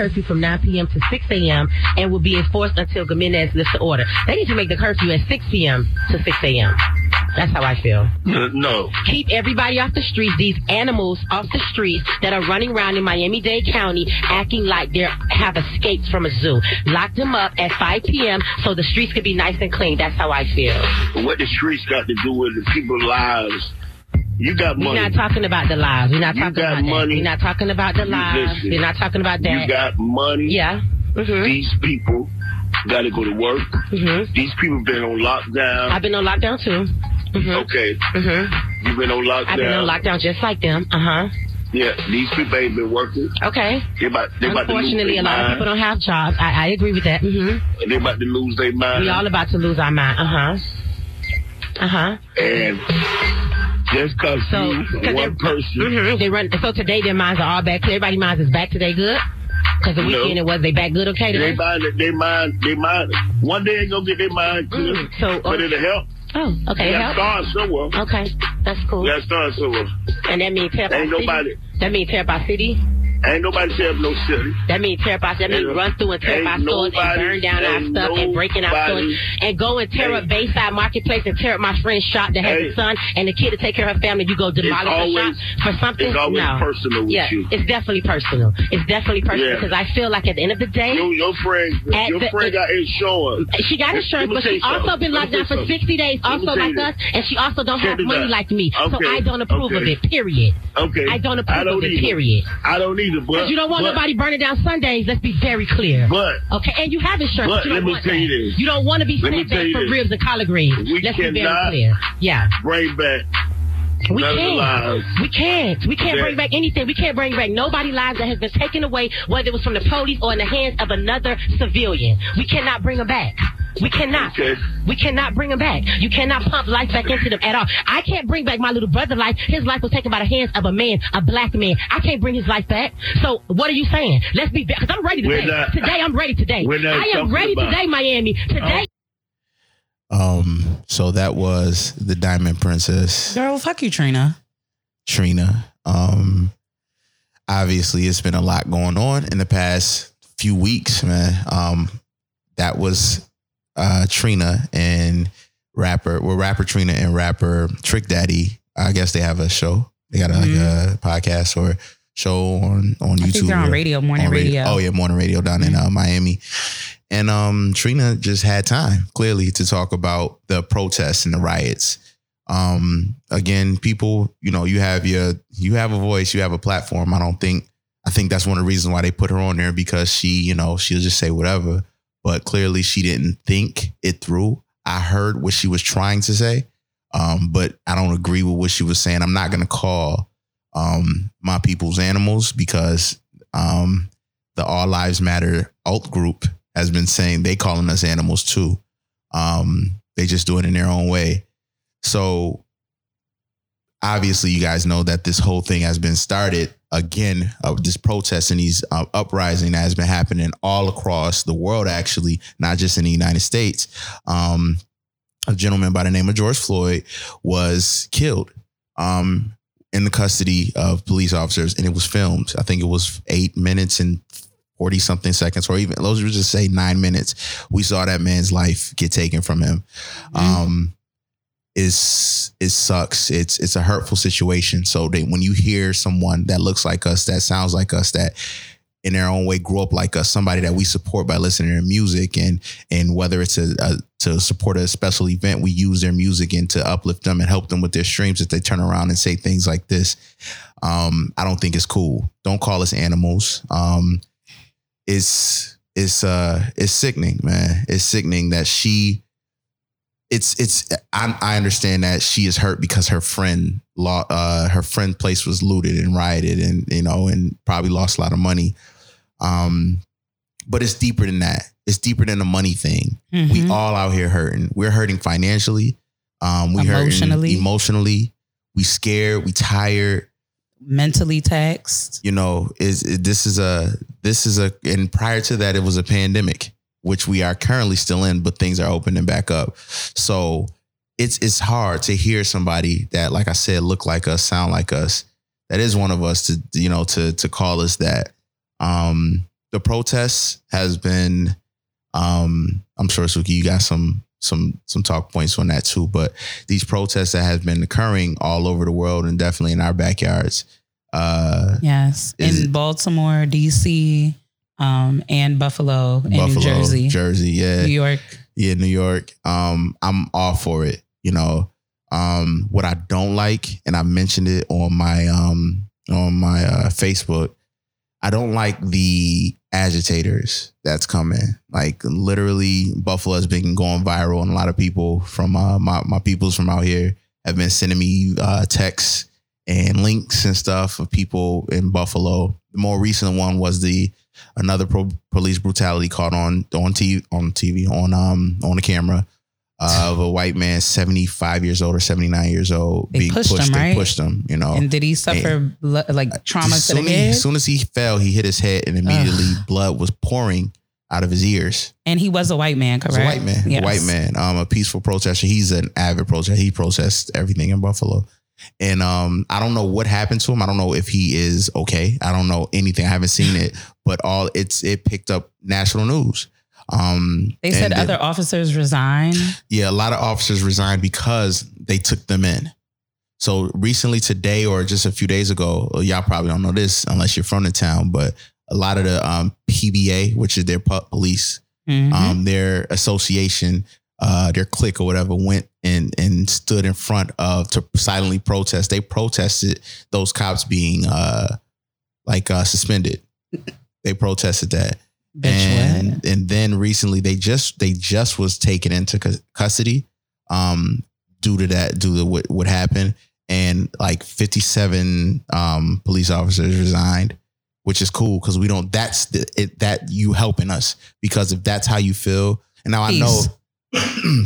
curfew from 9 p.m. to 6 a.m. and will be enforced until Gimenez lifts the order. They need to make the curfew at 6 p.m. to 6 a.m. That's how I feel. No. Keep everybody off the streets, these animals off the streets that are running around in Miami-Dade County acting like they have escaped from a zoo. Lock them up at 5 p.m. so the streets can be nice and clean. That's how I feel. What the streets got to do with the people's lives? You got money. We're not talking about the lies. We're not You talking got about money. that. We're not talking about the You lives. listen. We're not talking about that. You got money. yeah. hmm These people got to go to work. hmm These people been on lockdown. I've been on lockdown too. hmm okay. hmm You been on lockdown. I've been on lockdown just like them. Uh huh. Yeah. These people ain't been working. Okay. They about they about to lose Unfortunately, their a lot of people don't have jobs. I, I agree with that. hmm They about to lose their mind. We all about to lose our mind. Uh huh. Uh huh. and just cause So, you one person. hmm they run. So today their minds are all back. clear. Everybody's minds is back today good. Cause the No. weekend it was they back good. Okay. They Today? mind, they mind, they mind. One day they gonna get their mind clear. Mm, so, but it'll help. Oh, okay. Gotta start somewhere. Okay, that's cool. Gotta start somewhere. And that means our Ain't city? nobody- That means our city. Ain't nobody tell no city. That means tear up our. That means run through and tear up our stores and burn down our stuff and break in our stores and go and tear up Bayside Marketplace and tear up my friend's shop that has a son and the kid to take care of her family. You go demolish her always- shop for something. it's always no. personal with yeah, you. it's definitely personal. It's definitely personal Yeah. because I feel like at the end of the day. Your, your friend, your the- friend got insurance. She got insurance, but she something. also been locked down for 60 days, also like us, and she also don't Check have money like me. So I don't approve of it, period. Okay. I don't approve I don't of it, either. period. I don't either, but you don't want but, nobody burning down Sundays, let's be very clear. But Okay, and you have insurance, But but you let me want tell you this. You don't want to be sent back for this. ribs and collard greens. We let's be very clear. Yeah. bring back We none of the can't. We can't. We can't Yeah. bring back anything. We can't bring back nobody lives that has been taken away, whether it was from the police or in the hands of another civilian. We cannot bring them back. We cannot. Okay. We cannot bring them back. You cannot pump life back into them at all. I can't bring back my little brother's life. His life was taken by the hands of a man, a black man. I can't bring his life back. So what are you saying? Let's be because I'm ready today. not- today I'm ready today. I am ready about- today, Miami. Today. Um, so that was the Diamond Princess, Girl, fuck you, Trina. Trina. Um, obviously, it's been a lot going on in the past few weeks, man. Um, that was uh Trina and rapper, well, rapper Trina and rapper Trick Daddy. I guess they have a show. They got a, like a podcast or show on on Mm-hmm. I YouTube. think they're on radio, morning on radio. Oh yeah, morning radio down in uh, Miami. And um, Trina just had time clearly to talk about the protests and the riots. Um, again, people, you know, you have your you have a voice, you have a platform. I don't think I think that's one of the reasons why they put her on there because she, you know, she'll just say whatever. But clearly she didn't think it through. I heard what she was trying to say, um, but I don't agree with what she was saying. I'm not gonna call um my people's animals because um the All Lives Matter alt group has been saying they calling us animals too. Um, they just do it in their own way. So obviously, you guys know that this whole thing has been started again. Uh, this protest and these uh, uprising that has been happening all across the world, actually, not just in the United States. Um, a gentleman by the name of George Floyd was killed. Um, in the custody of police officers, and it was filmed. I think it was eight minutes and 40 something seconds, or even let's just say nine minutes. We saw that man's life get taken from him. Um, is it sucks. It's it's a hurtful situation. So they, when you hear someone that looks like us, that sounds like us, that in their own way grew up like us, somebody that we support by listening to their music, and and whether it's a, a to support a special event, we use their music and to uplift them and help them with their streams. If they turn around and say things like this, um, I don't think it's cool. Don't call us animals. Um, it's it's uh it's sickening, man. It's sickening that she. It's it's I, I understand that she is hurt because her friend law uh her friend place was looted and rioted and you know and probably lost a lot of money. Um, but it's deeper than that. It's deeper than the money thing. We Mhm. all out here hurting. We're hurting financially. Um, we Emotionally. hurting emotionally. We scared. We tired mentally taxed. you know is this is a this is a and prior to that it was a pandemic which we are currently still in but things are opening back up so it's it's hard to hear somebody that like i said look like us sound like us that is one of us to you know to to call us that um the protests has been. Um, I'm sure Suki, you got some some some talk points on that too. But these protests that have been occurring all over the world and definitely in our backyards. Uh, Yes. In it- Baltimore, DC, um, and Buffalo, and New Buffalo, Jersey, Jersey, yeah, New York. yeah, New York. Um, I'm all for it. You know, um, what I don't like, and I mentioned it on my um on my uh, Facebook. I don't like the agitators that's coming. Like literally, Buffalo has been going viral, and a lot of people from uh, my my peoples from out here have been sending me uh, texts and links and stuff of people in Buffalo. The more recent one was the another pro- police brutality caught on on TV on TV on um on the camera of a white man, seventy five years old or seventy nine years old, They pushed him, They right? pushed him. You know, And did he suffer blo- like trauma to the head? as soon as he fell, he hit his head, and immediately blood was pouring out of his ears. and he was a white man, correct? was a white man, Yes. a white man, um, a peaceful protester. He's an avid protester. He protests everything in Buffalo. And um, I don't know what happened to him. I don't know if he is okay. I don't know anything. I haven't seen it, but all it's it picked up national news. Um, They said then- other officers resigned. yeah, a lot of officers resigned because they took them in. So recently, today or just a few days ago, y'all probably don't know this unless you're from the town, but a lot of the um, PBA, which is their police, Mhm. um, their association, uh, their clique or whatever, went and and stood in front of to silently protest. They protested those cops being uh, like uh, suspended. They protested that Bitch, and what? and then recently they just they just was taken into custody um due to that due to what what happened and like 57 um police officers resigned which is cool because we don't that's the, it that you helping us because if that's how you feel and now i know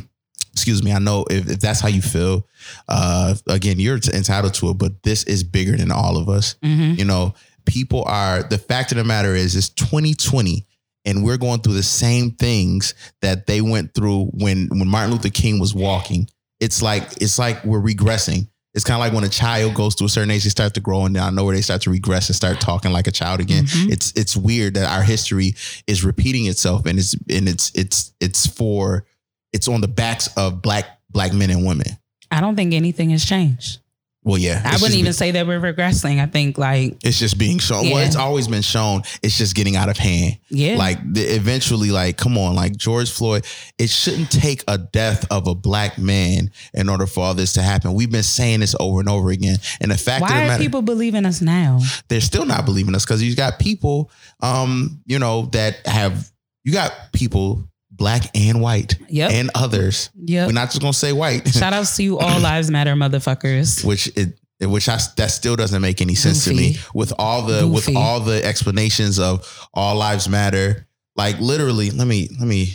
excuse me i know if, if that's how you feel uh again you're entitled to it but this is bigger than all of us Mhm. you know, people are the fact of the matter is it's 2020 and we're going through the same things that they went through when when Martin Luther King was walking. It's like it's like we're regressing. It's kind of like when a child goes to a certain age, they start to grow, and down nowhere they start to regress and start talking like a child again. Mhm. It's it's weird that our history is repeating itself, and it's and it's it's it's for it's on the backs of black black men and women. I don't think anything has changed. Well, yeah, I wouldn't even say that we're regressing. I think like It's just being shown. Well, it's always been shown. It's just getting out of hand. yeah, Like the, eventually, like come on, like George Floyd. It shouldn't take a death of a black man in order for all this to happen. We've been saying this over and over again. And the fact why are matter, people believing us now? they're still not believing us because you've got people, um, you know, that have you got people black and white Yep, and others. yep. We're not just gonna say white, Shout outs to you, all lives matter, motherfuckers. which it. Which I, that still doesn't make any sense to me. With all the with all the explanations of all lives matter, like literally. Let me let me.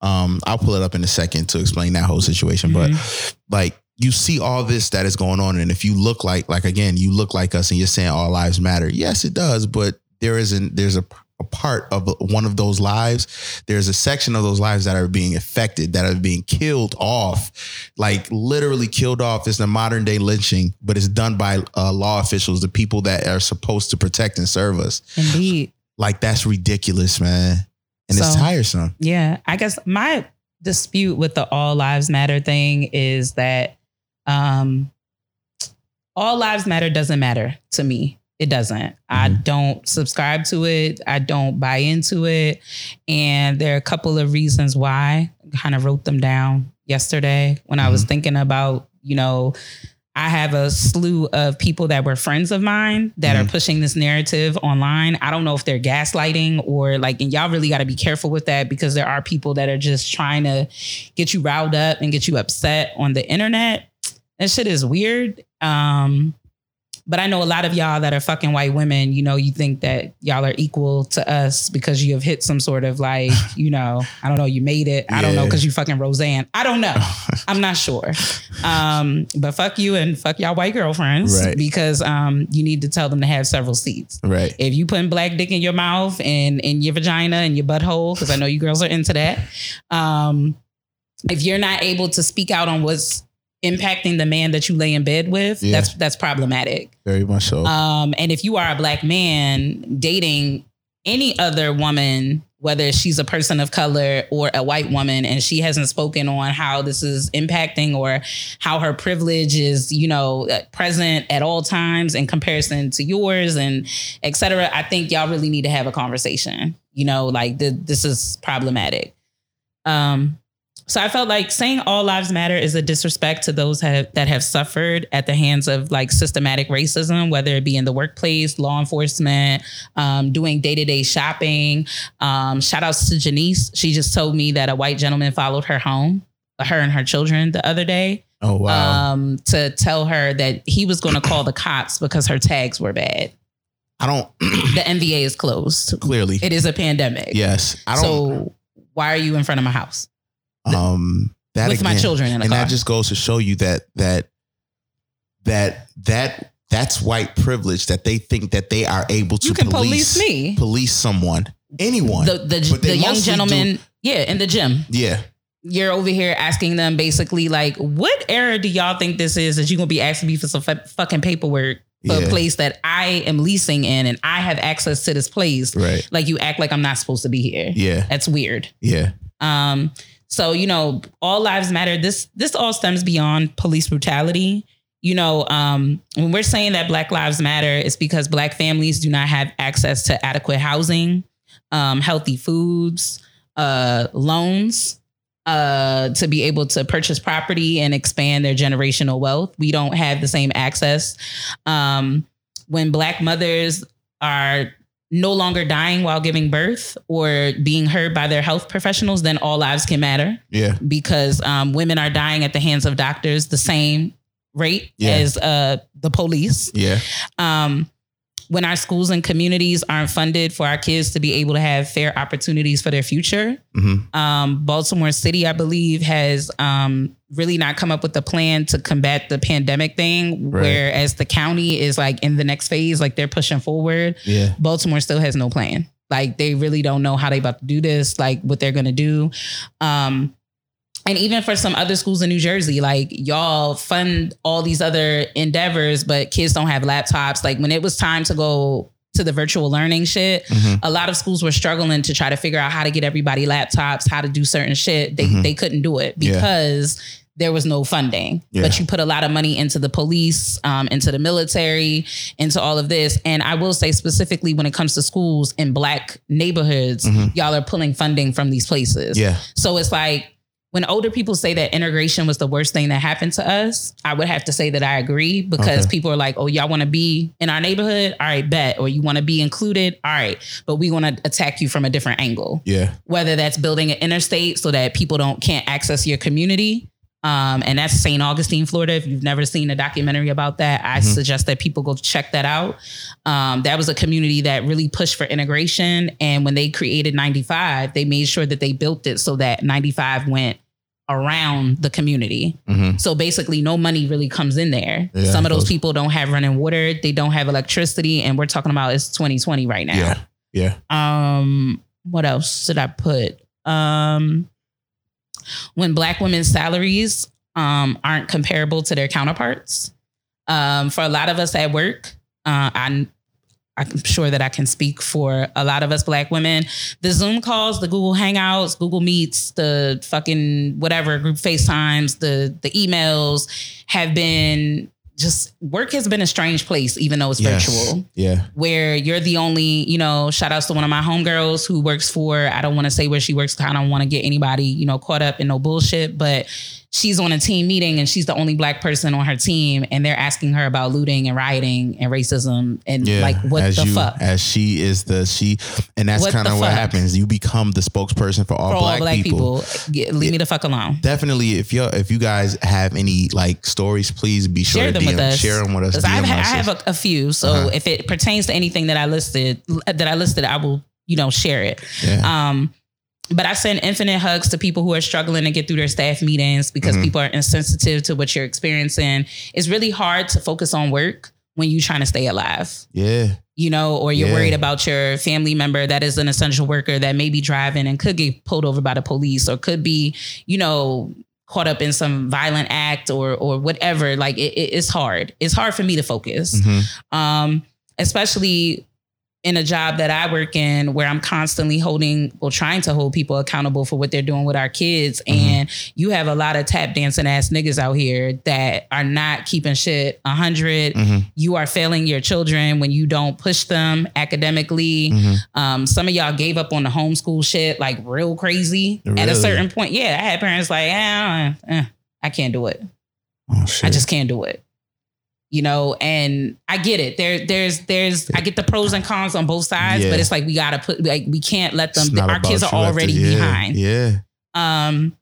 Um, I'll pull it up in a second to explain that whole situation. But like you see all this that is going on, and if you look like like again, you look like us, and you're saying all lives matter. Yes, it does, but there isn't. There's a a part of one of those lives. There's a section of those lives that are being affected, that are being killed off, like literally killed off. It's a modern day lynching, but it's done by uh, law officials, the people that are supposed to protect and serve us. Indeed. Like that's ridiculous, man, and it's tiresome. Yeah, I guess my dispute with the all lives matter thing is that um all lives matter doesn't matter to me. It doesn't. I Mhm. don't subscribe to it. I don't buy into it. And there are a couple of reasons why. I kind of wrote them down yesterday when I was thinking about, you know, I have a slew of people that were friends of mine that are Mhm. pushing this narrative online. I don't know if they're gaslighting or like, and y'all really got to be careful with that because there are people that are just trying to get you riled up and get you upset on the internet. That shit is weird. Um, but I know a lot of y'all that are fucking white women, you know, you think that y'all are equal to us because you have hit some sort of like, you know, I don't know, you made it. I don't know because you fucking Roseanne. I don't know. I'm not sure. Um, but fuck you and fuck y'all white girlfriends Right. because um, you need to tell them to have several seats. right. If you putting black dick in your mouth and in your vagina and your butthole, because I know you girls are into that. Um, if you're not able to speak out on what's impacting the man that you lay in bed with, Yeah. that's that's problematic. Very much so. Um, and if you are a black man dating any other woman, whether she's a person of color or a white woman, and she hasn't spoken on how this is impacting or how her privilege is, you know, uh, present at all times in comparison to yours and et cetera, I think y'all really need to have a conversation. You know, like th- this is problematic. Um, so I felt like saying all lives matter is a disrespect to those have, that have suffered at the hands of like systematic racism, whether it be in the workplace, law enforcement, um, doing day to day shopping. Um, shout outs to Janice. She just told me that a white gentleman followed her home, her and her children the other day. Oh wow. Um, to tell her that he was going to call the cops because her tags were bad. I don't The MVA is closed. clearly. It is a pandemic. yes. I don't So why are you in front of my house um that with my again- children in a and car? that just goes to show you that that that that that's white privilege that they think that they are able to you can police, police me. police someone anyone the the, the young gentleman, yeah, in the gym. yeah You're over here asking them basically like, what era do y'all think this is that you're gonna be asking me for some fu- fucking paperwork for Yeah. a place that I am leasing in and I have access to this place? right Like you act like I'm not supposed to be here. yeah That's weird. yeah Um, so you know, all lives matter. This this all stems beyond police brutality. You know, um, when we're saying that Black Lives Matter, it's because Black families do not have access to adequate housing, um, healthy foods, uh, loans, uh, to be able to purchase property and expand their generational wealth. We don't have the same access. Um, when Black mothers are no longer dying while giving birth or being heard by their health professionals, then all lives can matter yeah because um, women are dying at the hands of doctors the same rate Yeah. as uh, the police. yeah Um, when our schools and communities aren't funded for our kids to be able to have fair opportunities for their future, hmm um, Baltimore City, I believe, has um, really not come up with a plan to combat the pandemic thing. Right. Whereas the county is like in the next phase, like they're pushing forward. yeah Baltimore still has no plan. Like they really don't know how they about to do this, like what they're gonna do. Um, and even for some other schools in New Jersey, like y'all fund all these other endeavors, but kids don't have laptops. Like when it was time to go to the virtual learning shit, Mhm. a lot of schools were struggling to try to figure out how to get everybody laptops, how to do certain shit. They Mhm. they couldn't do it Yeah. because there was no funding. Yeah. But you put a lot of money into the police, um, into the military, into all of this. And I will say specifically when it comes to schools in black neighborhoods, Mhm. y'all are pulling funding from these places. yeah So it's like when older people say that integration was the worst thing that happened to us, I would have to say that I agree because Okay. people are like, oh, y'all want to be in our neighborhood? All right, bet. Or you want to be included? All right. But we want to attack you from a different angle, yeah whether that's building an interstate so that people don't can't access your community. Um, and that's St. Augustine, Florida. If you've never seen a documentary about that, I Mhm. suggest that people go check that out. Um, that was a community that really pushed for integration. And when they created 95, they made sure that they built it so that 95 went around the community. hmm So basically, no money really comes in there. Yeah, Some of those those- people don't have running water, they don't have electricity, and we're talking about it's 2020 right now. yeah yeah Um, what else did I put? Um, when black women's salaries um aren't comparable to their counterparts. Um, for a lot of us at work, uh, I I'm sure that I can speak for a lot of us black women. The Zoom calls, the Google Hangouts, Google Meets, the fucking whatever group FaceTimes, the the emails have been just work has been a strange place, even though it's Yes. virtual yeah where you're the only, you know, shout outs to one of my homegirls who works for, I don't want to say where she works. I don't want to get anybody, you know, caught up in no bullshit, but she's on a team meeting and she's the only black person on her team and they're asking her about looting and rioting and racism and yeah like what the you, fuck as she is the she and that's kind of what happens you become the spokesperson for all, for black, all black people, people, leave me the fuck alone. definitely if you if you guys have any like stories please be sure Share to them with us. share them with us I've DM I have a, a few, so Uh-huh. if it pertains to anything that I listed, that I listed, I will, you know, share it. yeah. Um, but I send infinite hugs to people who are struggling to get through their staff meetings because Mhm. people are insensitive to what you're experiencing. It's really hard to focus on work when you're trying to stay alive, yeah you know, or you're Yeah. worried about your family member that is an essential worker that may be driving and could get pulled over by the police or could be, you know, caught up in some violent act or or whatever. Like it, it- it's hard. It's hard for me to focus Mhm. um, especially in a job that I work in where I'm constantly holding or trying to hold people accountable for what they're doing with our kids. Mm-hmm. And you have a lot of tap dancing ass niggas out here that are not keeping shit 100. Mhm. You are failing your children when you don't push them academically. Mhm. Um, some of y'all gave up on the homeschool shit like real crazy at a certain point. Yeah, I had parents like, eh, eh, I can't do it. Oh shit. I just can't do it. You know, and I get it. There, there's, there's. I get the pros and cons on both sides, Yeah. but it's like we gotta put, like, we can't let them. Our kids are already yeah, behind. Yeah. Um,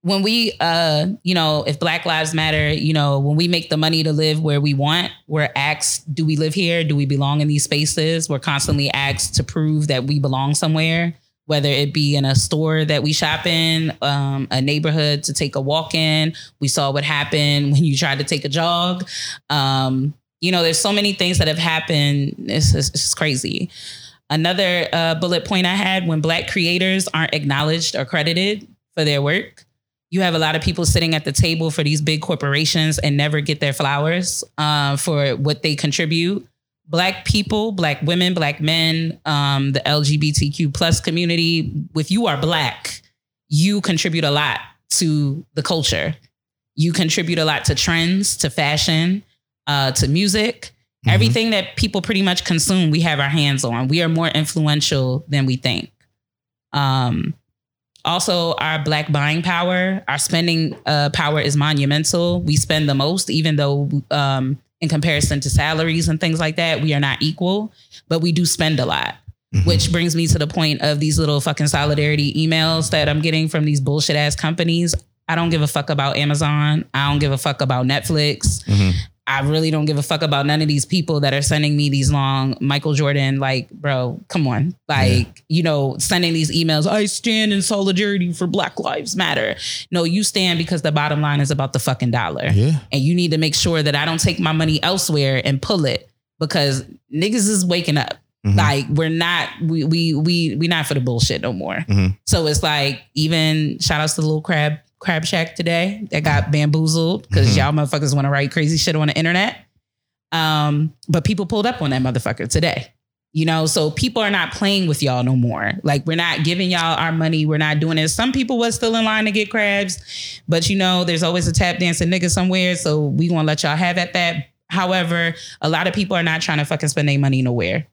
when we, uh, you know, if Black Lives Matter, you know, when we make the money to live where we want, we're asked, do we live here? Do we belong in these spaces? We're constantly asked to prove that we belong somewhere whether it be in a store that we shop in, um, a neighborhood to take a walk in. We saw what happened when you tried to take a jog. Um, you know, there's so many things that have happened. It's, it's, it's crazy. Another uh, bullet point I had when Black creators aren't acknowledged or credited for their work. You have a lot of people sitting at the table for these big corporations and never get their flowers uh, for what they contribute black people black women black men um, the lgbtq plus community if you are black you contribute a lot to the culture. You contribute a lot to trends to fashion uh, to music. Mhm. everything that people pretty much consume we have our hands on. We are more influential than we think. Um, also our black buying power our spending uh, power is monumental. We spend the most even though um, in comparison to salaries and things like that we are not equal but we do spend a lot Mhm. which brings me to the point of these little fucking solidarity emails that i'm getting from these bullshit ass companies i don't give a fuck about amazon i don't give a fuck about netflix Mhm. I really don't give a fuck about none of these people that are sending me these long Michael Jordan, like, bro, come on. Like, you know, sending these emails, I stand in solidarity for Black Lives Matter. No, you stand because the bottom line is about the fucking dollar. Yeah. And you need to make sure that I don't take my money elsewhere and pull it because niggas is waking up. Mhm. Like we're not we we we we not for the bullshit no more. Mhm. So it's like even shout outs to the little crab crab shack today that got bamboozled because Mhm. y'all motherfuckers want to write crazy shit on the internet. Um, but people pulled up on that motherfucker today. You know, so people are not playing with y'all no more. Like we're not giving y'all our money. We're not doing it. Some people was still in line to get crabs, but you know, there's always a tap dancing nigga somewhere. So we gonna let y'all have at that. However, a lot of people are not trying to fucking spend their money nowhere.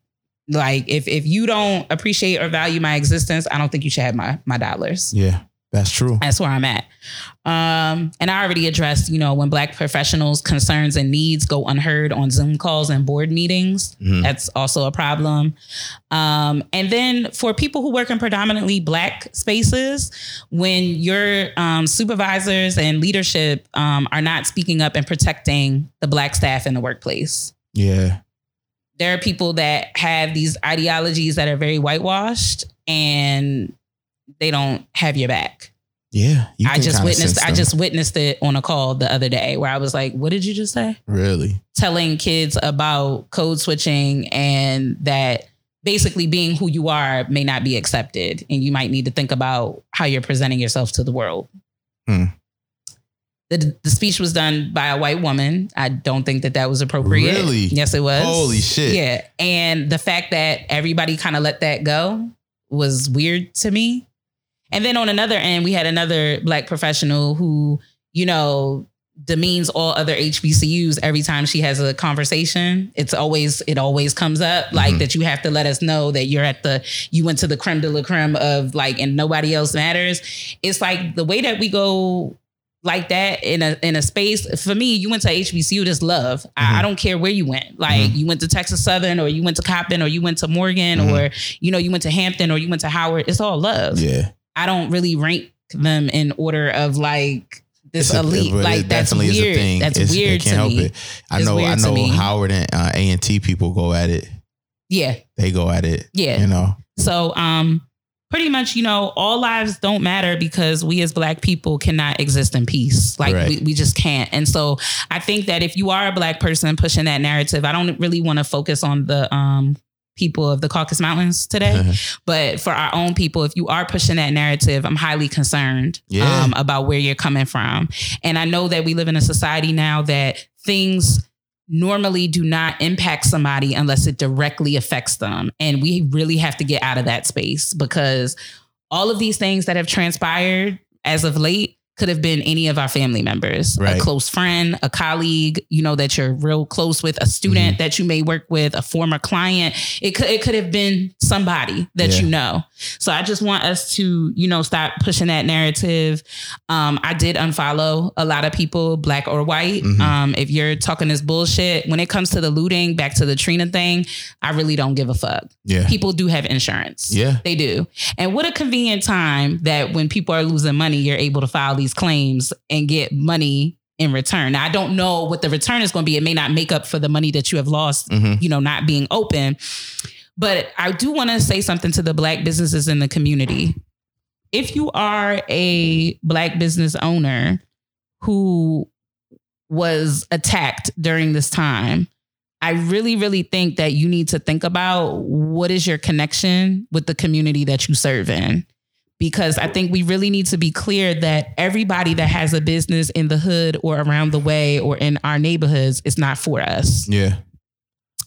Like if if you don't appreciate or value my existence, I don't think you should have my my dollars. Yeah. That's true. That's where I'm at. Um, and I already addressed, you know, when black professionals' concerns and needs go unheard on Zoom calls and board meetings. Mhm. That's also a problem. Um, and then for people who work in predominantly black spaces, when your um, supervisors and leadership um, are not speaking up and protecting the black staff in the workplace Yeah. there are people that have these ideologies that are very whitewashed and they don't have your back. Yeah. You I just witnessed I just witnessed it on a call the other day where I was like, what did you just say? really. Telling kids about code switching and that basically being who you are may not be accepted and you might need to think about how you're presenting yourself to the world. Hmm. The, the speech was done by a white woman. I don't think that that was appropriate. Really? Yes, it was. Holy shit. Yeah. And the fact that everybody kind of let that go was weird to me. And then on another end, we had another black professional who, you know, demeans all other HBCUs every time she has a conversation. It's always, it always comes up like Mhm. that you have to let us know that you're at the, you went to the creme de la creme of like, and nobody else matters. It's like the way that we go like that in a in a space for me you went to hbcu just love I, I don't care where you went like you went to texas southern or you went to coppin or you went to morgan Mhm. or you know you went to hampton or you went to howard it's all love Yeah. I don't really rank them in order of like this a- elite like that's definitely is a weird thing. that's It's- weird it can't to help me it. I It's know. I know. Howard and uh, A and T people go at it. yeah They go at it. yeah You know. So, um, pretty much, you know, all lives don't matter because we as black people cannot exist in peace. Like Right. we, we just can't. And so I think that if you are a black person pushing that narrative, I don't really want to focus on the um people of the Caucasus Mountains today. but for our own people, if you are pushing that narrative, I'm highly concerned Yeah. um, about where you're coming from. And I know that we live in a society now that things normally do not impact somebody unless it directly affects them. And we really have to get out of that space because all of these things that have transpired as of late could have been any of our family members, Right. a close friend, a colleague, you know, that you're real close with, a student Mm-hmm. that you may work with, a former client. It could it could have been somebody that Yeah. you know. So I just want us to, you know, stop pushing that narrative. Um, I did unfollow a lot of people, black or white. Mhm. Um, if you're talking this bullshit, when it comes to the looting, back to the Trina thing, I really don't give a fuck. Yeah. People do have insurance. Yeah. They do. And what a convenient time that when people are losing money, you're able to file these claims and get money in return. Now, I don't know what the return is going to be. It may not make up for the money that you have lost, Mhm. you know, not being open. But I do want to say something to the black businesses in the community. If you are a black business owner who was attacked during this time, I really, really think that you need to think about what is your connection with the community that you serve in. Because I think we really need to be clear that everybody that has a business in the hood or around the way or in our neighborhoods is not for us. Yeah.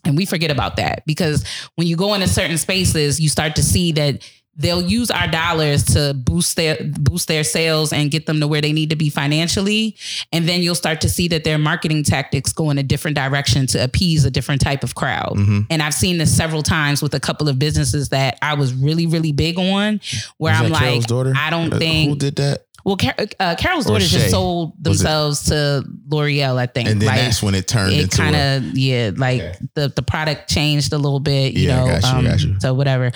And we forget about that because when you go into certain spaces, you start to see that they'll use our dollars to boost their boost their sales and get them to where they need to be financially. And then you'll start to see that their marketing tactics go in a different direction to appease a different type of crowd. hmm And I've seen this several times with a couple of businesses that I was really, really big on, where Was I'm like? I don't Uh, think who did that. Well, Car- uh, Carol's Or daughter Shea. just sold themselves to L'Oreal, I think. And then Like, that's when it turned it into kind a- of yeah like Okay. the the product changed a little bit you Yeah, know got you, um, got you. so whatever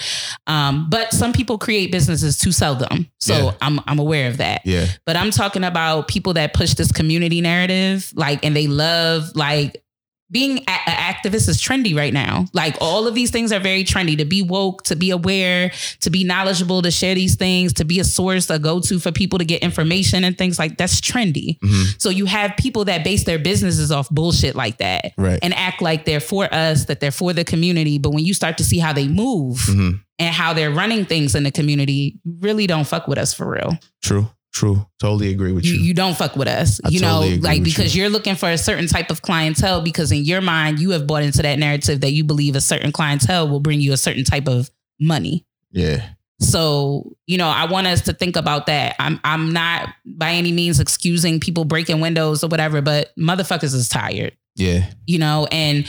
um but some people create businesses to sell them so Yeah. i'm i'm aware of that yeah. but i'm talking about people that push this community narrative like and they love like being a- an activist is trendy right now. Like all of these things are very trendy to be woke, to be aware, to be knowledgeable, to share these things, to be a source, a go to for people to get information and things like that's trendy. Mhm. So you have people that base their businesses off bullshit like that Right. and act like they're for us, that they're for the community. But when you start to see how they move Mhm. and how they're running things in the community, really don't fuck with us for real. True. True. Totally agree with You, you. you don't fuck with us. I you know, totally agree like because you. are looking for a certain type of clientele because in your mind you have bought into that narrative that you believe a certain clientele will bring you a certain type of money. yeah. So, you know, I want us to think about that. I'm I'm not by any means excusing people breaking windows or whatever, but motherfuckers is tired. Yeah. you know, and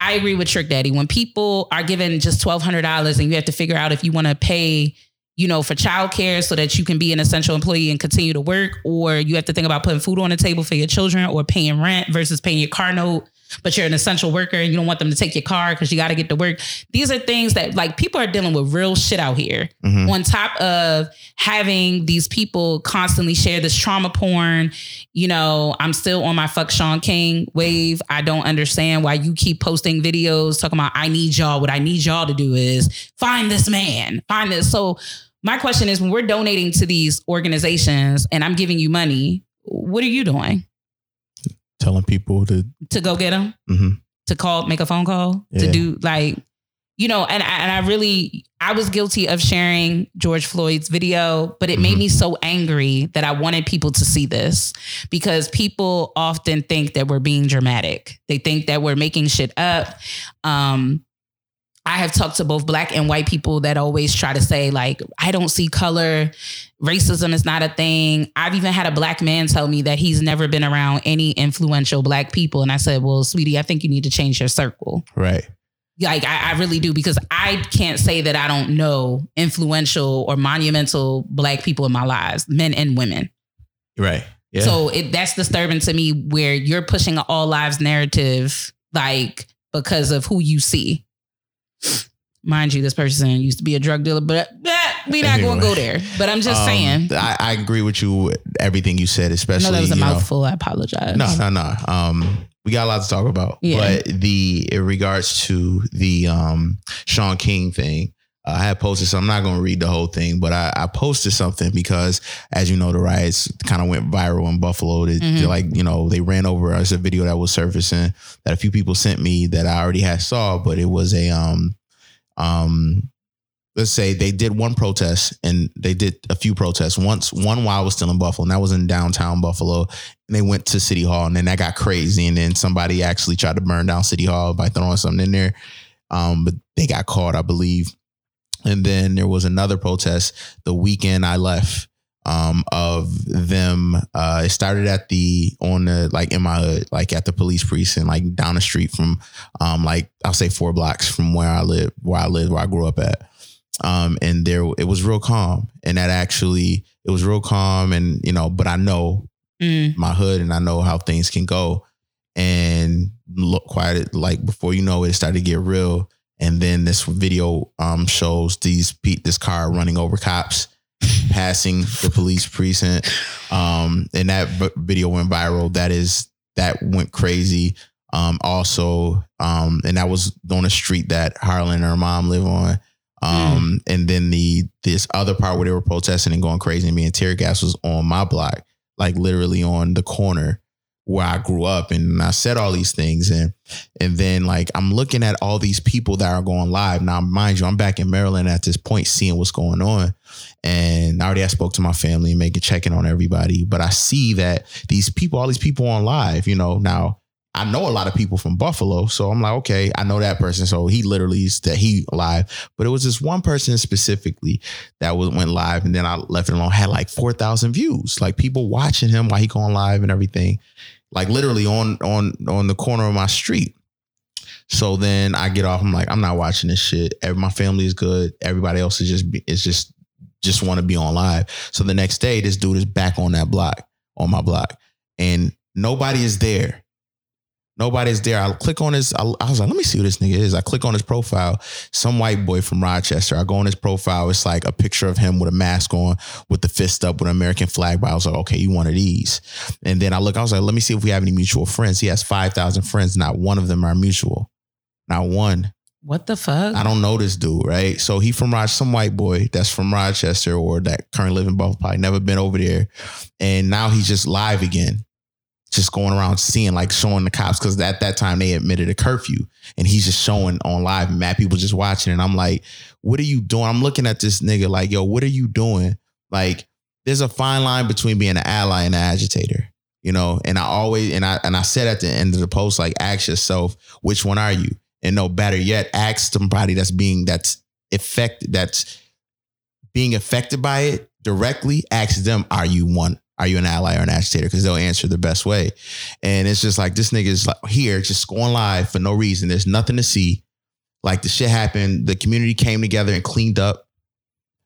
I agree with Trick Daddy. When people are given just twelve hundred dollars and you have to figure out if you want to pay, you know, for childcare so that you can be an essential employee and continue to work, or you have to think about putting food on the table for your children or paying rent versus paying your car note, but you're an essential worker and you don't want them to take your car because you got to get to work. These are things that like people are dealing with real shit out here Mhm. on top of having these people constantly share this trauma porn. You know, I'm still on my fuck Shaun King wave. I don't understand why you keep posting videos talking about I need y'all. What I need y'all to do is find this man, find this. So my question is when we're donating to these organizations and I'm giving you money, what are you doing? Telling people to. To go get them? Mhm. To call, make a phone call? Yeah. To do like you know, and I, and I really, I was guilty of sharing George Floyd's video, but it made Mhm. me so angry that I wanted people to see this because people often think that we're being dramatic. They think that we're making shit up. Um, I have talked to both black and white people that always try to say, like, I don't see color. Racism is not a thing. I've even had a black man tell me that he's never been around any influential black people. And I said, Well, sweetie, I think you need to change your circle. Right. Like I, I really do because I can't say that I don't know influential or monumental black people in my lives, men and women. Right. Yeah. So it, that's disturbing to me where you're pushing an all lives narrative, like because of who you see. Mind you, this person used to be a drug dealer, but eh, we not going to go there. But I'm just Um, saying. I, I agree with you. with Everything you said, especially. know that was a you know- mouthful. I apologize. No, no, no. Um, we got a lot to talk about. Yeah. But the in regards to the um Shaun King thing, I had posted. So I'm not going to read the whole thing, but I, I posted something because, as you know, the riots kind of went viral in Buffalo. They, Mhm. they like you know they ran over us. A video that was surfacing that a few people sent me that I already had saw, but it was a um um let's say they did one protest and they did a few protests. Once one while I was still in Buffalo, and that was in downtown Buffalo. And they went to City Hall, and then that got crazy. And then somebody actually tried to burn down City Hall by throwing something in there. Um, but they got caught, I believe. And then there was another protest the weekend I left um, of them. Uh, it started at the on the like in my hood, like at the police precinct, like down the street from um, like I'll say four blocks from where I live, where I live, where I grew up at. Um, and there it was real calm, and that actually it was real calm, and you know, but I know Mm. my hood, and I know how things can go, and look quiet like before you know it, it started to get real. And then this video um, shows these this car running over cops, passing the police precinct. Um, and that video went viral. That is that went crazy. Um, also, um, and that was on a street that Harlan and her mom live on. Um, and then the this other part where they were protesting and going crazy and being tear gas was on my block, like literally on the corner where I grew up. And I said all these things and and then like I'm looking at all these people that are going live. Now, mind you, I'm back in Maryland at this point, seeing what's going on. And already I spoke to my family and making checking on everybody. But I see that these people, all these people on live, you know, now I know a lot of people from Buffalo. So I'm like, okay, I know that person. So he literally is that he live. But it was this one person specifically that was went live and then I left it alone, had like 4,000 views. Like people watching him while he going live and everything. Like literally on on on the corner of my street. So then I get off. I'm like, I'm not watching this shit. My family is good. Everybody else is just is just just want to be on live. So the next day, this dude is back on that block on my block, and nobody is there. Nobody's there. I click on his. I, I was like, let me see who this nigga is. I click on his profile. Some white boy from Rochester. I go on his profile. It's like a picture of him with a mask on, with the fist up, with an American flag. But I was like, okay, you one of these. And then I look. I was like, let me see if we have any mutual friends. He has five thousand friends. Not one of them are mutual. Not one. What the fuck? I don't know this dude, right? So he from Rochester, some white boy that's from Rochester or that currently live in Buffalo, probably never been over there. And now he's just live again, just going around seeing, like showing the cops, because at that time they admitted a curfew. And he's just showing on live and mad people just watching. And I'm like, what are you doing? I'm looking at this nigga like, yo, what are you doing? Like, there's a fine line between being an ally and an agitator. You know, and I always and I and I said at the end of the post, like, ask yourself, which one are you? And no better yet, ask somebody that's being that's affected, that's being affected by it directly. Ask them, are you one? Are you an ally or an agitator? Because they'll answer the best way. And it's just like this nigga is like here, just going live for no reason. There's nothing to see. Like the shit happened. The community came together and cleaned up.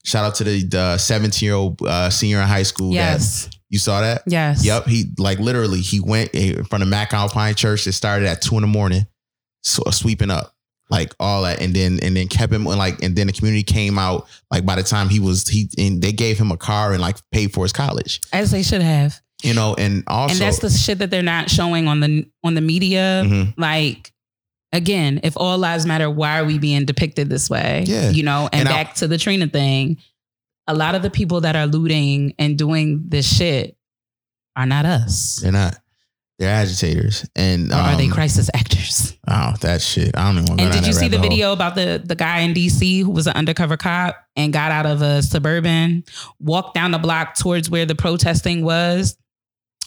Shout out to the 17 year old uh, senior in high school. that- yes. you saw that? Yes. Yep. He like literally he went in front of Mac Alpine Church. It started at two in the morning, so sweeping up like all that, and then and then kept him like, and then the community came out like by the time he was he and they gave him a car and like paid for his college, As they should have. you know, and also and that's the shit that they're not showing on the on the media. Mhm. Like again, if all lives matter, why are we being depicted this way? Yeah. You know, and, And I- back to the Trina thing, a lot of the people that are looting and doing this shit are not us. they're not. They're agitators, and are they um, crisis actors? Oh, that shit! I don't even. want to And did you see the hole. video about the the guy in DC who was an undercover cop and got out of a suburban, walked down the block towards where the protesting was?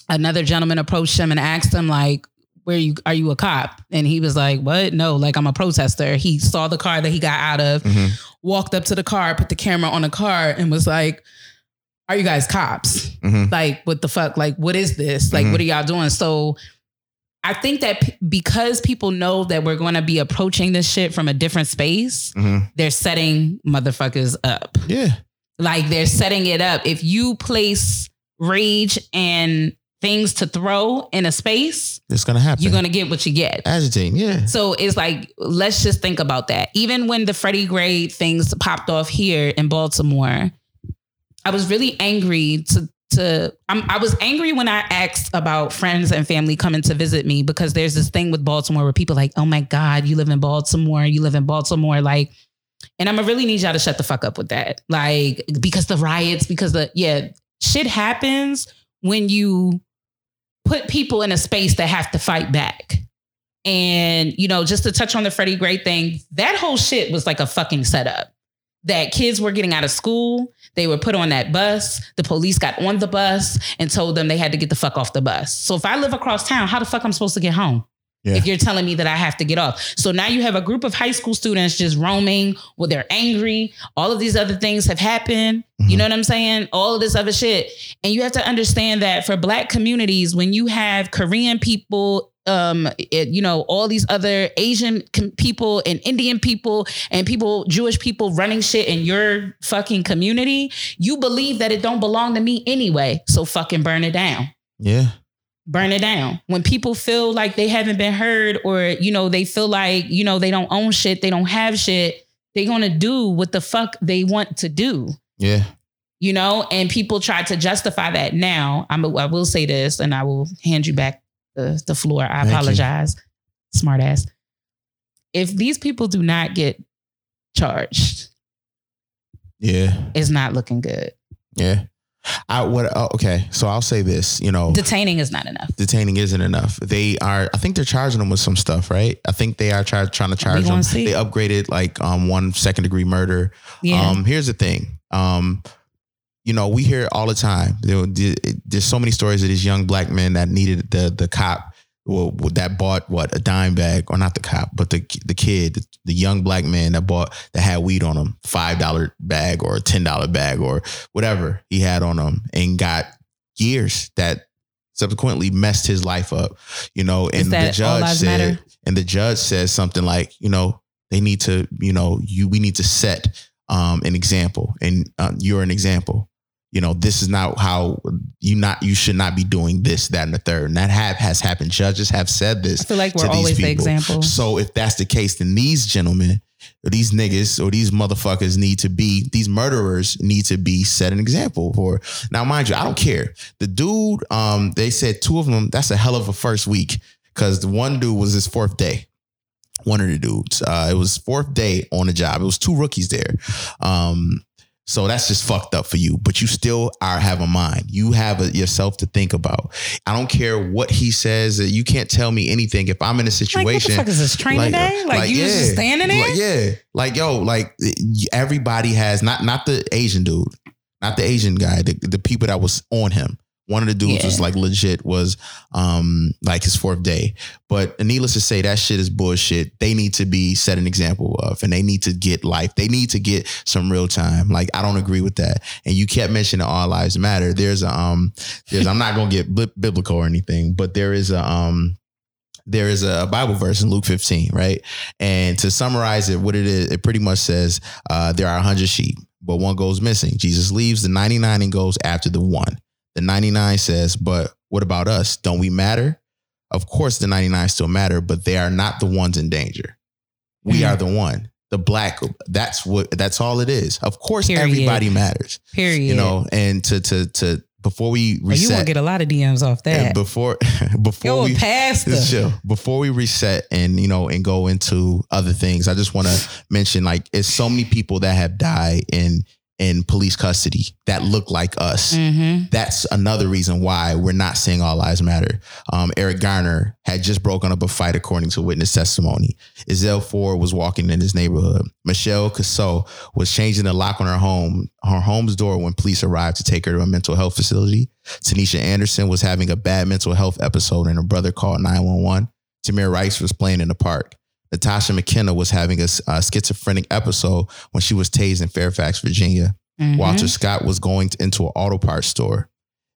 Another gentleman approached him and asked him like, "Where you are you a cop?" And he was like, "What? No, like I'm a protester." He saw the car that he got out of, Mhm. walked up to the car, put the camera on the car, and was like, "Are you guys cops?" Mhm. like what the fuck like what is this like Mhm. what are y'all doing so i think that p- because people know that we're going to be approaching this shit from a different space Mhm. they're setting motherfuckers up Yeah, like they're setting it up if you place rage and things to throw in a space it's gonna happen. you're going to get what you get agitating. Yeah, so it's like, let's just think about that. Even when the Freddie Gray things popped off here in Baltimore, I was really angry to to I'm, I was angry when I asked about friends and family coming to visit me because there's this thing with Baltimore where people like, oh my God, you live in Baltimore, you live in Baltimore, like, and I'm gonna really need y'all to shut the fuck up with that, like, because the riots, because the yeah, shit happens when you put people in a space that have to fight back. And, you know, just to touch on the Freddie Gray thing, that whole shit was like a fucking setup. That kids were getting out of school. They were put on that bus. The police got on the bus and told them they had to get the fuck off the bus. So if I live across town, how the fuck I'm supposed to get home? Yeah. If you're telling me that I have to get off. So now you have a group of high school students just roaming, well, they're angry. All of these other things have happened. You Mhm. know what I'm saying? All of this other shit. And you have to understand that for black communities, when you have Korean people, um, it- you know, all these other Asian com- people and Indian people and people, Jewish people running shit in your fucking community, you believe that it don't belong to me anyway. So fucking burn it down Yeah. burn it down. When people feel like they haven't been heard or, you know, they feel like, you know, they don't own shit, they don't have shit, they're to do what the fuck they want to do. Yeah. You know, and people try to justify that now. I'm I will say this and I will hand you back the, the floor. I Thank you. apologize. Smart ass. If these people do not get charged, Yeah. it's not looking good. Yeah. I what oh, okay, so I'll say this, you know, Detaining is not enough. detaining isn't enough. They are I think they're charging them with some stuff, right? I think they are try, trying to charge them. see. They upgraded like um one second degree murder. Yeah. Um here's the thing. Um you know, we hear it all the time. There, there's so many stories of these young black men that needed the the cop well, that bought what a dime bag or not the cop, but the the kid, the young black man that bought that had weed on him, five dollar bag or a ten dollar bag or whatever he had on him, and got years that subsequently messed his life up. You know, and the judge said, matter? and the judge says something like, you know, they need to, you know, you we need to set um, an example, and um, you're an example. You know, this is not how you not you should not be doing this, that, and the third. And that have has happened. Judges have said this I feel like to we're these always the example. So if that's the case, then these gentlemen, or these niggas, or these motherfuckers need to be, these murderers need to be set an example for. Now, mind you, I don't care. The dude, um, they said two of them, that's a hell of a first week. Cause the one dude was his fourth day. One of the dudes. Uh, it was fourth day on the job. It was two rookies there. Um, so that's just fucked up for you, but you still are have a mind. You have a, yourself to think about. I don't care what he says. You can't tell me anything if I'm in a situation. Like, what the fuck is this training day? Like, you was just standing there? Like, yeah. Like, yo, like everybody has not not the Asian dude, not the Asian guy, the, the people that was on him. One of the dudes Yeah. was like legit was um like his fourth day. But needless to say, that shit is bullshit. They need to be set an example of and they need to get life. They need to get some real time. Like I don't agree with that. And you kept mentioning all lives matter. There's a um there's I'm not gonna get bi- biblical or anything, but there is a um there is a Bible verse in Luke 15, right? And to summarize it, what it is, it pretty much says uh, there are 100 sheep, but one goes missing. Jesus leaves the 99 and goes after the one. The 99 says, but what about us? Don't we matter? Of course, the 99 still matter, but they are not the ones in danger. We Hmm. are the one. The black, that's what that's all it is. Of course, Period. everybody matters. Period. You know, and to to to before we Oh, you reset gonna get a lot of DMs off and that. before before we chill. Before we reset and you know and go into other things, I just want to mention like it's so many people that have died in in police custody that look like us. Mm-hmm. That's another reason why we're not saying all lives matter. Um, Eric Garner had just broken up a fight, according to witness testimony. Ezell Ford was walking in his neighborhood. Michelle Cusseaux was changing the lock on her home, her home's door when police arrived to take her to a mental health facility. Tanisha Anderson was having a bad mental health episode and her brother called 911. Tamir Rice was playing in the park. Natasha McKenna was having a, a schizophrenic episode when she was tased in Fairfax, Virginia. Mm-hmm. Walter Scott was going to- into an auto parts store.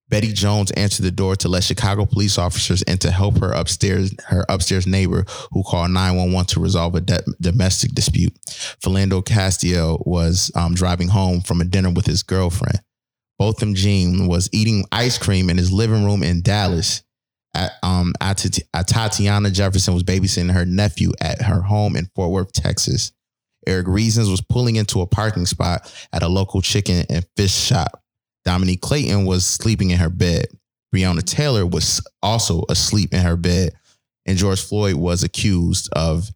Bettie Jones answered the door to let Chicago police officers in to help her upstairs, her upstairs neighbor who called 911 to resolve a de- domestic dispute. Philando Castile was um, driving home from a dinner with his girlfriend. Botham Jean was eating ice cream in his living room in Dallas. At, um, at, at Tatiana Jefferson was babysitting her nephew at her home in Fort Worth, Texas. Eric Reasons was pulling into a parking spot at a local chicken and fish shop. Dominique Clayton was sleeping in her bed. Breonna Taylor was also asleep in her bed. And George Floyd was accused of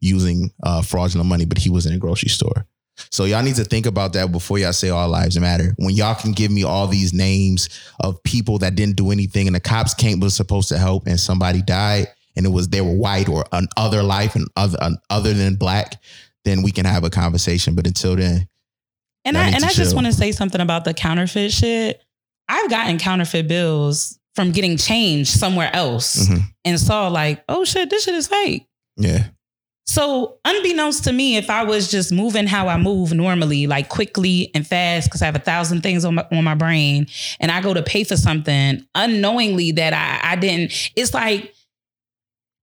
using uh, fraudulent money, but he was in a grocery store. So y'all need to think about that before y'all say all lives matter. When y'all can give me all these names of people that didn't do anything and the cops came was supposed to help and somebody died and it was they were white or an other life and other an other than black, then we can have a conversation. But until then, And I and I just want to say something about the counterfeit shit. I've gotten counterfeit bills from getting changed somewhere else Mhm. and saw like, oh shit, this shit is fake. Yeah. So, unbeknownst to me, if I was just moving how I move normally, like quickly and fast, because I have a thousand things on my on my brain, and I go to pay for something unknowingly that I, I didn't, it's like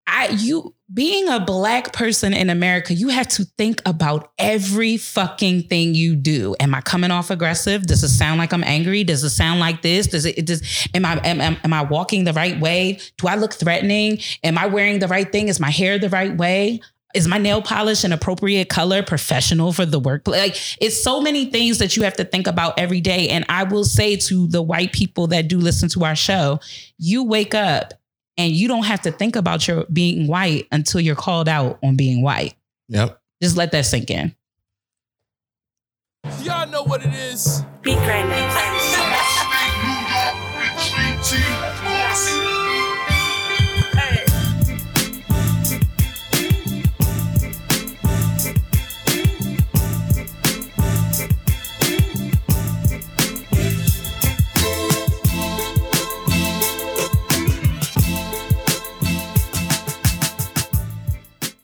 I you being a black person in America, you have to think about every fucking thing you do. Am I coming off aggressive? Does it sound like I'm angry? Does it sound like this? Does it, it does am I am, am, am I walking the right way? Do I look threatening? Am I wearing the right thing? Is my hair the right way? Is my nail polish an appropriate color, professional for the workplace? Like it's so many things that you have to think about every day. And I will say to the white people that do listen to our show, you wake up and you don't have to think about your being white until you're called out on being white. Yep. Just let that sink in. Y'all know what it is. be grinders.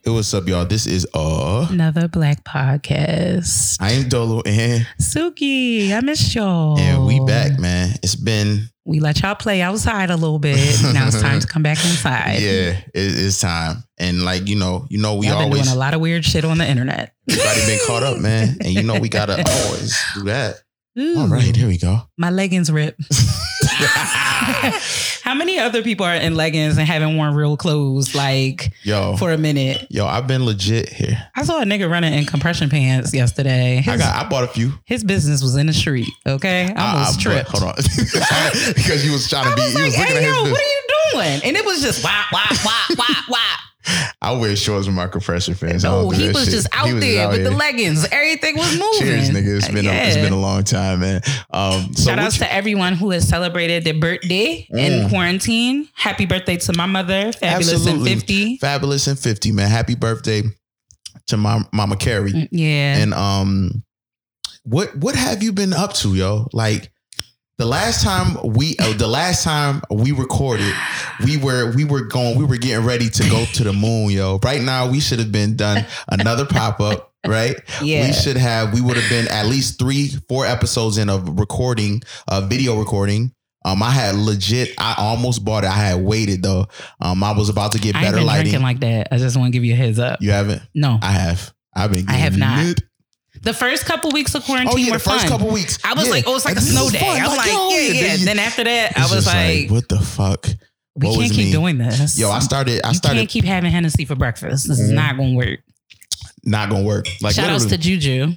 Hey, what's up, y'all? This is uh Another black podcast. I am Dolo and Suki, I missed y'all. and we back, man. It's been We let y'all play outside a little bit. now it's time to come back inside. yeah, it, it's time. And like, you know, you know, we Y'all been always doing a lot of weird shit on the internet. everybody been caught up, man. And you know we gotta always do that. Ooh, All right, here we go. My leggings rip. How many other people are in leggings and haven't worn real clothes like Yo, for a minute? yo, I've been legit here. I saw a nigga running in compression pants yesterday. His, I got I bought a few. his business was in the street. Okay, I uh, almost uh, I- I- tripped. Hold on. because you was trying to I be was like, was looking "Hey, at yo, his what are you doing?" And it was just wah wah wah wah wah. I wear shorts with my fans. I No, don't he was shit. just out was there out with the leggings. Everything was moving. Cheers, nigga. It's been a, it's Yeah. been a long time, man. Um, so Shout outs you- to everyone who has celebrated their birthday in Mm. quarantine. Happy birthday to my mother, fabulous Absolutely. and fifty. fabulous and fifty, man. Happy birthday to my mama Carrie. Mm, Yeah, And um, what what have you been up to, yo? Like the last time we, uh, the last time we recorded, we were we were going, we were getting ready to go to the moon, yo. Right now, we should have been done another pop up, right? yeah. We should have. We would have been at least three, four episodes in of recording, uh, video recording. Um, I had legit. I almost bought it. I had waited though. Um, I was about to get I ain't better been lighting. drinking like that. I just want to give you a heads up. you haven't. No, I have. I've been. I have not. lit. The first couple weeks of quarantine Oh yeah, were the first fun. couple weeks. I was yeah. like, oh, it's like a snow day. fun. I'm like, yo, yeah, yeah. Then, Then after that, I was just like, what the fuck? we what can't keep me? doing this. Yo, I started. I you started can't keep having Hennessy for breakfast. This is Mhm. not going to work. not gonna work. Like Shout outs to. Juju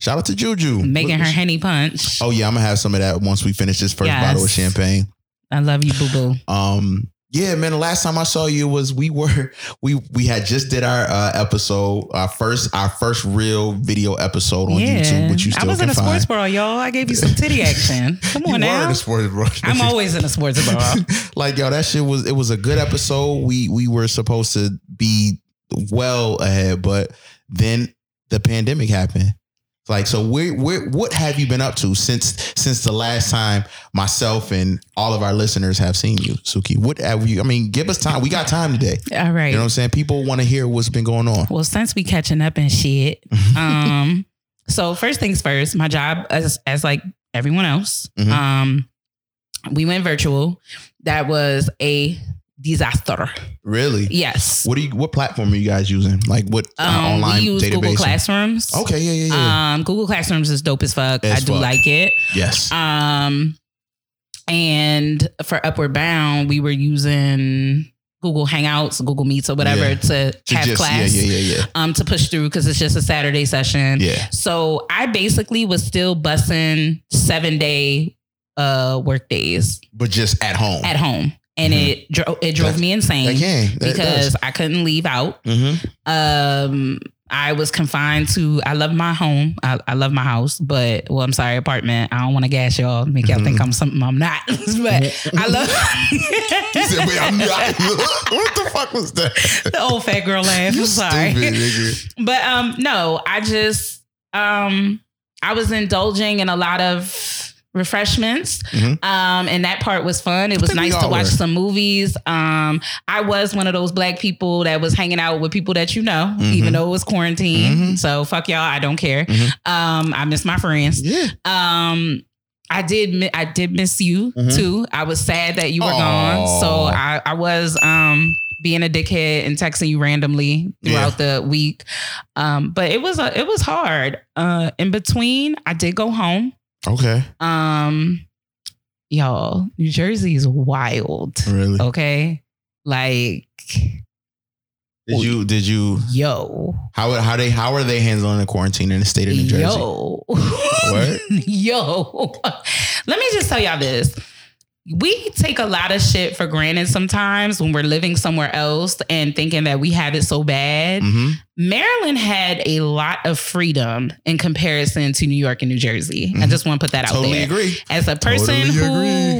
shout out to Juju making her Henny punch. Oh yeah, I'm gonna have some of that once we finish this first Yes. bottle of champagne. I love you, boo boo. Um, yeah, man. The last time I saw you was we were we we had just did our uh, episode, our first our first real video episode on YouTube, which you I was in a sports bra, y'all. I gave you some titty action. Come on now. in a sports bra. I'm always in a sports bra. like yo, that shit was it was a good episode. We we were supposed to be well ahead, but then the pandemic happened. Like so, where where what have you been up to since since the last time myself and all of our listeners have seen you, Suki? What have you? I mean, give us time. We got time today. All right. You know what I'm saying? People want to hear what's been going on. Well, since we catching up and shit, um, so first things first, my job as as like everyone else, Mhm. um, we went virtual. That was a disaster. Really? Yes. What do you? What platform are you guys using? Like what uh, Um, online we use database? Google Classrooms. Okay, yeah, yeah, yeah. Um, Google Classrooms is dope as fuck. As I do fuck. like it. yes. Um, and for Upward Bound, we were using Google Hangouts, Google Meets, or whatever Yeah. to, To have just- class. Yeah, yeah, yeah, yeah. Um, to push through because it's just a Saturday session. Yeah. So I basically was still bussing seven day uh work days But just at home. at home. And Mhm. it dro- it drove That- me insane Again, because I couldn't leave out. hmm Um, I was confined to. I love my home. I, I love my house, but well, I'm sorry, apartment. I don't want to gas y'all, make y'all think I'm something I'm not. but I love said, "Wait, I'm not." what the fuck was that? the old fat girl laugh. I'm sorry. Stupid, but um, no, I just um, I was indulging in a lot of refreshments. Mhm. Um, and that part was fun. It was nice to watch were. some movies. Um, I was one of those black people that was hanging out with people that you know, Mhm. even though it was quarantine. Mhm. So fuck y'all. I don't care. Mhm. Um, I miss my friends. Yeah. Um, I did. I did miss you Mhm. too. I was sad that you were Aw. gone. So I, I was um being a dickhead and texting you randomly throughout the week. Um, but it was a it was hard. Uh, in between, I did go home. Okay. Um, y'all, New Jersey is wild. Really? Okay, like Did you? Did you? yo, How how they how are they handling the quarantine in the state of New Jersey? yo, What? yo. Let me just tell y'all this. We take a lot of shit for granted sometimes when we're living somewhere else and thinking that we have it so bad. hmm Maryland had a lot of freedom in comparison to New York and New Jersey. I Mhm. just want to put that out Totally there. agree. As a person Totally who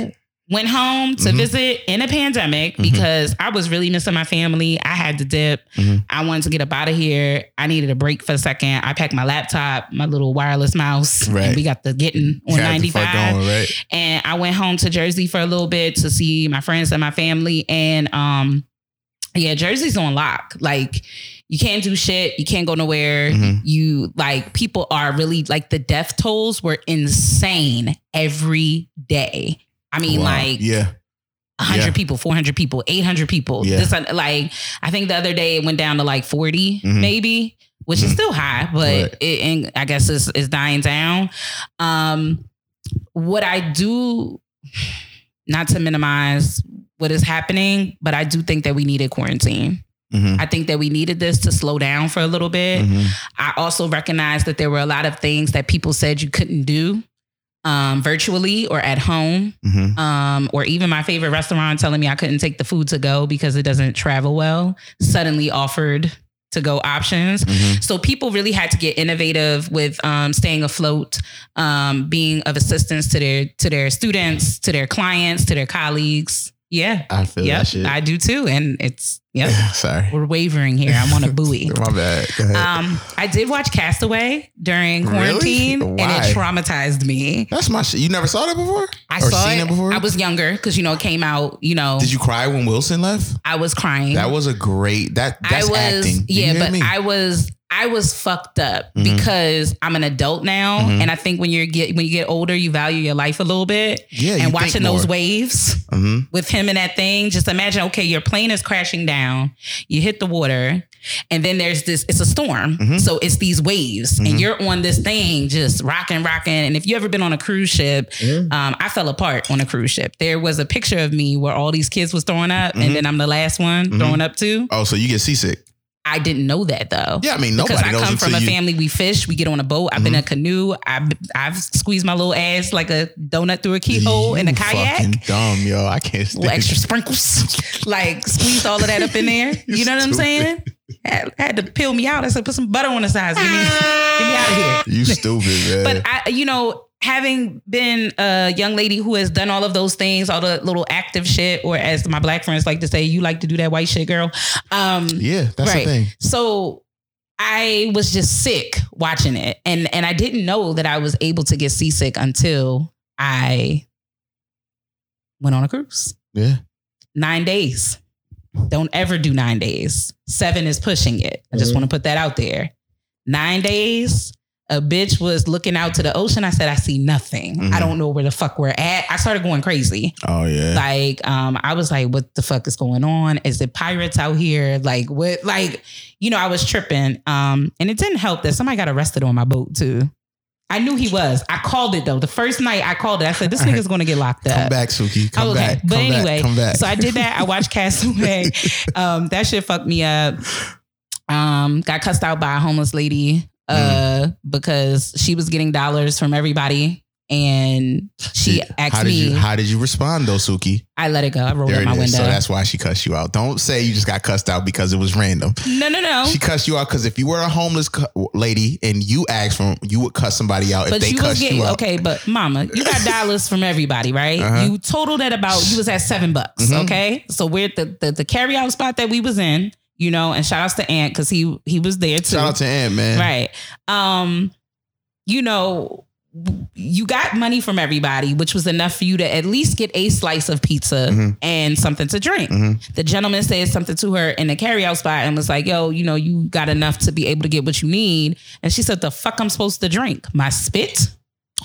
agree. Went home to Mhm. visit in a pandemic Mhm. because I was really missing my family. I had to dip. Mhm. I wanted to get up out of here. I needed a break for a second. I packed my laptop, my little wireless mouse, Right. and we got the getting on Got the fuck 95 going, right? and I went home to Jersey for a little bit to see my friends and my family. And um, yeah, Jersey's on lock. Like you can't do shit. You can't go nowhere. Mhm. You like people are really like the death tolls were insane every day. I mean, Wow. like yeah. 100 Yeah. people, 400 people, 800 people. Yeah. This like I think the other day it went down to like 40 Mhm. maybe, which is Mhm. still high, but Right. it and I guess it's, it's dying down. Um what I do not to minimize what is happening, but I do think that we needed quarantine. hmm I think that we needed this to slow down for a little bit. hmm I also recognize that there were a lot of things that people said you couldn't do um, virtually or at home hmm um, or even my favorite restaurant telling me I couldn't take the food to go because it doesn't travel well, suddenly offered to go options. hmm So people really had to get innovative with um, staying afloat, um, being of assistance to their to their students, to their clients, to their colleagues. Yeah, I feel yep, that shit. I do too, and it's yeah. Sorry. We're wavering here. I'm on a buoy. My bad. Go ahead. Um, I did watch Castaway during Really? quarantine, and it traumatized me. That's my shit. You never saw that before? I or saw seen it. it before? I was younger because you know it came out. You know, Did you cry when Wilson left? I was crying. That was a great. That that's I was acting. You yeah, but me? I was I was fucked up Mhm. because I'm an adult now, Mhm. and I think when you get when you get older, you value your life a little bit. yeah, and watching those waves hmm with him in that thing, just imagine. Okay, your plane is crashing down. You hit the water, and then there's this. It's a storm, Mhm. so it's these waves, and you're on this thing just rocking, rocking. And if you ever been on a cruise ship, um, I fell apart on a cruise ship. There was a picture of me where all these kids was throwing up, and then I'm the last one throwing up too. Oh, so you get seasick? I didn't know that though. Yeah, I mean nobody Because I knows come from a you. family, we fish, we get on a boat. I've been Mhm. in a canoe. I've, I've squeezed my little ass like a donut through a keyhole in a kayak. Fucking dumb, yo. I can't. Little stand extra sprinkles, like squeeze all of that up in there. You You know what I'm saying? Had, had to peel me out. I said, put some butter on the sides. Get me, get me out of here. You stupid, man. But I, you know, having been a young lady who has done all of those things, all the little active shit, or as my black friends like to say, you like to do that white shit, girl. Um, yeah, that's right. the thing. so I was just sick watching it, and and I didn't know that I was able to get seasick until I went on a cruise. Yeah. Nine days. Don't ever do nine days. Seven is pushing it. I just Mhm. want to put that out there. Nine days. A bitch was looking out to the ocean. I said, I see nothing. Mhm. I don't know where the fuck we're at. I started going crazy. Oh yeah. Like, um, I was like, what the fuck is going on? Is it pirates out here? Like, what? Like, you know, I was tripping. Um, and it didn't help that somebody got arrested on my boat too. I knew he was. I called it though. The first night I called it, I said, this nigga's gonna get locked up. come back, Suki. Come okay. back. But come anyway, back. come back. so I did that. I watched Castaway. um, that shit fucked me up. Um, got cussed out by a homeless lady uh Mm. because she was getting dollars from everybody and she Did- asked how did me. you how did you respond though, Suki? I let it go. I rolled There my is. window. So that's why she cussed you out. Don't say you just got cussed out because it was random. no, no, no. She cussed you out because if you were a homeless cu- lady and you asked for, you would cuss somebody out if they cussed getting you out. okay. But mama, you got dollars from everybody, right? Uh-huh. You totaled at about you was at seven bucks. Mhm. Okay, so we're at the, the the carry out spot that we was in, you know, and shout outs to Ant because he he was there too. Shout out to Ant, man. right. Um, you know, you got money from everybody, which was enough for you to at least get a slice of pizza Mhm. and something to drink. Mhm. The gentleman said something to her in the carryout spot and was like, "Yo, you know, you got enough to be able to get what you need." And she said, "The fuck I'm supposed to drink? My spit?"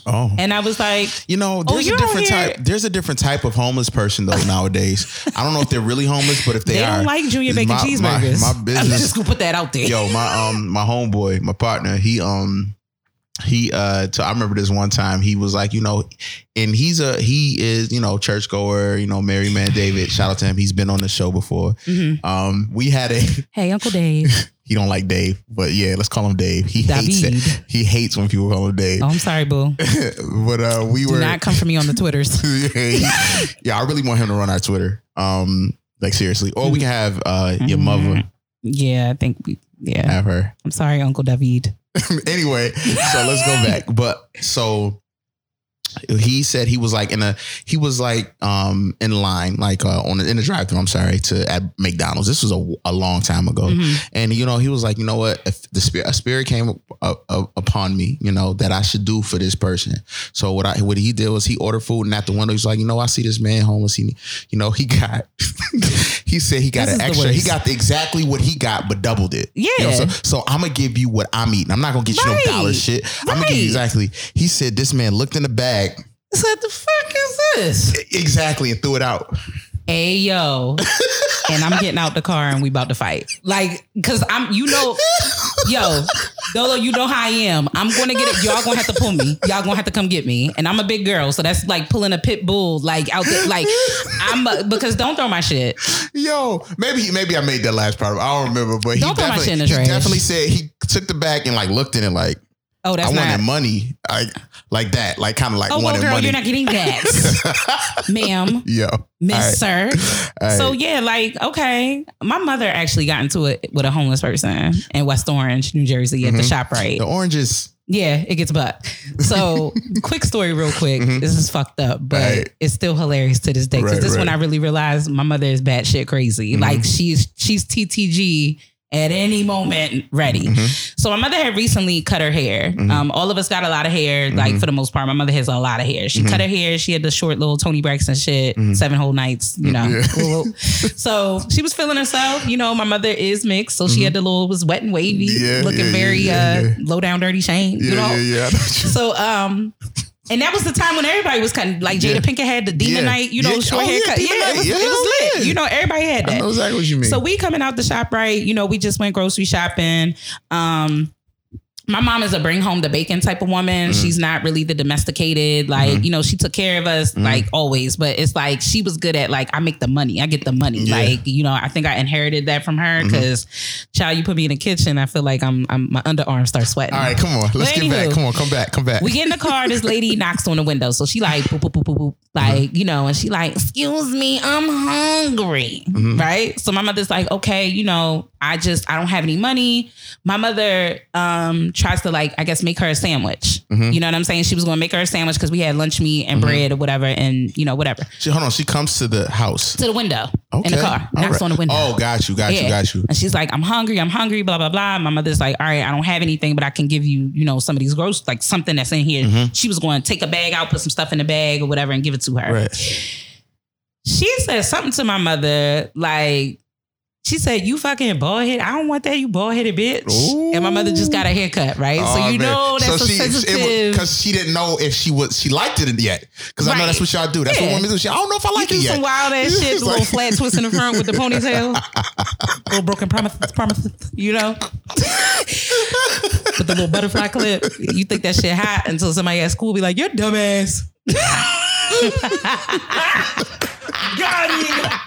Oh. And I was like, You know, Oh, there's you're a different type. There's a different type of homeless person though nowadays. I don't know if they're really homeless, but if they, "They, are, don't like junior bacon my- my- cheeseburgers." My, I'm business, just gonna put that out there. yo, my um, my homeboy, my partner, he um, he uh, so I remember this one time he was like, you know, and he's a he is you know churchgoer, you know, Mary Man David. Shout out to him. He's been on the show before. Mhm. Um, we had a Hey, Uncle Dave, he don't like Dave, but yeah, let's call him Dave. He hates it. He hates when people call him Dave. Oh, I'm sorry, boo. but uh, we Do were not come for me on the Twitters. yeah, yeah, I really want him to run our Twitter. Um, like seriously, or we can have uh your Mhm. mother Yeah, I think we. Yeah, have her. I'm sorry, Uncle David. anyway, so let's go back. But so he said he was like in a he was like um in line like uh on the, in the drive thru I'm sorry to at McDonald's. This was a, a long time ago. Mhm. And you know, he was like, you know what? If the spirit, a spirit came up, up, upon me, you know, that I should do for this person. So what I what he did was he ordered food, and at the window, he's like, you know, I see this man homeless. He, you know, he got. he said he got This an extra. He got the, exactly what he got, but doubled it. You know, Yeah. so, so I'm gonna give you what I'm eating. I'm not gonna get you Right. no dollar shit. I'm gonna give you exactly. He said this man looked in the bag So what the fuck is this? exactly and threw it out. Hey yo, and I'm getting out the car and we about to fight. Like, cause I'm, you know, yo, Dolo, you know how I am. I'm gonna get it. Y'all gonna have to pull me. Y'all gonna have to come get me. And I'm a big girl, so that's like pulling a pit bull, like out there. Like, I'm a, because don't throw my shit. Yo, maybe maybe I made that last part. I don't remember, but he Don't throw my definitely, shit in the he trash. definitely said he took the bag and like looked in it like Oh, that's I not. wanted money, like like that, like kind of like oh, well, wanted girl, money. you're not getting that, ma'am, Yo, Miss right. Sir. Right. So yeah, like okay, my mother actually got into it with a homeless person in West Orange, New Jersey, at the Mhm. shop right. the oranges. Yeah, it gets buck. So, quick story, real quick. Mhm. This is fucked up, but Right. it's still hilarious to this day. Because Right, this one, right. I really realized my mother is batshit crazy. Mhm. Like she's she's TTG at any moment ready. Mhm. So my mother had recently cut her hair. Mhm. Um, all of us got a lot of hair, like Mhm. for the most part. My mother has a lot of hair. She cut her hair. She had the short little Toni Braxton shit, Mhm. seven whole nights, you know. Yeah. So she was feeling herself. You know, my mother is mixed, so she had the little was wet and wavy, Mm-hmm. Yeah, looking yeah, very uh Low Down Dirty Shame. You know. yeah, yeah. I know what you- So um. And that was the time when everybody was cutting, like Jada Yeah. Pinkett had the Demon Yeah. Knight, you know, Yeah. short Oh, haircut. Yeah, it was, Yeah, it was lit. You know, everybody had I that. know exactly what you mean. So we coming out the shop right. You know, we just went grocery shopping. Um, my mom is a bring home the bacon type of woman. Mhm. She's not really the domesticated, like, Mhm. you know, she took care of us Mhm. like always, but it's like she was good at like I make the money. I get the money. Yeah. Like, you know, I think I inherited that from her because child, you put me in the kitchen, I feel like I'm I'm my underarms start sweating. All right, come on. Let's But get back. Come on, come back. Come back. We get in the car. This lady knocks on the window, so she like boop boop boop boop boop, like you know, and she like, "Excuse me, I'm hungry." Mhm. Right. So my mother's like, "Okay, you know, I just I don't have any money." My mother um tries to like I guess make her a sandwich. Mhm. You know what I'm saying? She was going to make her a sandwich because we had lunch meat and Mhm. bread or whatever, and you know whatever She, hold on. She comes to the house. to the window Okay. in the car, All knocks right. on the window. Oh, got you. Got you. Got you. And she's like, I'm hungry, I'm hungry, blah, blah, blah. My mother's like, all right, I don't have anything, but I can give you, you know, some of these gross, like something that's in here. Mhm. She was going to take a bag out, put some stuff in the bag or whatever and give it to her. Right. She said something to my mother, like, she said, You fucking bald head. I don't want that, you bald headed bitch. Ooh. And my mother just got a haircut, right? so Oh, you man. know that's so she, sensitive. because she didn't know if she was she liked it yet. Because I know that's what y'all do. That's what Yeah. women do. She, I don't know if I like you it do yet. some wild ass shit, the little flat twist in the front with the ponytail, little broken promises, promises, you know, with the little butterfly clip. You think that shit hot until somebody at school be like, "You're dumbass." Got him.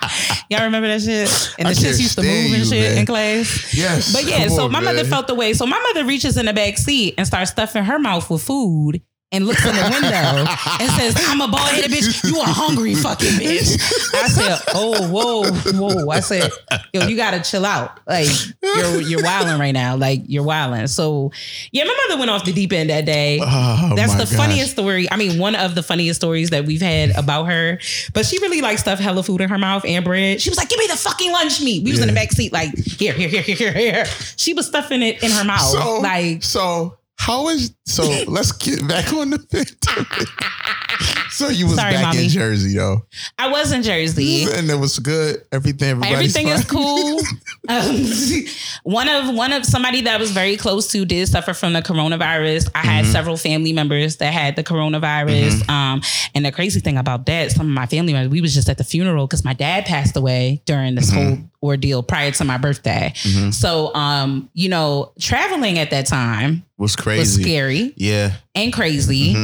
Y'all remember that shit? And the shit used to move and you, shit man. in class. yes. But yeah, Come so on, my mother felt the way. So my mother reaches in the back seat and starts stuffing her mouth with food and looks in the window and says, I'm a bald headed bitch. You a hungry fucking bitch. I said, Oh, whoa, whoa. I said, Yo, you gotta chill out. Like you're you're wilding right now. Like you're wilding. So yeah, my mother went off the deep end that day. Oh, oh That's the gosh. funniest story. I mean, one of the funniest stories that we've had about her. But she really like stuffed hella food in her mouth and bread. She was like, "Give me the fucking lunch meat." We was in the back seat, like, "Here, here, here, here, here, here." She was stuffing it in her mouth, So like, so How is so? Let's get back on the pandemic. so you was Sorry, back mommy. in Jersey though, I was in Jersey. and it was good. Everything, Everything is cool. um, one of one of somebody that I was very close to did suffer from the coronavirus. I had Mm-hmm. several family members that had the coronavirus. Um, and the crazy thing about that, some of my family members, we was just at the funeral because my dad passed away during this Mm-hmm. whole ordeal prior to my birthday. So, um, you know, traveling at that time was was crazy. scary Yeah, and crazy.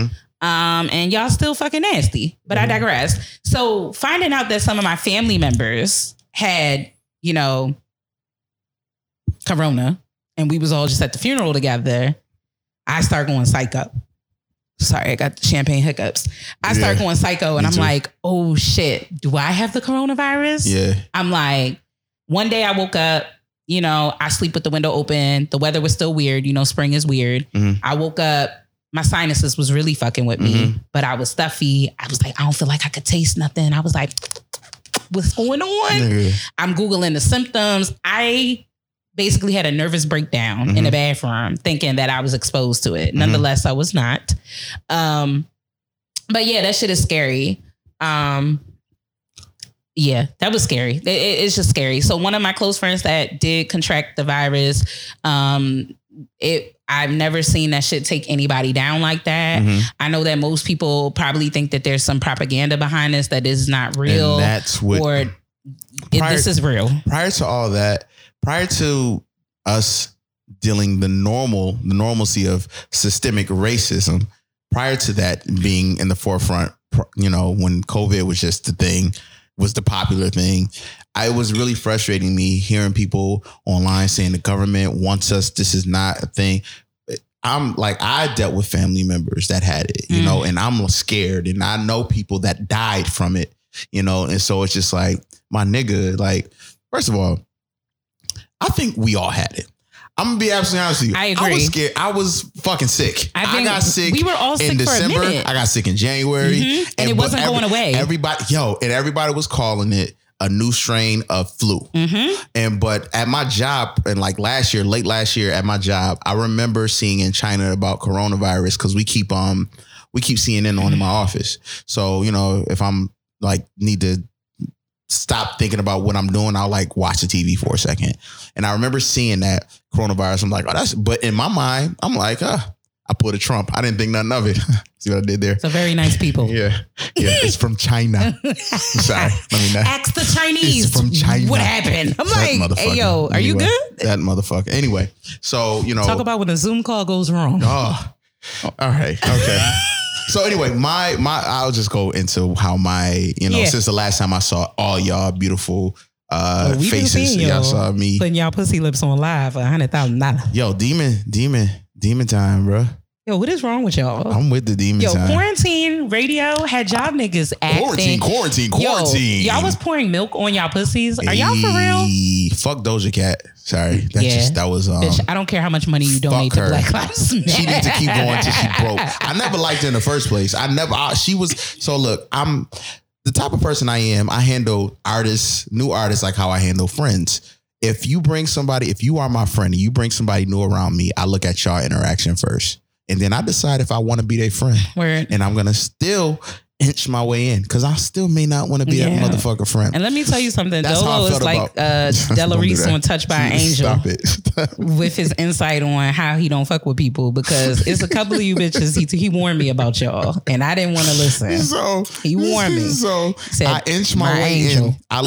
Um, and y'all still fucking nasty. But I digress. So finding out that some of my family members had, you know, corona and we was all just at the funeral together, I start going psycho. Sorry, I got the champagne hiccups. I start going psycho and I'm too. like, oh shit, do I have the coronavirus? yeah. I'm like, one day I woke up, you know, I sleep with the window open. The weather was still weird. You know, spring is weird. Mhm. I woke up, my sinuses was really fucking with me, Mhm. but I was stuffy. I was like, I don't feel like I could taste nothing. I was like, what's going on? I'm Googling the symptoms. I basically had a nervous breakdown in the bathroom thinking that I was exposed to it. Nonetheless, I was not. Um, but yeah, that shit is scary. Um, yeah, that was scary. It- it- it's just scary. So one of my close friends that did contract the virus, um, it I've never seen that shit take anybody down like that. Mhm. I know that most people probably think that there's some propaganda behind this that is not real, And that's what or Prior- this is real. prior to all that, prior to us dealing the normal, the normalcy of systemic racism, prior to that being in the forefront, you know, when COVID was just the thing, was the popular thing. I was really frustrating me hearing people online saying the government wants us. This is not a thing. I'm like, I dealt with family members that had it, you Mm. know, and I'm scared, and I know people that died from it, you know, and so it's just like, my nigga, like, first of all, I think we all had it. I'm gonna be absolutely honest with you. I I agree. was scared. I was fucking sick. I I, got sick. we were all sick in December. I got sick in January, Mhm. And it wasn't going away. Everybody, yo, and everybody was calling it a new strain of flu. Mm-hmm. And but at my job, and like last year, late last year at my job, I remember seeing in China about coronavirus because we keep um we keep seeing CNN on in my office. So you know if I'm like need to stop thinking about what I'm doing, I'll like watch the TV for a second. And I remember seeing that coronavirus. I'm like, oh, that's. But in my mind, I'm like, uh, I put a Trump. I didn't think nothing of it. See what I did there? So very nice people. Yeah, yeah. It's from China. Sorry, let me not. Ask the Chinese. It's from China. What happened? I'm That like, hey yo, are you good? That motherfucker. Anyway, so you know. Talk about when a Zoom call goes wrong. Oh, all right. Okay. so anyway, my my I'll just go into how my you know Yeah. since the last time I saw all y'all beautiful uh Oh, we been faces, y'all. saw me. Putting y'all pussy lips on live for a hundred thousand dollars. Yo, demon, demon, demon time, bro. Yo, what is wrong with y'all? I'm with the demon Yo, time. quarantine radio had y'all niggas acting. quarantine, quarantine, Yo, quarantine. y'all was pouring milk on y'all pussies. Are y'all for real? Hey, Fuck Doja Cat. Sorry, that Yeah. just that was um. Bitch, I don't care how much money you donate to her. Black Lives Matter. she needs to keep going till she broke. I never liked her in the first place. I never. I, she was so. Look, I'm the type of person I am. I handle artists, new artists, like how I handle friends. If you bring somebody, if you are my friend, and you bring somebody new around me, I look at y'all interaction first, and then I decide if I want to be their friend, Word. and I'm gonna still inch my way in because I still may not want to be Yeah. that motherfucker friend. And let me tell you something. That's Dolo is like uh, Reese that. on Touched by an Angel Stop it. with his insight on how he don't fuck with people because it's a couple of you bitches. He, he warned me about y'all and I didn't want to listen. So He warned me. So Said, I inch my, "My way angel." in. I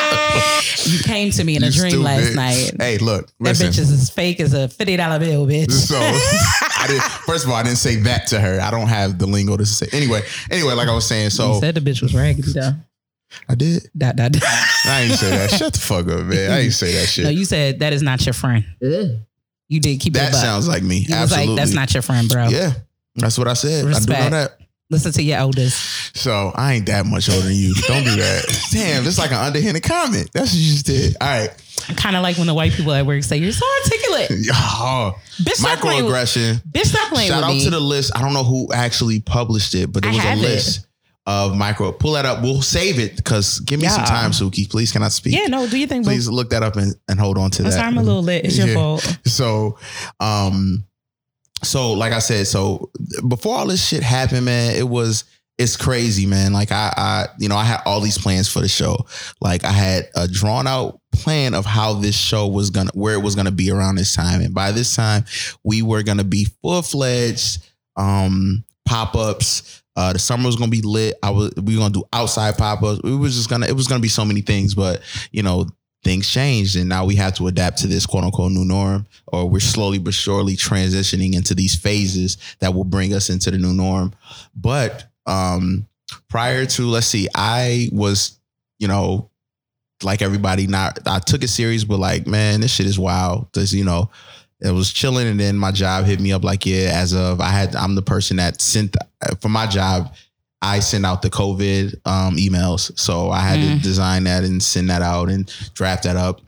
You came to me in a You dream last stupid. night. Hey, look, That bitch is as fake as a fifty dollar bill, bitch. so I did. First of all, I didn't say that to her. I don't have the lingo to say. Anyway, anyway, like I was saying, so you said the bitch was raggedy though. I did. Dot, dot, dot. I ain't say that. Shut the fuck up, man. I ain't say that shit. No, you said that is not your friend. You did keep it that buck. sounds like me. You was Absolutely. like, that's not your friend, bro. Yeah, that's what I said. I do know Respect. that. Listen to your elders. So I ain't that much older than you. Don't do that. Damn, it's like an underhanded comment. That's what you just did. All right. Kind of like when the white people at work say, You're so articulate. Oh, Bitch, stop playing with, microaggression. bitch, stop playing Shout out me. to the list. I don't know who actually published it, but there was a have it. list of micro. Pull that up. We'll save it because give me some time, Suki. Please, can I speak? Yeah, no, do you think? Please look that up and, and hold on to I'm that. sorry, I'm a little lit. It's your Yeah. fault. So, um, so like I said, so before all this shit happened, man, it was it's crazy, man. Like I, I, you know, I had all these plans for the show. Like I had a drawn out plan of how this show was gonna, where it was gonna be around this time, and by this time, we were gonna be full fledged um pop ups. Uh, the summer was gonna be lit. I was we were gonna do outside pop ups. It was just gonna it was gonna be so many things, but you know things changed and now we have to adapt to this quote unquote new norm or we're slowly but surely transitioning into these phases that will bring us into the new norm. But um prior to let's see i was you know like everybody not i took it serious but like man this shit is wild this you know it was chilling and then my job hit me up like yeah as of i had i'm the person that sent for my job I send out the COVID um, emails. So I had Mm. to design that and send that out and draft that up,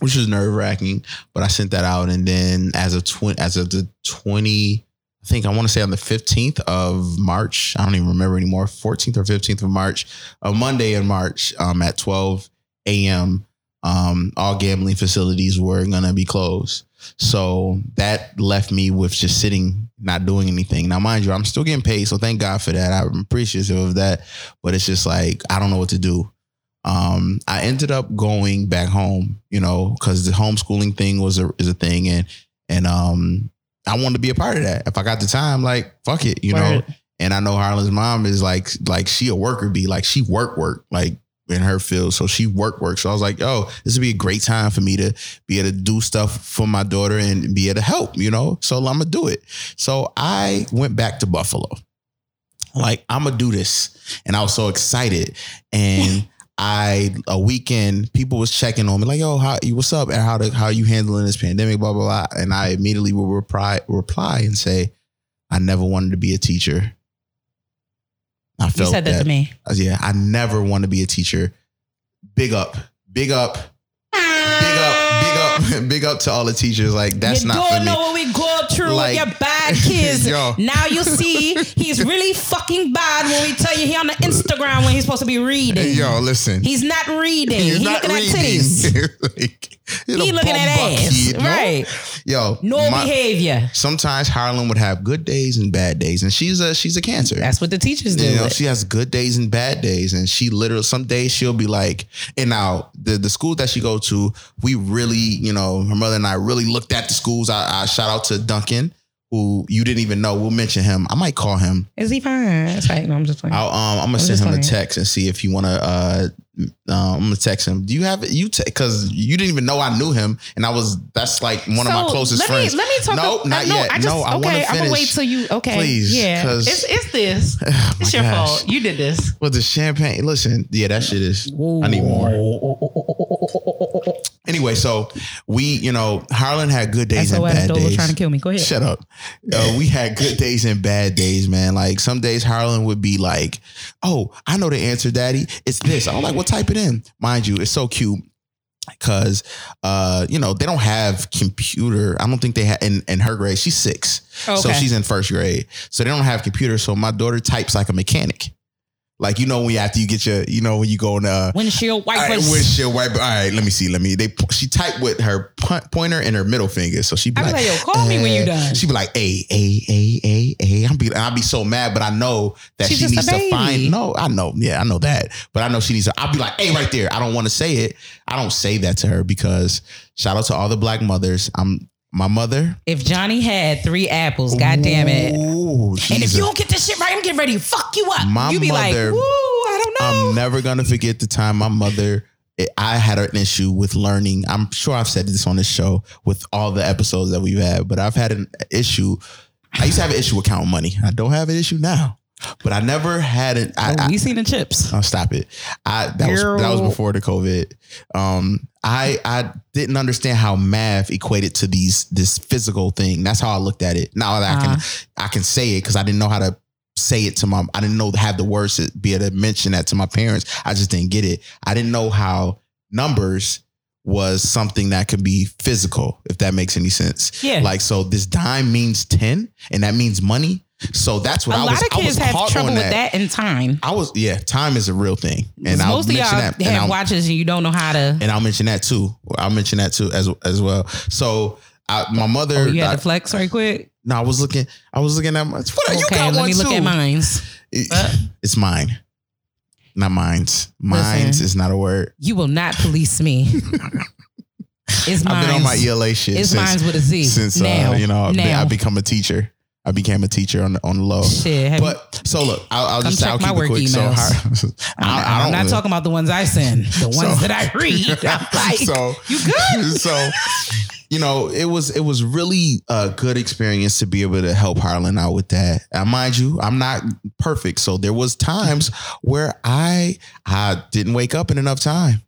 which was nerve wracking. But I sent that out, and then as of tw- as of the twenty, I think I want to say on the fifteenth of March. I don't even remember anymore. Fourteenth or fifteenth of March, a Monday in March, um, at twelve a.m. Um, all gambling facilities were gonna be closed. So that left me with just sitting, not doing anything. Now, mind you, I'm still getting paid, so thank God for that. I'm appreciative of that. But it's just like I don't know what to do. Um, I ended up going back home, you know, because the homeschooling thing was a is a thing, and and um, I wanted to be a part of that. If I got the time, like fuck it, you know. And I know Harlan's mom is like like she a worker bee, like she work work like in her field, so she work work. So I was like, oh, this would be a great time for me to be able to do stuff for my daughter and be able to help, you know. So I'm gonna do it. So I went back to Buffalo. Like I'm gonna do this, and I was so excited. And I a weekend, people was checking on me like, "Yo, how you? What's up? And how the, how you handling this pandemic?" Blah blah blah. And I immediately will reply reply and say, "I never wanted to be a teacher." I You said that, to me. Yeah, I never want to be a teacher. Big up, big up, big up, big up, big up to all the teachers. Like that's you not don't for know what we go through Like- bad kids. Now you see he's really fucking bad when we tell you he on the Instagram when he's supposed to be reading. Yo, listen. He's not reading. He's not looking reading. at titties. like, He looking at ass. kid, no? Right. Yo, No my- behavior. Sometimes Harlan would have good days and bad days, and she's a she's a cancer. That's what the teachers do. you know, she has good days and bad days, and she literally some days she'll be like, and now the the school that she go to, we really, you know, her mother and I really looked at the schools. I, I shout out to Duncan, who you didn't even know. We'll mention him. I might call him. Is he fine? That's right. No, I'm just playing. I'll, um, I'm gonna I'm send just him a text and see if he want to. Uh, um, I'm gonna text him. Do you have it? You because you didn't even know I knew him, and I was that's like one of my closest let friends. Let me talk. No, ab- not no, yet. I just, no, I want okay, to I'm finish. gonna wait till you. Okay, Please, yeah. 'cause- It's it's this. Oh It's your gosh. fault. You did this. With the champagne, listen, yeah, that shit is. I need more. Anyway, so we, you know, Harlan had good days and bad days. trying to kill me. Go ahead. Shut up. Uh, we had good days and bad days, man. Like some days Harlan would be like, "Oh, I know the answer, Daddy. It's this." I'm like, "Well, type it in." Mind you, it's so cute because, uh, you know, they don't have computer. I don't think they have in, in her grade. She's six, so she's in first grade. So they don't have computer. So my daughter types like a mechanic. Like you know when you after you get your, you know when you go in uh Windshield all right, windshield wiper. All right, let me see. Let me. They she typed with her pointer and her middle finger, so she be I be like, like, yo, call me when you eh. done. She be like, a a a a a. I'm be I'll be so mad, but I know that She's she needs to find. No, I know. Yeah, I know that, but I know she needs to. I'll be like, a right there. I don't want to say it. I don't say that to her because shout out to all the black mothers. I'm my mother. If Johnny had three apples, god damn it. Ooh, And if Jesus. you don't get this shit right, I'm getting ready to fuck you up. My you be mother- like, woo, I don't know. I'm never gonna forget the time my mother. I had an issue with learning. I'm sure I've said this on this show with all the episodes that we've had, but I've had an issue. I used to have an issue with counting money. I don't have an issue now, but I never had it. I, Oh, I, we seen the chips. I'll stop it. I that was that was before the COVID. Um, I I didn't understand how math equated to these this physical thing. That's how I looked at it. Now that I can I can say it because I didn't know how to say it to my. I didn't know have the words to be able to mention that to my parents. I just didn't get it. I didn't know how numbers was something that could be physical, if that makes any sense. Yeah. Like so, this dime means ten, and that means money. So that's what A I lot was. of I was kids have trouble with that in time. I was yeah, time is a real thing, and I'll Most of y'all that. Have I'll, watches and you don't know how to. and I'll mention that too. I'll mention that too as as well. So I, my mother. Oh, you I, to flex right quick. no, I was looking. I was looking at my. What, you Okay, got let one me look too. at mine's. It- Uh. it's mine, not mine's. Mine's Listen. is not a word. You will not police me. it's mine. I've been on my ELA shit It's since mine's with a Z. since now, uh, you know I've. I become a teacher. I became a teacher on the on the low. Shit, But so look, I'll, I'll just I'll my keep work it quick. emails. So I, don't not talking about the ones I send. The ones So- that I read. I'm like, so you good? so you know it was it was really a good experience to be able to help Harlan out with that. And mind you, I'm not perfect, so there was times where I I didn't wake up in enough time.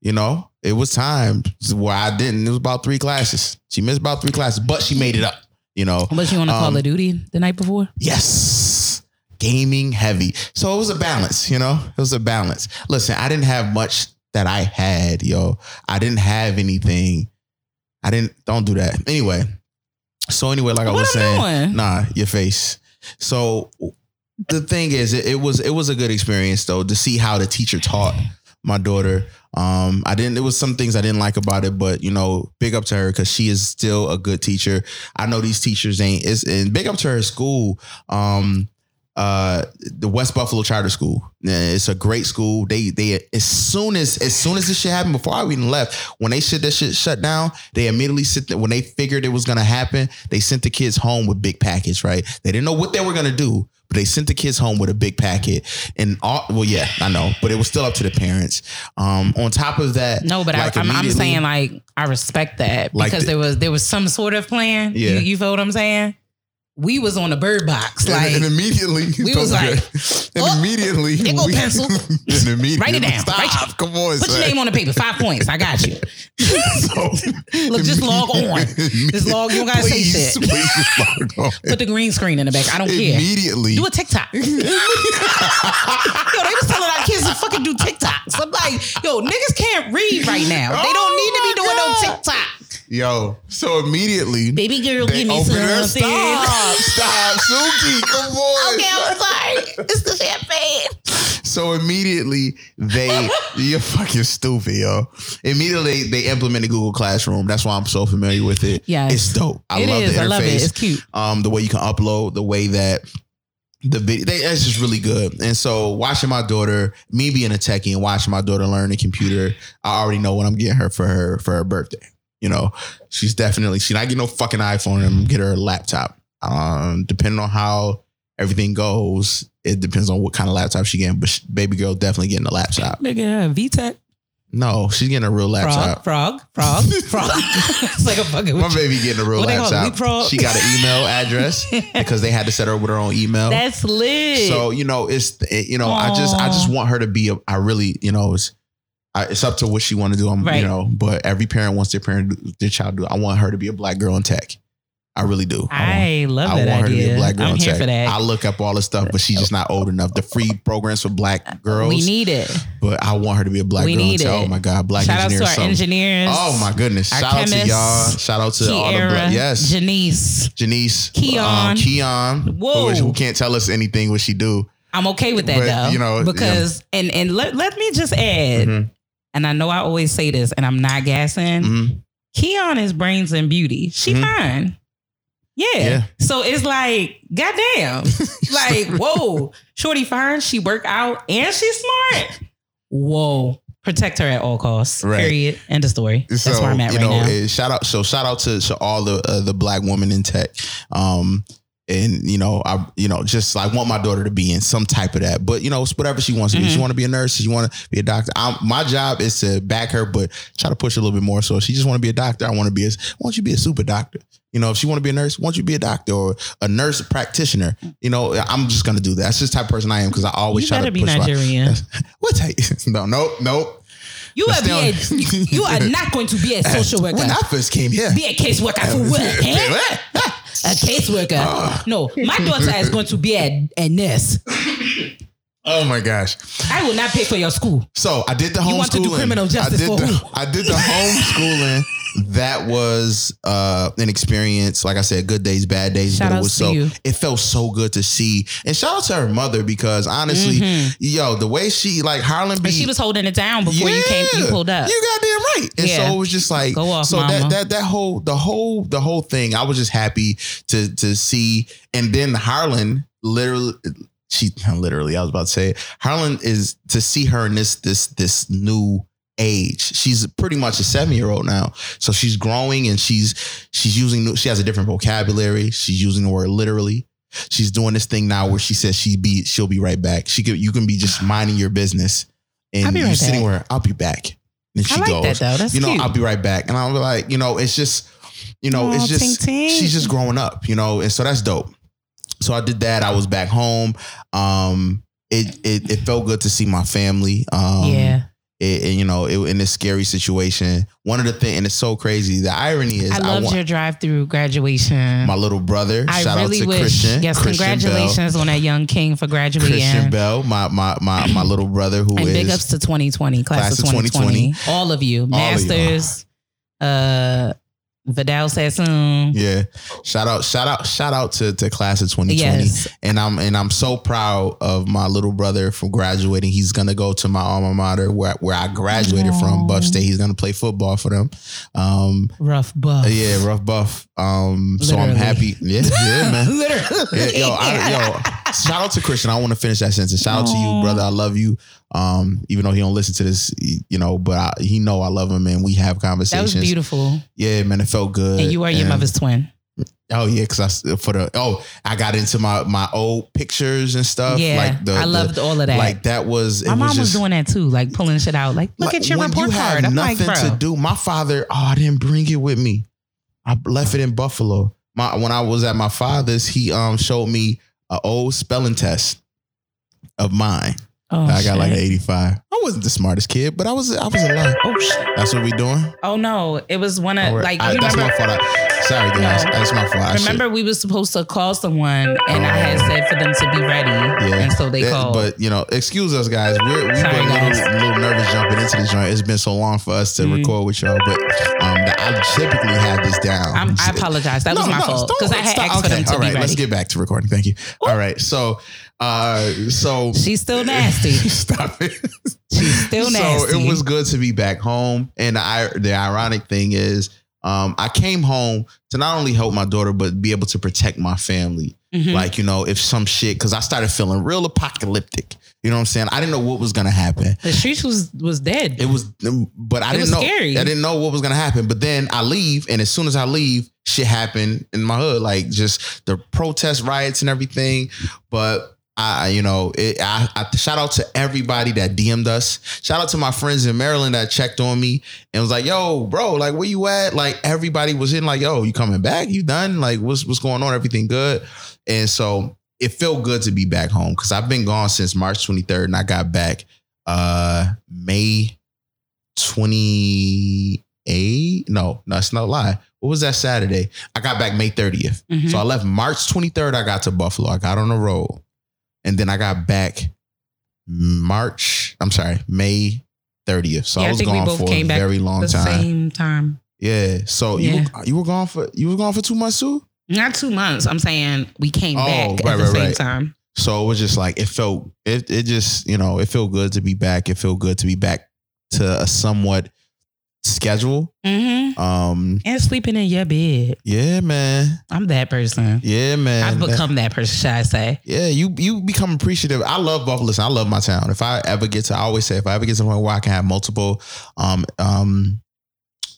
You know, it was times where I didn't. It was about three classes. She missed about three classes, but she made it up. You know, Was you on a Um, Call of Duty the night before? Yes. Gaming heavy. So it was a balance, you know? It was a balance. Listen, I didn't have much that I had, yo. I didn't have anything. I didn't don't do that. Anyway. So anyway, like I was I'm saying, doing? nah, your face. So the thing is, it, it was it was a good experience though to see how the teacher taught my daughter. Um, I didn't. There was some things I didn't like about it, but you know, big up to her because she is still a good teacher. I know these teachers ain't. It's and big up to her school. Um, uh, the West Buffalo Charter School. It's a great school. They they as soon as as soon as this shit happened, before I even left, when they shit that shit shut down, they immediately sit there, when they figured it was gonna happen, they sent the kids home with big package. Right? They didn't know what they were gonna do, but they sent the kids home with a big packet. And all well, yeah, I know, but it was still up to the parents. Um, on top of that, No, but like, I, I'm, I'm saying like I respect that Like because the- there was there was some sort of plan. Yeah. You, you feel what I'm saying? We was on the bird box. And- Like and, immediately we was like, and oh, immediately there go we- pencil. and immediately Write it down. Stop! Write- Come on, put your name on the paper. Five points. I got you. So, Look, just log on. Just log. You don't gotta say shit. Please log on. Put the green screen in the back. I don't care. Immediately. Do a TikTok. yo, they was telling our kids to fucking do TikToks. I'm like, yo, niggas can't read right now. They don't need to be oh, doing Oh my no TikTok. Yo, so immediately Baby girl, give me their something. Stop, stop, Suki, come on. Okay, I'm sorry. It's the champagne. So immediately they, you're fucking stupid, yo. Immediately they implemented Google Classroom. That's why I'm so familiar with it. Yeah. it's dope. I It love is. the interface. I love it. It's cute. um, the way you can upload, the way that the video, they, that's just really good. And so watching my daughter, me being a techie and watching my daughter learn the computer, I already know what I'm getting her for her for her birthday. You know, she's definitely she's not getting no fucking iPhone. I'm gonna get her a laptop. Um, depending on how everything goes, it depends on what kind of laptop she getting. But sh baby girl definitely getting a laptop. Nigga, VTech. No, she's getting a real laptop. frog, frog, frog. it's like a fucking. My baby getting a real What they call it, laptop. She got an email address because they had to set her up with her own email. That's lit. So you know, it's it, you know, I just I just want her to be. A, I really, you know, it's I, it's up to what she want to do. I'm, Right. you know, but every parent wants their parent their child to do. I want her to be a black girl in tech. I really do. I I love I that want her to be a black girl I'm here tech. for that. I look up all this stuff, but she's just not old enough. The free programs for black girls. we need it. but I want her to be a black We girl need tech. it. Oh my god, black Shout out engineers. to our engineers. Oh my goodness! Shout out to y'all. Shout out to all the black. Yes, Janice. Janice, Keon. um, Keon, Whoa. who, who can't tell us anything what she do. I'm okay with that But, though. you know, because and and let, let me just add, Mhm. and I know I always say this, and I'm not gassing. Mhm. Keon is brains and beauty. She Mhm. fine. Yeah. Yeah. So it's like, goddamn. like, whoa, Shorty fine. She work out and she's smart. Whoa. Protect her at all costs. Right. Period. End of story. That's so, where I'm at you right know, now. shout out. So shout out to, to all the uh, the black women in tech. Um, and you know, I you know, just I want my daughter to be in some type of that. But you know, it's whatever she wants to be. Mm-hmm. She want to be a nurse. She want to be a doctor. I'm, my job is to back her, but try to push a little bit more. So if she just want to be a doctor. I want to be a. I want you be a super doctor. You know, if she want to be a nurse, why don't you be a doctor or a nurse practitioner? You know, I'm just gonna do that. That's just the type of person I am because I always You try to be push Nigerian. what type? No, nope, nope. You are, be a, you are not going to be a social worker. When I first came here, Be a caseworker for what? A caseworker. Ah. no, my daughter is going to be a, a nurse. Oh my gosh. I will not pay for your school. So I did the homeschooling. You want to do criminal justice I did for the, who? I did the homeschooling. That was uh, an experience. Like I said, good days, bad days. Shout but it was so. you. It felt so good to see, and shout out to her mother because honestly, yo, the way she like Harlan B. Mm-hmm. She was holding it down before you came. You pulled up. You goddamn right. And Yeah. so it was just like Go off, so mama. that that that whole the whole the whole thing. I was just happy to to see. And then Harlan literally she literally I was about to say. Harlan is to see her in this this this new age. She's pretty much a seven year old now. So she's growing and she's she's using new, she has a different vocabulary. She's using the word literally. She's doing this thing now where she says she be she'll be right back. She could you can be just minding your business and I'll you're right sitting where I'll be back. And she I like goes, that though. That's you know, cute. I'll be right back. And I'm like, you know, it's just, you know, Aw, it's just ting, ting. she's just growing up, you know, and so that's dope. So I did that. I was back home. Um, it it, it felt good to see my family. Um, yeah, it, it, you know, it, in this scary situation. One of the things, and it's so crazy. The irony is, I loved want your drive-through graduation. my little brother. I shout really out to wish. Christian. yes, Christian congratulations on that young king for Bell. graduating. Christian Bell, my my my my little brother who is and big ups to 2020, class, of 2020. All of you, All of you. masters, uh, Vidal Sassoon. yeah. Shout out, shout out, shout out to to class of 2020. Yes, and I'm and I'm so proud of my little brother for graduating. He's gonna go to my alma mater where where I graduated from, Buff State. He's gonna play football for them. Um, rough buff. yeah, rough buff. Um, so I'm happy. Yeah, yeah, man. Literally. Yeah, yo, I, yo, shout out to Christian. I want to finish that sentence. Shout out to you, brother. I love you. Um, even though he don't listen to this, you know, but I, he know I love him and we have conversations. that was beautiful. Yeah, man, it felt good. And you are your And- mother's twin. Oh yeah, because I for the oh I got into my my old pictures and stuff. yeah, like the, I the- loved all of that. like that was it My mom was was, doing that too, like pulling shit out. Like, look like, at your report you card. I'm like, nothing bro. to do. My father, oh, I didn't bring it with me. I left it in Buffalo. My when I was at my father's, he um showed me an old spelling test of mine. Oh, I got like an 85. I wasn't the smartest kid, but I was I was alive. Oh shit. That's what we doing. Oh no, it was one of Or- like I- that's remember, my fault. I, sorry guys, No. that's my fault. I should- remember we were supposed to call someone and I had said for them to be ready. Yeah. And so they That- called. But you know, excuse us, guys. We're been guys. little, little nervous jumping into this joint. It's been so long for us to Mm. record with y'all, but um, I typically have this down. I'm, I apologize. That was No, my no, fault because I had stop. asked for Okay, them to all be ready. Let's get back to recording. Thank you. All right, so uh, so She's still nasty. stop it. She's still nasty. So it was good to be back home. And the, the ironic thing is, um, I came home to not only help my daughter, but be able to protect my family. Mhm. Like, you know, if some shit, because I started feeling real apocalyptic. You know what I'm saying? I didn't know what was to happen. the streets was was dead. It was, but I It didn't was know. scary. I didn't know what was gonna happen. But then I leave, and as soon as I leave, shit happened in my hood, like just the protest riots and everything. But I, you know, it, I, I shout out to everybody that DM'd us. Shout out to my friends in Maryland that checked on me and was like, "Yo, bro, like where you at?" Like everybody was in, like, "Yo, you coming back? You done? Like, what's what's going on? Everything good?" And so it felt good to be back home because I've been gone since March 23rd, and I got back uh May 28. No, no, that's not a lie. What was that Saturday? I got back May 30th. Mhm. So I left March 23rd. I got to Buffalo. I got on the road. And then I got back March, I'm sorry, May 30th. So Yeah, I I was we gone for came a back very long the time. same time. Yeah. So you were, you were gone for you were gone for two months too? Not two months. I'm saying we came Oh, back right, at the right, same right. time. So it was just like it felt it it just, you know, it felt good to be back. It felt good to be back to a somewhat schedule. Mm-hmm. Um And sleeping in your bed. yeah, man. I'm that person. Yeah, man. I've become that person, should I say? Yeah, you you become appreciative. I love Buffalo. Listen, I love my town. If I ever get to, I always say, if I ever get to a point where I can have multiple um um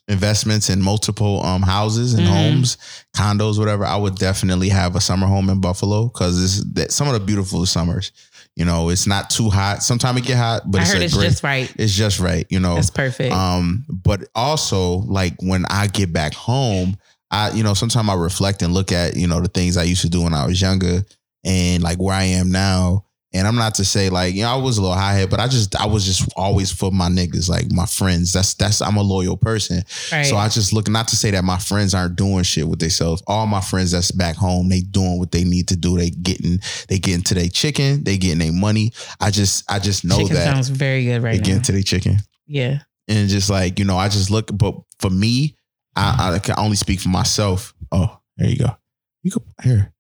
investments in multiple um houses and Mhm. homes, condos, whatever, I would definitely have a summer home in Buffalo because it's that some of the beautiful summers. You know, it's not too hot. Sometimes it get hot, but I it's heard it's just right. it's just right. You know, That's perfect. um, but also like when I get back home, I you know sometimes I reflect and look at you know the things I used to do when I was younger and like where I am now, And I'm not to say like, you know, I was a little high head, but I just I was just always for my niggas, like my friends. That's that's I'm a loyal person. Right. So I just look not to say that my friends aren't doing shit with themselves. All my friends that's back home, they doing what they need to do. They getting they getting to their chicken, they getting their money. I just I just know Chicken that sounds very good they right now. getting to their chicken. yeah. And just like, you know, I just look, but for me, I, I can only speak for myself. Oh, there you go. You go here.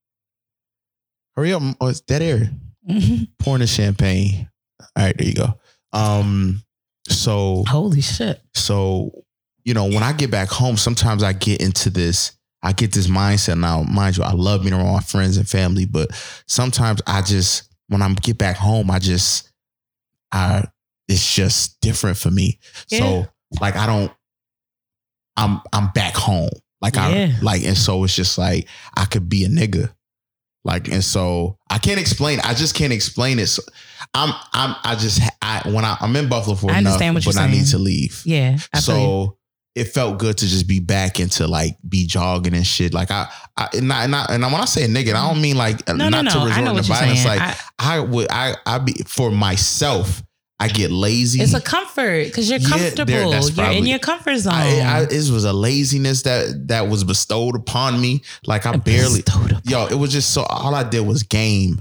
Hurry up. Oh, it's dead air. Mhm. Pouring the champagne. All right, there you go. Um, so Holy shit. so, you know, when I get back home, sometimes I get into this, I get this mindset now. Mind you, I love being around my friends and family, but sometimes I just, when I get back home, I just, I, it's just different for me. Yeah. So, like, I don't, I'm, I'm back home. Like, Yeah. I, like, and so it's just like, I could be a nigga. Like, and so I can't explain. I just can't explain it. So I'm, I'm, I just, I, when I, I'm in Buffalo for I enough, understand what but you're I need to leave. Yeah. I. So it felt good to just be back into like be jogging and shit. Like I, I and not, and, I, and when I say nigga, I don't mm. mean like no, not no, no. to resort to violence. saying. Like I- I, would, I, I be for myself. I get lazy. it's a comfort because you're Yeah, comfortable. you're in your comfort zone. I, I, it was a laziness that that was bestowed upon me. Like I barely, yo, it was just so. All I did was game,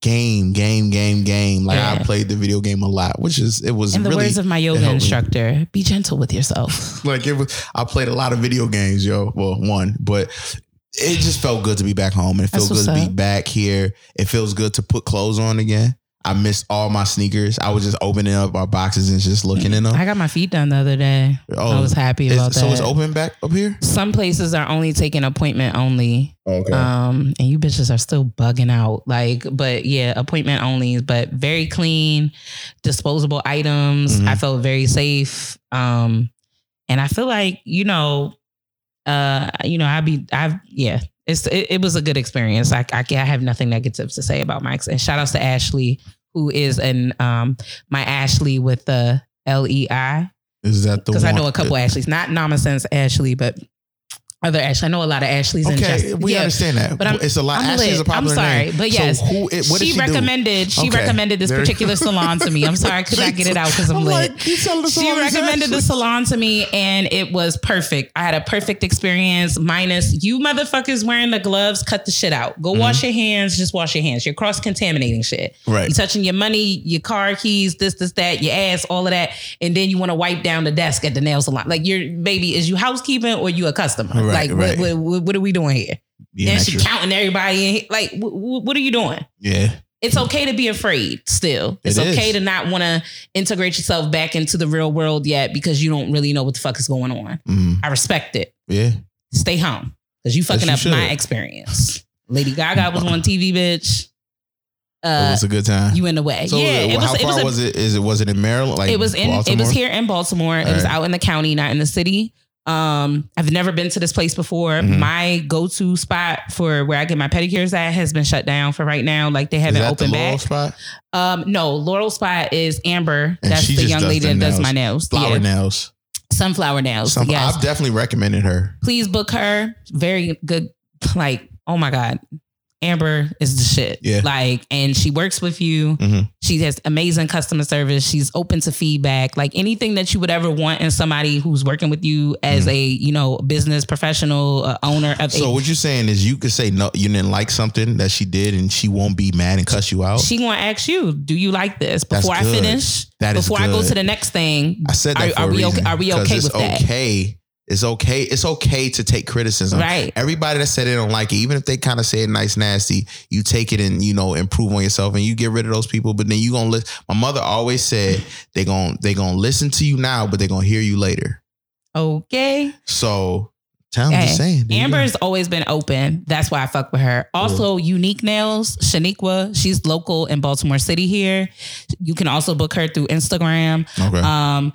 game, game, game, game. Like I played the video game a lot, which is it was In the really words of my yoga helped me. instructor, be gentle with yourself. like it was I played a lot of video games, yo. Well, one, but it just felt good to be back home. And it feels good to be back here. It feels good to put clothes on again. I missed all my sneakers. I was just opening up our boxes and just looking in them. I got my feet done the other day. Oh, I was happy about that. so it's open back up here? Some places are only taking appointment only. Okay. Um, and you bitches are still bugging out. Like, but yeah, appointment only, but very clean, disposable items. Mhm. I felt very safe. Um, and I feel like, you know, uh, you know, I be I've yeah, it's it, it was a good experience. I, I I have nothing negative to say about Mike's. And shout outs to Ashley, who is an um my Ashley with the L E I Is that the one? because I know a couple Ashleys, not nonsense Ashley, but other Ashley. I know a lot of Ashleys. Okay, just, we yeah. understand that. But I'm- it's a lot. I'm Ashley is a lit. I'm sorry, name. but yes, So who? It, what did she, she do? recommended she Okay. recommended this There- particular salon to me. I'm sorry I could not get it out because I'm, I'm lit. like, you telling us she recommended the salon to me and it was perfect. I had a perfect experience, minus you motherfuckers wearing the gloves, cut the shit out. Go wash your hands, just wash your hands. You're cross contaminating shit. Mm-hmm. Right. You touching your money, your car keys, this, this, that, your ass, all of that. And then you want to wipe down the desk at the nail salon. Like your baby, is you housekeeping or you a customer? Right, like right. What, what, what are we doing here? Being and she extra. counting everybody in. here. Like, wh- wh- what are you doing? Yeah. It's okay to be afraid still. It's It okay to not want to integrate yourself back into the real world yet because you don't really know what the fuck is going on. Mm, I respect it. yeah. Stay home because you fucking you up my experience. Lady Gaga was on TV, bitch. it Uh, was a good time. you in the way. so yeah, uh, it was. how it far was, a- was it? Is it was it in Maryland? Like it was in. It was here in Baltimore. It was Alright. out in the county, not in the city. Um, I've never been to this place before. Mhm. My go-to spot for where I get my pedicures at has been shut down for right now. Like they haven't the opened Laurel back. spot? Um, no, Laurel Spot is Amber. And That's the young lady the that does my nails. Flower Yeah. nails. Sunflower nails. Some, yes. I've definitely recommended her. Please book her. Very good. Like, oh my God. Amber is the shit. Yeah. Like, and she works with you. Mhm. She has amazing customer service. She's open to feedback. Like anything that you would ever want in somebody who's working with you as a, you know, business professional, uh, owner of Mm-hmm. So a what you're saying is you could say no, you didn't like something that she did, and she won't be mad and cuss you out. she gonna ask you, do you like this? Before I finish, That is before I go to the next thing, I said that are, are we okay? Are we okay it's with that? okay. It's okay. It's okay to take criticism. Right. Everybody that said they don't like it, even if they kind of say it nice, nasty, you take it and you know improve on yourself, and you get rid of those people. But then you gonna listen. My mother always said they gonna they gonna listen to you now, but they gonna hear you later. Okay. So tell Hey, just saying. Amber's always been open. That's why I fuck with her. Also, Unique Nails, Shaniqua. She's local in Baltimore City here. You can also book her through Instagram. okay. Um,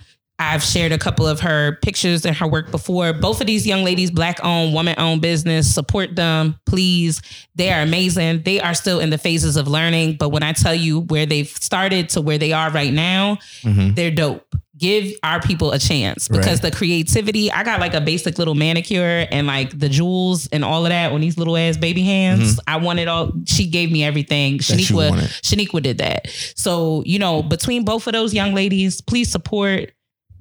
I've shared a couple of her pictures and her work before. Both of these young ladies, black owned, woman owned business. Support them, please. They are amazing. They are still in the phases of learning, but when I tell you where they've started to where they are right now, Mhm. they're dope. give our people a chance because the creativity. I got like a basic little manicure and like the jewels and all of that on these little ass baby hands. I wanted all. She gave me everything. Mm-hmm. That Shaniqua. Shaniqua did that. So you know, between both of those young ladies, please support.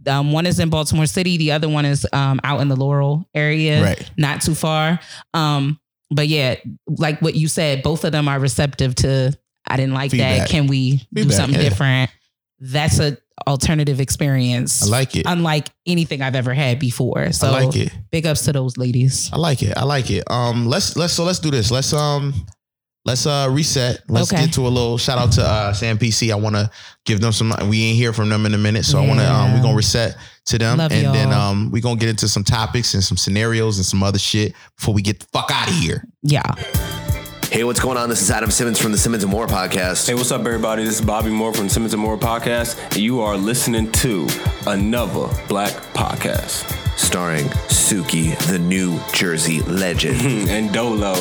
Um, one is in Baltimore City. The other one is um, out in the Laurel area, Right. not too far. Um, but yeah, like what you said, both of them are receptive to. I didn't like Feedback. that. Can we do something yeah. different? That's a alternative experience. I like it. unlike anything I've ever had before. So I like it. big ups to those ladies. I like it. I like it. Um, let's let's so let's do this. Let's um let's uh reset. Let's Okay. get to a little shout out to uh Sam PC. I want to give them some. We ain't hear from them in a minute, so I want to um we're gonna reset to them, Love and then y'all. um we're gonna get into some topics and some scenarios and some other shit before we get the fuck out of here. Yeah. Hey, what's going on? This is Adam Simmons from the Simmons and More podcast. Hey, what's up, everybody? This is Bobby Moore from Simmons and More Podcast, and you are listening to another Black Podcast. starring Suki, the New Jersey legend. and Dolo,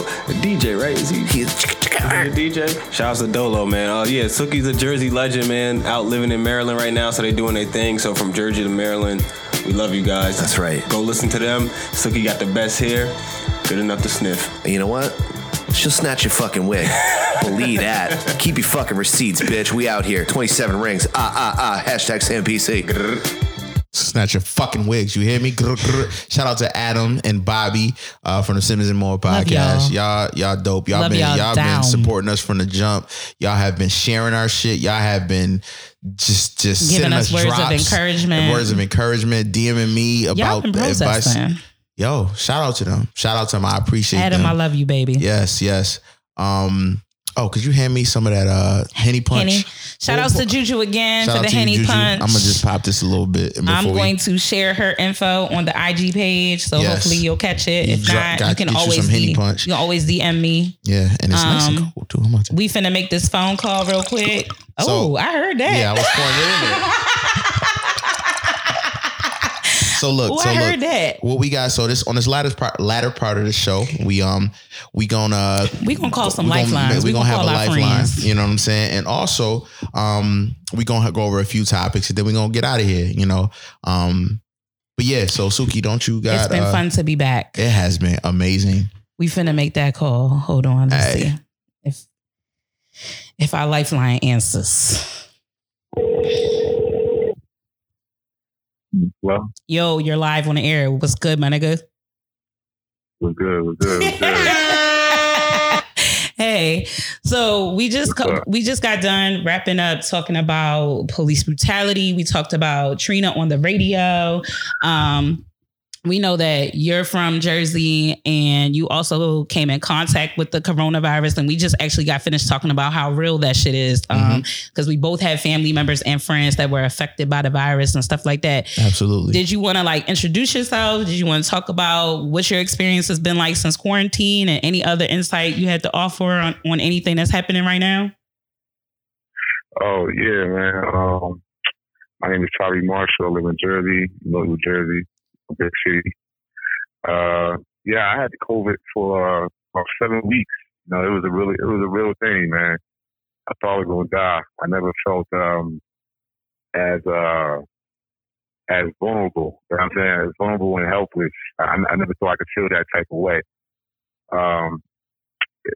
DJ, right? Is he? He's DJ. Shout out to Dolo, man. Oh yeah, Suki's a Jersey legend, man. Out living in Maryland right now, so they doing their thing. So from Jersey to Maryland, we love you guys. That's right. Go listen to them. Suki got the best hair, good enough to sniff. you know what? She'll snatch your fucking wig. Believe that. Keep your fucking receipts, bitch. We out here. 27 rings. Ah, ah, ah. Hashtag SamPC. Snatch your fucking wigs. You hear me? Grr, grr. Shout out to Adam and Bobby uh, from the Simmons and More podcast. Y'all, y'all dope. Y'all Love been y'all y'all been supporting us from the jump. Y'all have been sharing our shit. Y'all have been just just Giving sending us words of encouragement. words of encouragement, DMing me Y'all about been advice. Yo, shout out to them. Shout out to them. I appreciate Adam, them. I love you, baby. Yes, yes. Um. Oh, could you hand me some of that uh henny punch? Henny. Shout Oh, outs po- to Juju again for the to you, Henny punch. I'm gonna just pop this a little bit. I'm we- going to share her info on the IG page, so Yes. hopefully you'll catch it. You If not, got- you can you always Henny D- punch. you can always DM me. Yeah, and it's nice and Um, cool too. We finna make this phone call real quick. Oh, I heard that. Yeah, I was pouring it in there. So look, so I look, heard that. what we got. So this on this latter part, latter part of the show, we um we gonna We gonna call some we gonna- lifelines. We, We gonna, gonna have a lifeline. You know what I'm saying? And also, um, we gonna go over a few topics, and then we gonna get out of here. You know, um, but yeah. So Suki, don't you got? It's been uh, fun to be back. It has been amazing. We finna make that call. Hold on. Let's Hey. see. If if our lifeline answers. Well, Yo, you're live on the air. What's good, my nigga? was good, was good, was good. hey, so we just co- we just got done wrapping up talking about police brutality. We talked about Trina on the radio. Um, we know that you're from Jersey and you also came in contact with the coronavirus. And we just actually got finished talking about how real that shit is. Um, because we both have family members and friends that were affected by the virus and stuff like that. Absolutely. Did you want to like introduce yourself? Did you want to talk about what your experience has been like since quarantine and any other insight you had to offer on, on anything that's happening right now? Oh yeah, man. Um, my name is Charlie Marshall. I live in Jersey, New Jersey, big city. Uh, yeah, I had COVID for uh, about seven weeks. You know, it was a really, it was a real thing, man. I thought I was gonna die. I never felt um as uh as vulnerable. You know I'm saying? As vulnerable and helpless. I, I never thought I could feel that type of way. Um,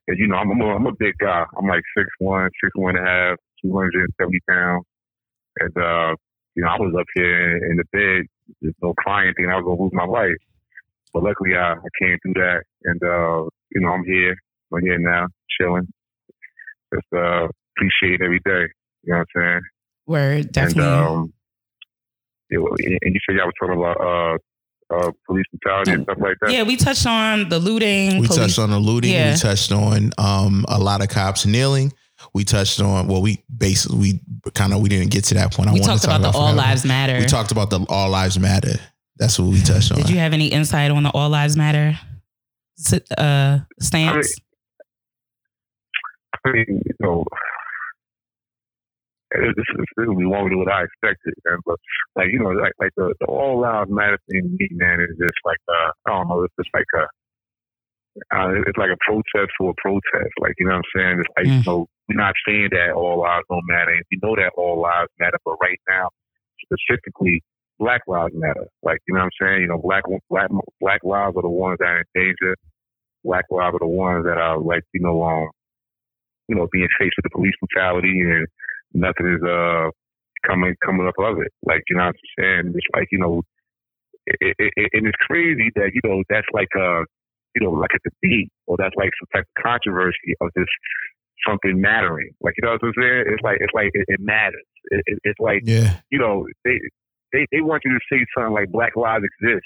you know, I'm, I'm, a, I'm a big guy. I'm like six one, six one and a half, two hundred and seventy pounds. And uh, you know, I was up here in, in the bed, just no client thinking I was gonna lose my life. But luckily, I, I came through that, and uh, you know, I'm here. I'm here now, chilling. Just uh, appreciate every day. You know what I'm saying? Word, definitely. And um, it, and you said y'all was talking about uh, uh, police brutality and stuff like that. yeah, we touched on the looting. we police- touched on the looting. Yeah. We touched on um, a lot of cops kneeling. We touched on well, we basically we kind of we didn't get to that point. I we wanted talked to talk about the All. Lives Matter. We talked about the All Lives Matter. That's what we touched on. Did you have any insight on the All Lives Matter uh, stance? I mean, you know, it- this is really won't do what I expected, man. But like, you know, like like the, the all lives matter thing to me, man, is just like uh, I don't know, it's just like a uh, it's like a protest for a protest. Like, you know what I'm saying? It's like, Mm. you know, we're not saying that all lives don't matter. And we know that all lives matter, but right now, specifically Black Lives Matter. Like, you know what I'm saying? You know, black black black lives are the ones that are in danger. Black lives are the ones that are like, you know, um, you know, being faced with the police brutality and nothing is uh coming coming up of it. Like, you know what I'm saying? It's like, you know, it, it, it, and it's crazy that, you know, that's like uh you know, like a debate or that's like some type of controversy of this something mattering. Like you know what I'm saying? It's like it's like it, it matters. It, it, it's like Yeah. you know they they they want you to say something like Black Lives exist.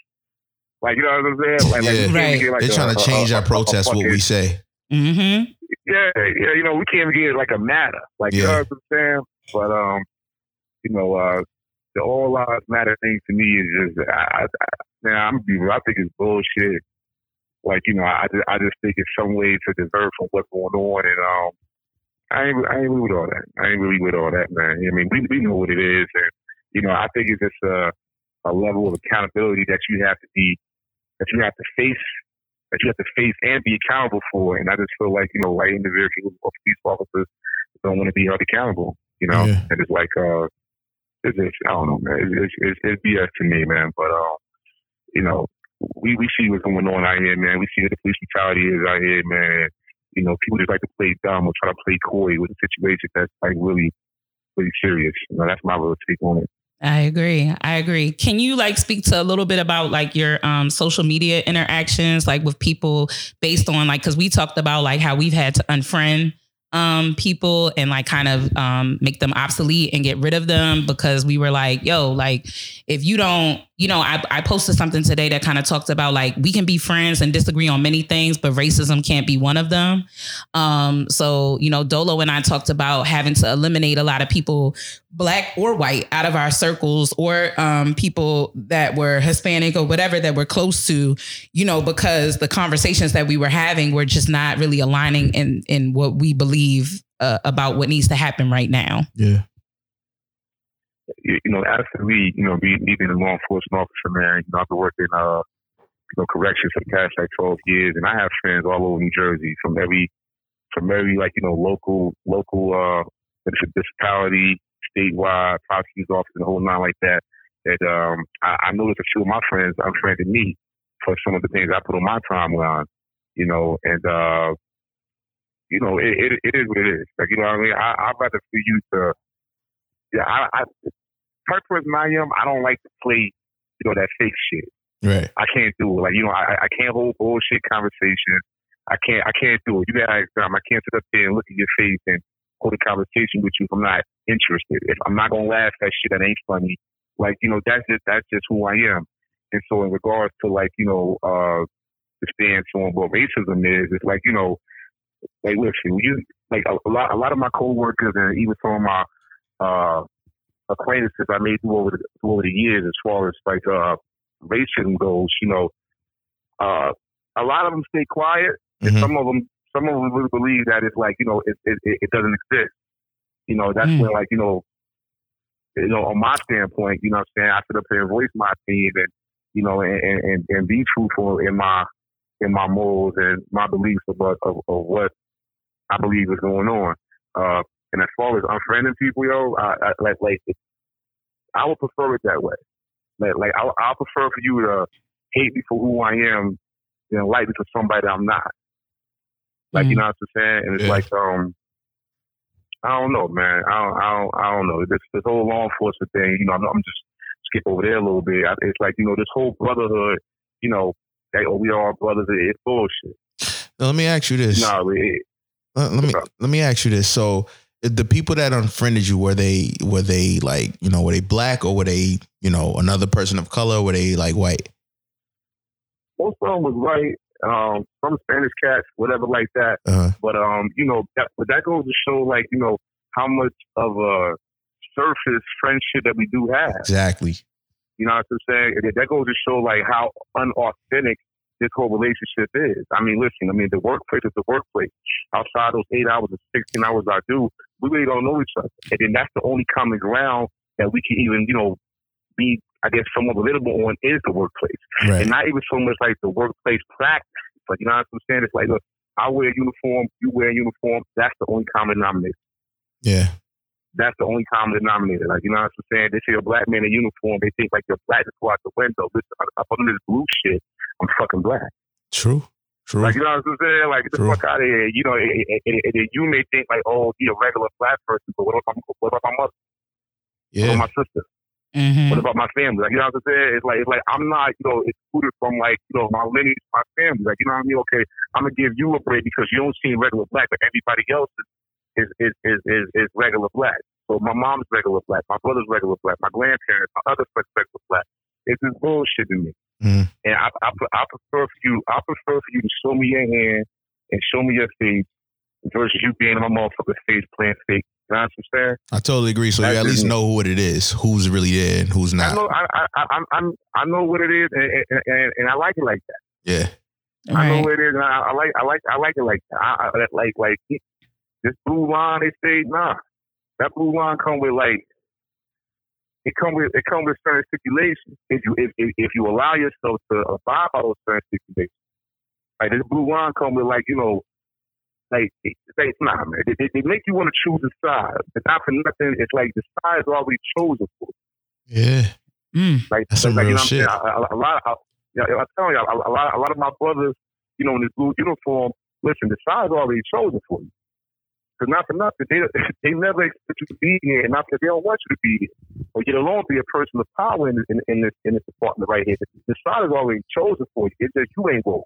Like you know what I'm saying? Like, like Yeah. we can't Right. get, like, They're a- trying to change a- our a- a protest what we say. Mm-hmm. Yeah, yeah, you know we can't get like a matter. Like you know what I'm saying? But um, you know uh. The all lives matter thing to me is just, I, I, I, man, I'm gonna be real. I think it's bullshit. Like, you know, I, just, I just think it's some way to divert from what's going on. And, um, I ain't, I ain't really with all that. I ain't really with all that, man. I mean, we, we know what it is. And, you know, I think it's just a, a level of accountability that you have to be, that you have to face, that you have to face and be accountable for. And I just feel like, you know, white individuals or police officers don't want to be held accountable, you know? Yeah. And it's like, uh, it's just, I don't know, man. It's, it's, it's, it's BS to me, man. But, um, you know, we, we see what's going on out here, man. We see what the police brutality is out here, man. You know, people just like to play dumb or try to play coy with a situation that's like really, really serious. You know, that's my real take on it. I agree. I agree. Can you like speak to a little bit about like your um social media interactions, like with people based on like because we talked about like how we've had to unfriend um people and like kind of um make them obsolete and get rid of them because we were like, yo, like if you don't, you know, I, I posted something today that kind of talked about like we can be friends and disagree on many things, but racism can't be one of them. Um, so you know, Dolo and I talked about having to eliminate a lot of people black or white out of our circles or um, people that were Hispanic or whatever that we're close to, you know, because the conversations that we were having were just not really aligning in in what we believe uh, about what needs to happen right now. Yeah. You, you know, after me, you know, me, me being a law enforcement officer, man, you know, I've been working, uh, you know, corrections for the past like 12 years, and I have friends all over New Jersey from every, from every like, you know, local, local, uh, municipality, statewide, prosecutor's office, and the whole nine like that. That um, I, I noticed a few of my friends unfriended me for some of the things I put on my timeline, you know, and uh, you know, it, it, it is what it is. Like, you know what I mean? I, I'd rather for you to, yeah, I, I, type person I am, I don't like to play, you know, that fake shit. Right. I can't do it. Like, you know, I, I can't hold bullshit conversations. I can't, I can't do it. You gotta understand, I can't sit up there and look at your face and hold a conversation with you if I'm not interested. If I'm not gonna laugh at shit that ain't funny, like, you know, that's just, that's just who I am. And so in regards to like, you know, uh, the stance on what racism is, it's like, you know, like listen, you like a, a lot a lot of my coworkers and even some of my uh acquaintances I made through over the through over the years as far as like uh racism goes, you know, uh a lot of them stay quiet and Mhm. some of them some of them really believe that it's like, you know, it it, it doesn't exist. You know, that's Mm. when like, you know, you know, on my standpoint, you know what I'm saying, I sit up here and voice my opinion and you know, and, and, and be truthful in my in my morals and my beliefs about of, of what I believe is going on. Uh, and as far as unfriending people, yo, I, I, like like I would prefer it that way. Like, like I, I prefer for you to hate me for who I am than like me for somebody I'm not. Like you know what I'm saying? And it's Yeah. like um. I don't know, man. I don't, I don't, I don't know. This, this whole law enforcement thing, you know, I'm, I'm just skip over there a little bit. I- It's like, you know, this whole brotherhood, you know, oh, we are brothers. It's bullshit. Now, let me ask you this. No, it, Let, let me let me ask you this. So the people that unfriended you were they were they like you know were they black or were they you know another person of color? Were they like white? most of them was white. Um, some Spanish cats, whatever like that. Uh, But um, you know, that, but that goes to show like you know how much of a surface friendship that we do have. exactly. You know what I'm saying? That goes to show like how unauthentic this whole relationship is. I mean, listen, I mean the workplace is the workplace. Outside those eight hours or sixteen hours I do, we really don't know each other. And then that's the only common ground that we can even, you know, be I guess somewhat relatable on is the workplace. Right. And not even so much like the workplace practice. But you know what I'm saying? It's like, look, I wear a uniform, you wear a uniform. That's the only common denominator. Yeah. That's the only common denominator. Like you know what I'm saying? They see a black man in uniform, they think like you're black to go out the window. Listen, up under this blue shit, I'm fucking black. True. True. Like you know what I'm saying? Like get the True. fuck out of here. You know, and, and, and, and you may think like, oh, he a regular black person, but what about what about my mother? Yeah. What yeah. about my sister? Mhm. What about my family? Like, you know what I'm saying? It's like, it's like I'm not, you know, excluded from like, you know, my lineage, my family. Like, you know what I mean? Okay, I'm gonna give you a break because you don't seem regular black, but everybody else is is is is, is, is regular black. So my mom's regular black, my brother's regular black, my grandparents, my other friends regular black. It's just bullshit to me. Mhm. And I, I I prefer for you, I prefer for you to show me your hand and show me your face versus you being in my motherfucking face playing fake. You know what I'm saying? I totally agree. So you at least me. know what it is, who's really there and who's I not. know, I, I, I, I'm, I'm, know what it is, and, and, and, and I like it like that. Yeah. I know what it is, and I, I like, I like, I like it like that. I, I like, like this blue line. They say, nah, that blue line come with like, it come with, it come with certain stipulations. If you, if, if, if you allow yourself to abide by those certain stipulations, like this blue line come with like, you know, like, it's like, nah, man, they, they, they make you want to choose a side, but not for nothing. It's like the side is already chosen for. you. Yeah. Mm. Like, That's some like, real you know shit. What I'm, saying? A, a, a lot, of, yeah, I'm telling you, a, a lot, a lot of my brothers, you know, in this blue uniform, listen, the side's already chosen for you. Because not for nothing, they they never expect you to be here, and not because they don't want you to be here, or get alone be a person of power in in, in this in this department right here. The side is already chosen for you. It's just you ain't going,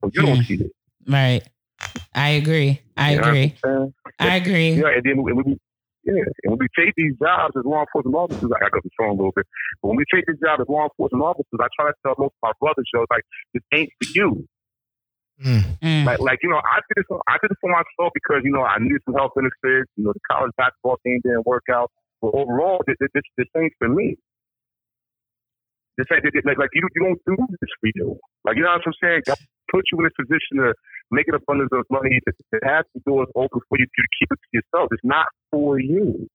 so you don't Mm. see it. Right. I agree. I You agree. I agree. Yeah, and then when we, yeah, and when we take these jobs as law enforcement officers, I got the phone a little bit, but when we take this job as law enforcement officers, I try to tell most of my brothers, shows like, this ain't for you. Mm. Mm. Like, like you know, I did this. I did this for myself because you know I needed some health benefits. You know, the college basketball team didn't work out, but overall, this this, this ain't for me. This ain't like like you you don't do this for you. Like you know what I'm saying? God put you in a position to make an abundance of money to, to have the doors open for you to keep it to yourself. It's not for you.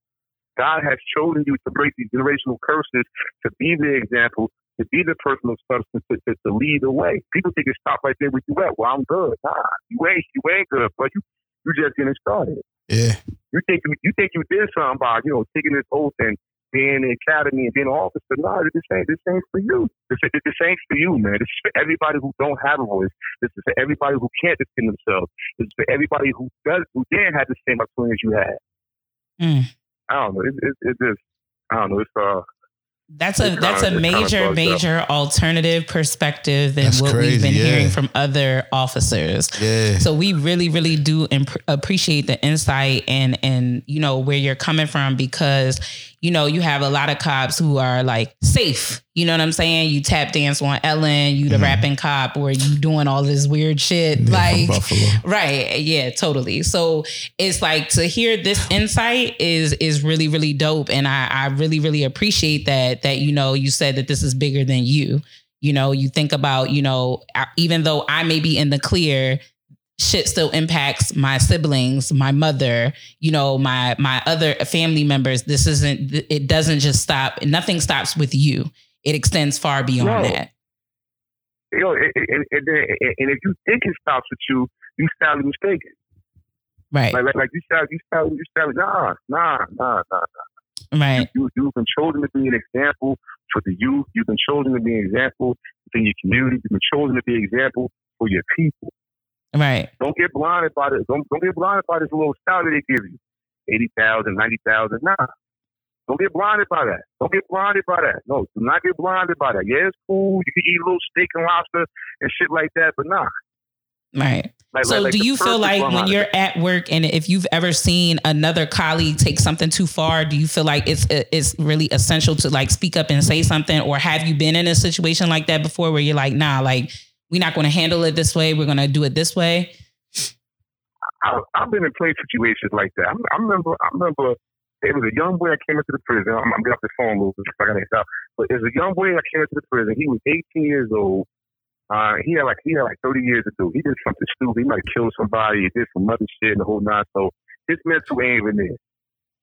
God has chosen you to break these generational curses, to be the example, to be the person of substance, to, to, to lead the way. People think it stop right there with you at. Well, I'm good. Nah, you ain't, you ain't good, but you, you just getting started. Yeah. You think you, you think you did something by, you know, taking this oath and being in the academy and being an officer. Nah, this ain't, this ain't for you. This, this ain't for you, man. This is for everybody who don't have a voice. This is for everybody who can't defend themselves. This is for everybody who does, who didn't have the same opportunity as you had. Mm. I don't know. It, it, it just, I don't know. It's uh, That's a that's a kinda- it's kinda major bugged major alternative perspective than That's what we've been yeah. hearing from other officers. Yeah. So we really, really do imp- appreciate the insight and and you know where you're coming from because you know you have a lot of cops who are like safe. You know what I'm saying? You tap dance on Ellen, you the Mhm. rapping cop, or you doing all this weird shit. Yeah, like. Right. Yeah, totally. So it's like to hear this insight is is really, really dope. And I, I really, really appreciate that that, you know, you said that this is bigger than you. You know, you think about, you know, even though I may be in the clear, shit still impacts my siblings, my mother, you know, my my other family members. This isn't it doesn't just stop, nothing stops with you. It extends far beyond No. that. you know, and, and, and, if you think it stops with you, you sadly mistaken. Right. Like, like, like you sadly, you sadly, you sadly, nah, nah, nah, nah. nah. Right. You, you've been chosen to be an example for the youth. You've been chosen to be an example within your community. You've been chosen to be an example for your people. Right. Don't get blinded by this. Don't, don't get blinded by this little salary they give you. 80,000, 90,000. Nah. Don't get blinded by that. Don't get blinded by that. No, do not get blinded by that. Yeah, it's cool. You can eat a little steak and lobster and shit like that, but nah. Right. Like, so like, like do the you feel like when you're at work and if you've ever seen another colleague take something too far do you feel like it's it's really essential to like speak up and say something or have you been in a situation like that before where you're like nah like we're not going to handle it this way we're going to do it this way I, I've been in plenty situations like that. I, I remember, I remember there was a young boy that came into the prison. I'm, I'm getting off the phone bit. I got to out. But there's a young boy that came into the prison. He was 18 years old. Uh, he had like he had like 30 years to do. He did something stupid. He might kill somebody. He did some other shit and the whole nine. So his mental ain't even there.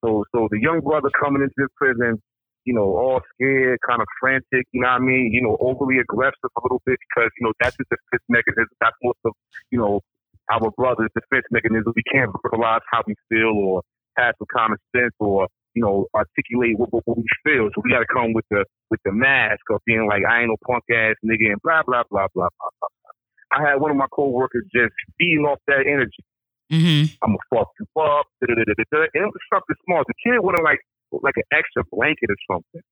So so the young brother coming into this prison, you know, all scared, kind of frantic. You know what I mean? You know, overly aggressive a little bit because you know that's his defense mechanism. That's most of you know our brothers' defense mechanism. We can't verbalize how we feel or some common sense or you know articulate what, what, what we feel. So we got to come with the with the mask of being like I ain't no punk ass nigga and blah blah blah blah blah blah. I had one of my coworkers just feeding off that energy. Mm-hmm. I'm gonna fuck you up. Da, da, da, da, da. And it was something small. The kid wanted like like an extra blanket or something.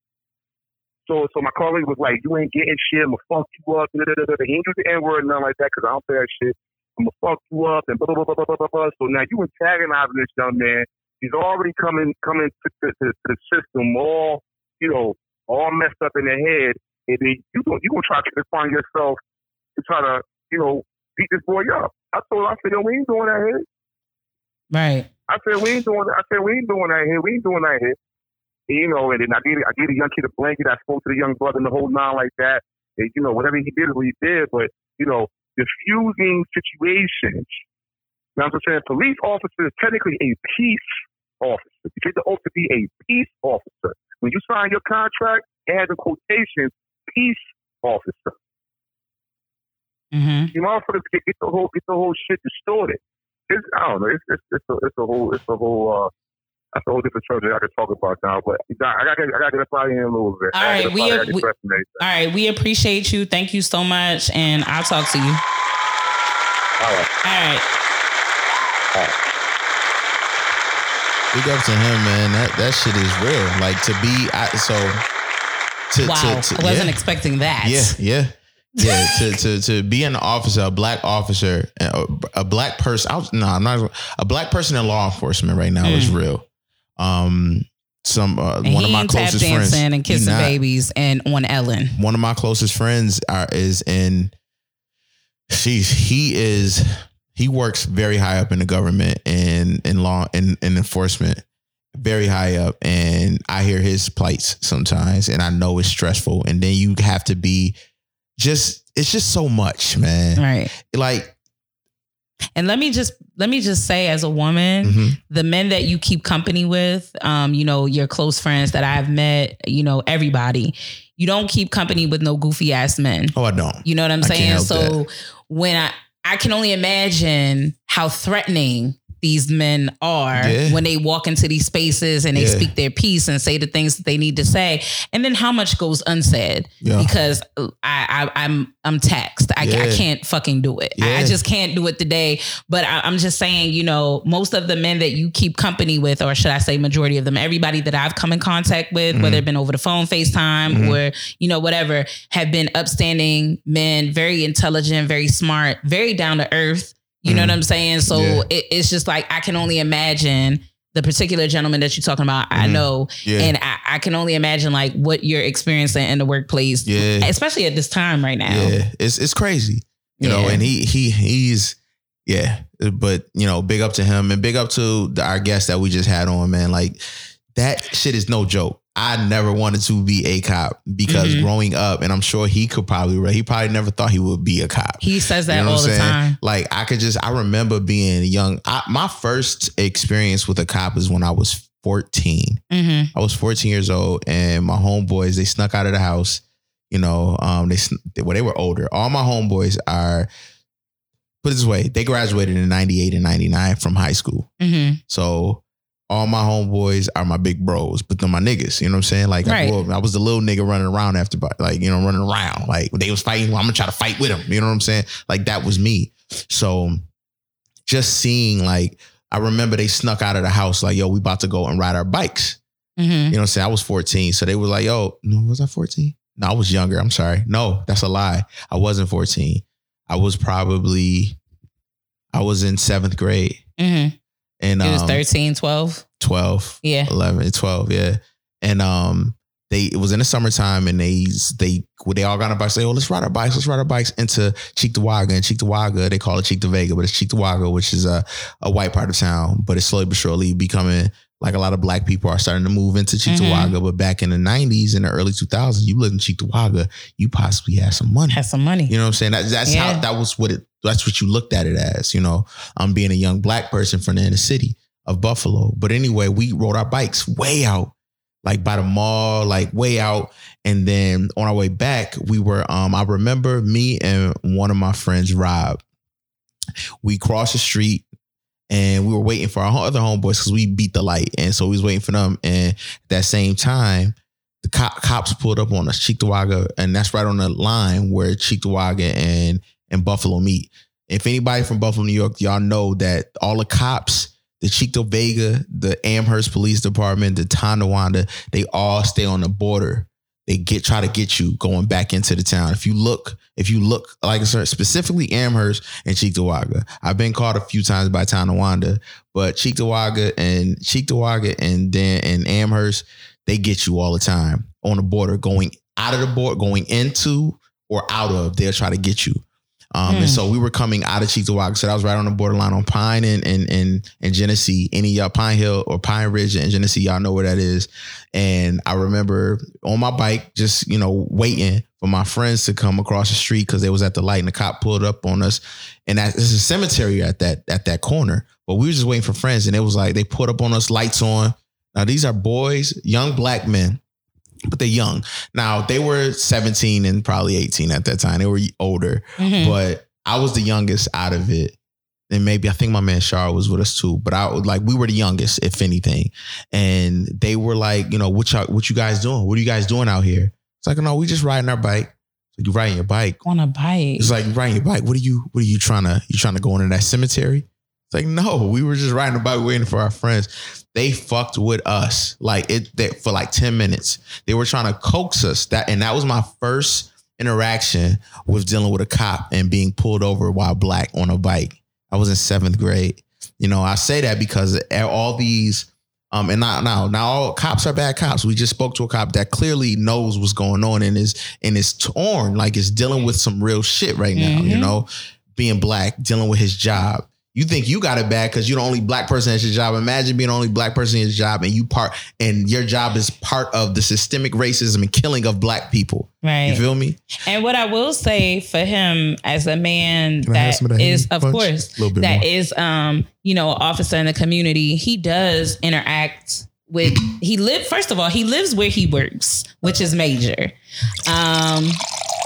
So so my colleague was like, "You ain't getting shit. I'm gonna fuck you up." Da, da, da, da. He ain't use the N word nothing like that because I don't say that shit. I'm gonna fuck you up and blah blah blah blah blah blah. blah. So now you antagonizing this young man. He's already coming coming to, to, to, the system all you know all messed up in the head, and then you gonna you gonna try to find yourself to try to you know beat this boy up. I told him, I said, yo, we ain't doing that here. Right. I said, we ain't doing that. I said, we ain't doing that here. We ain't doing that here. And, you know, and then I gave, I gave the young kid a blanket. I spoke to the young brother and the whole nine like that. And, you know, whatever he did is what he did. But, you know, diffusing situations. Now, I'm just saying, police officer is technically a peace officer. You take the oath to be a peace officer. When you sign your contract, it has in quotations, peace officer. Mm-hmm. You motherfuckers get, get the whole get the whole shit distorted. It's, I don't know. It's it's it's a, it's a whole it's a whole uh that's a whole different subject I could talk about now. But I got I got to get up out in a little bit. All right, we- get up out of here, I gotta we- get dressed and everything. All right. We appreciate you. Thank you so much. And I'll talk to you. All right. All right. Big up to him, man. That that shit is real. Like to be I, so. To, Wow. to, to, I wasn't yeah. expecting that. Yeah, yeah, yeah. to to to be an officer, a black officer, a, a black person. I was, no, I'm not. A black person in law enforcement right now is real. Um, some uh, one of my ain't tap closest friends and kissing not. babies and on Ellen. One of my closest friends are is in. She's he is he works very high up in the government and in law and in, enforcement, very high up. And I hear his plights sometimes, and I know it's stressful. And then you have to be just it's just so much, man. Right. Like And let me just let me just say as a woman, mhm. the men that you keep company with, um, you know, your close friends that I've met, you know, everybody, you don't keep company with no goofy ass men. oh, I don't. You know what I'm I saying? So when I I can only imagine how threatening these men are Yeah. when they walk into these spaces and they Yeah. speak their piece and say the things that they need to say, and then how much goes unsaid Yeah. because I, I I'm I'm taxed. I, I can't fucking do it. I, I just can't do it today. But I, I'm just saying, you know, most of the men that you keep company with, or should I say, majority of them, everybody that I've come in contact with, Mhm. whether it been over the phone, FaceTime, Mhm. or you know whatever, have been upstanding men, very intelligent, very smart, very down to earth. You know Mhm. what I'm saying? So Yeah. it, it's just like I can only imagine the particular gentleman that you're talking about. I Mhm. know, Yeah. and I, I can only imagine like what you're experiencing in the workplace, yeah. especially at this time right now. Yeah. It's it's crazy. You know, and he he he's yeah, but you know, big up to him and big up to the, our guest that we just had on, man. Like that shit is no joke. I never wanted to be a cop because Mhm. growing up, and I'm sure he could probably he probably never thought he would be a cop. He says that You know all the saying? time. Like I could just I remember being young. I, my first experience with a cop is when I was 14. hmm I was 14 years old, and my homeboys they snuck out of the house. You know, um, they well they were older. All my homeboys are put it this way: they graduated in 98 and 99 from high school. hmm So all my homeboys are my big bros, but they're my niggas. You know what I'm saying? Like I, Right. up- I was the little nigga running around after, like you know, running around. Like they was fighting, well, I'm gonna try to fight with them. You know what I'm saying? Like that was me. So just seeing like. I remember they snuck out of the house like, yo, we about to go and ride our bikes. hmm You know what I'm saying? I was 14. So they were like, yo, no, was I 14? No, I was younger. I'm sorry. No, that's a lie. I wasn't 14. I was probably, I was in seventh grade. hmm And It was um, 13, 12. 12, Yeah. 11, 12, yeah. And um, they it was in the summertime and they they they all got on a bike, say, oh, let's ride our bikes, let's ride our bikes into Cheektowaga. And Cheektowaga, they call it Cheektowaga, but it's Cheektowaga, which is a, a white part of town, but it's slowly but surely becoming like a lot of black people are starting to move into Cheektowaga. But back in the 90s and the early 2000s, you lived in Cheektowaga, you possibly had some money. Had some money. You know what I'm saying? That, that's Yeah. how that was what it that's what you looked at it as, you know. I'm being a young black person from the inner city of Buffalo. But anyway, we rode our bikes way out, like by the mall, like way out. And then on our way back, we were um, I remember me and one of my friends, Rob, we crossed the street and we were waiting for our other homeboys because we beat the light, and so we was waiting for them. And at that same time, the cop, cops pulled up on us, Cheektowaga, and that's right on the line where Cheektowaga and and Buffalo meet. If anybody from Buffalo, New York, y'all know that all the cops, the Cheektowaga, the Amherst Police Department, the Tonawanda, they all stay on the border. They get try to get you going back into the town. If you look, if you look like specifically Amherst and Cheektowaga. I've been caught a few times by Tonawanda, but Cheektowaga and Cheektowaga and then and Amherst, they get you all the time on the border, going out of the border, going into or out of. They'll try to get you. Um, And so we were coming out of Cheektowaga. So that was right on the borderline on Pine and and and, and Genesee. Any of y'all Pine Hill or Pine Ridge and Genesee, y'all know where that is. And I remember on my bike, just you know, waiting for my friends to come across the street because they was at the light and the cop pulled up on us. And that there's a cemetery at that at that corner. But we were just waiting for friends, and it was like they put up on us, lights on. Now these are boys, young black men but they're young. Now they were 17 and probably 18 at that time. They were older, Mhm. but I was the youngest out of it. And maybe I think my man Char was with us too. But I would like we were the youngest, if anything. And they were like, you know, what y'all, what you guys doing? What are you guys doing out here? It's like, no, we just riding our bike. So you riding your bike. on a bike. It's like you riding your bike. What are you? What are you trying to? You trying to go into that cemetery? It's like no, we were just riding a bike waiting for our friends. They fucked with us like it they, for like ten minutes. They were trying to coax us. That and that was my first interaction with dealing with a cop and being pulled over while black on a bike. I was in seventh grade. You know, I say that because all these. Um, and now, now, now, all cops are bad cops. We just spoke to a cop that clearly knows what's going on and is and is torn, like is dealing with some real shit right now. You Mhm. know, being black, dealing with his job. You think you got it bad because you're the only black person at your job. Imagine being the only black person in your job and you part and your job is part of the systemic racism and killing of black people. right. You feel me? And what I will say for him as a man Can that of that is, of Punch? course, A little bit that more. is, um, you know, an officer in the community, he does interact with, he live, first of all, he lives where he works, which is major. Um,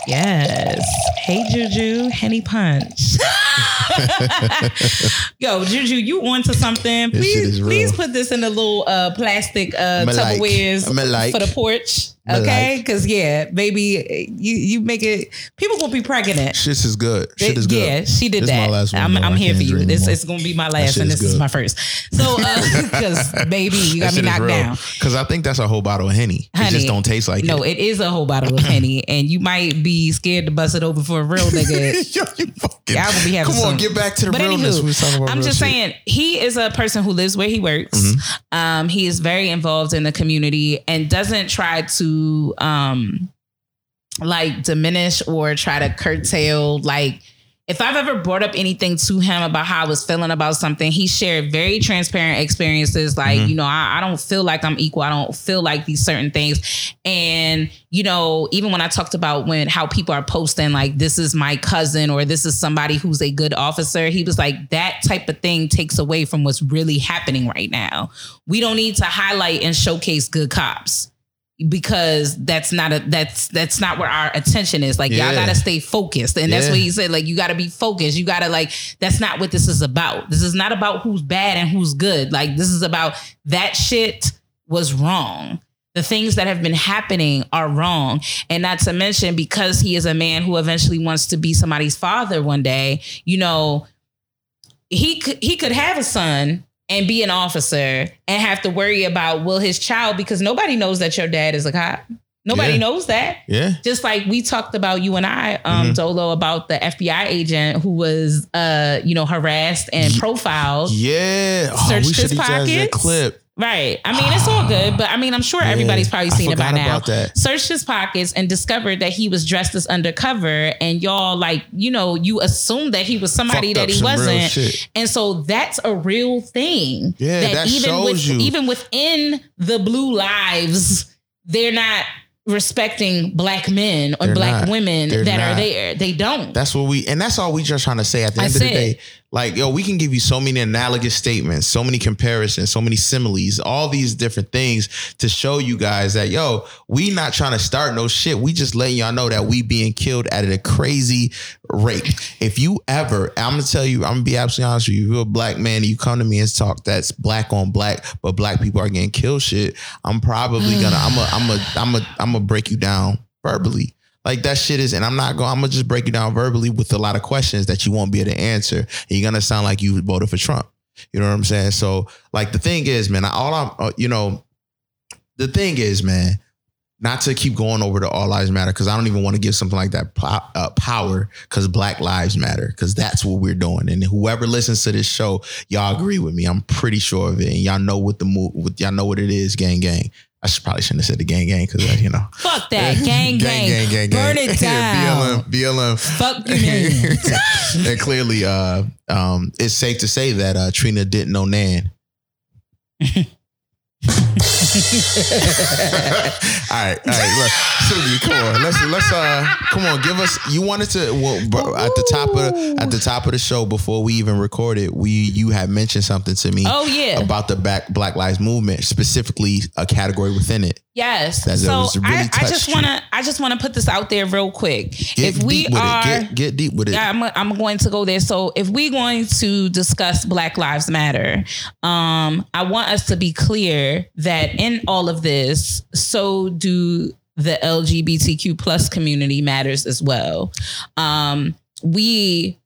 yes. Hey, Juju, Henny Punch. Yo, Juju, you onto something. Please, please put this in a little uh, plastic uh. Tupperwares like. for the porch. Okay, because yeah, baby, you you make it. People gonna be pregnant. Shit is good. Shit is good. Yeah, she did This that. my last one, I'm. I'm here for you. This is gonna be my last, and this is good. my first. So, because baby, you got me knocked down. Because I think that's a whole bottle of henny. It Honey, just don't taste like no, it. it is a whole bottle of henny, and you might be scared to bust it open for a real nigga. Yo, you fucking. Y'all gonna be having Come on, some- get back to the But realness. We talking anywho, about I'm just shit. saying he is a person who lives where he works. Mm-hmm. Um, he is very involved in the community and doesn't try to um like diminish or try to curtail like if I've ever brought up anything to him about how I was feeling about something, he shared very transparent experiences. Like, Mm-hmm. you know, I, I don't feel like I'm equal. I don't feel like these certain things. And, you know, even when I talked about when how people are posting, like, this is my cousin or this is somebody who's a good officer, he was like, that type of thing takes away from what's really happening right now. We don't need to highlight and showcase good cops because that's not a that's that's not where our attention is. Like Yeah. y'all gotta stay focused. And that's Yeah. what he said. Like you gotta be focused. You gotta like that's not what this is about. This is not about who's bad and who's good. Like this is about that shit was wrong. The things that have been happening are wrong. And not to mention, because he is a man who eventually wants to be somebody's father one day, you know, he could he could have a son and be an officer and have to worry about will his child because nobody knows that your dad is a cop. Nobody Yeah. knows that. Yeah. Just like we talked about you and I, um, Mhm. Dolo, about the FBI agent who was uh, you know, harassed and profiled. Yeah. Oh, Searched we should his pockets. clip. Right. I mean, it's all good, but I mean, I'm sure everybody's probably seen it by now. about that. Searched his pockets and discovered that he was dressed as undercover, and y'all like, you know, you assumed that he was somebody Fucked that he wasn't, and so that's a real thing. Yeah, that even shows with you. even within the blue lives, they're not respecting black men or They're black not. women They're that are there. They don't. That's what we, and that's all we just trying to say. At the I end of the day, Like, yo, we can give you so many analogous statements, so many comparisons, so many similes, all these different things to show you guys that, yo, we not trying to start no shit. We just letting y'all know that we being killed at a crazy rate. If you ever, I'm gonna tell you, I'm gonna be absolutely honest with you. If you're a black man and you come to me and talk that's black on black, but black people are getting killed shit, I'm probably gonna, I'm a, I'm a, I'm a, I'm gonna break you down verbally. Like that shit is, and I'm not going. I'm gonna just break you down verbally with a lot of questions that you won't be able to answer. And you're gonna sound like you voted for Trump. You know what I'm saying? So, like the thing is, man, all I'm, uh, you know, the thing is, man, not to keep going over to all lives matter because I don't even want to give something like that po- uh, power because Black Lives Matter because that's what we're doing. And whoever listens to this show, y'all agree with me. I'm pretty sure of it, and y'all know what the move. Y'all know what it is. Gang, gang. I should probably shouldn't have said the gang, gang because you know. Fuck that. Gang, gang. gang gang gang. Burn it down. BLM, BLM. Fuck you, man. and clearly, uh, um, it's safe to say that uh, Trina didn't know Nan. All right, all right. Look, Suki, come on. Let's let's uh, come on. Give us. You wanted to well, bro, at the top of at the top of the show before we even recorded. We you had mentioned something to me. Oh, yeah. about the Black Black Lives Movement, specifically a category within it. Yes. That- so really I, I just want to I just want to put this out there real quick. Get if we deep with are it. Get, get deep with it. yeah, I'm, I'm going to go there. So if we're going to discuss Black Lives Matter, um, I want us to be clear that in all of this, so do the LGBTQ plus community matters as well. Um, we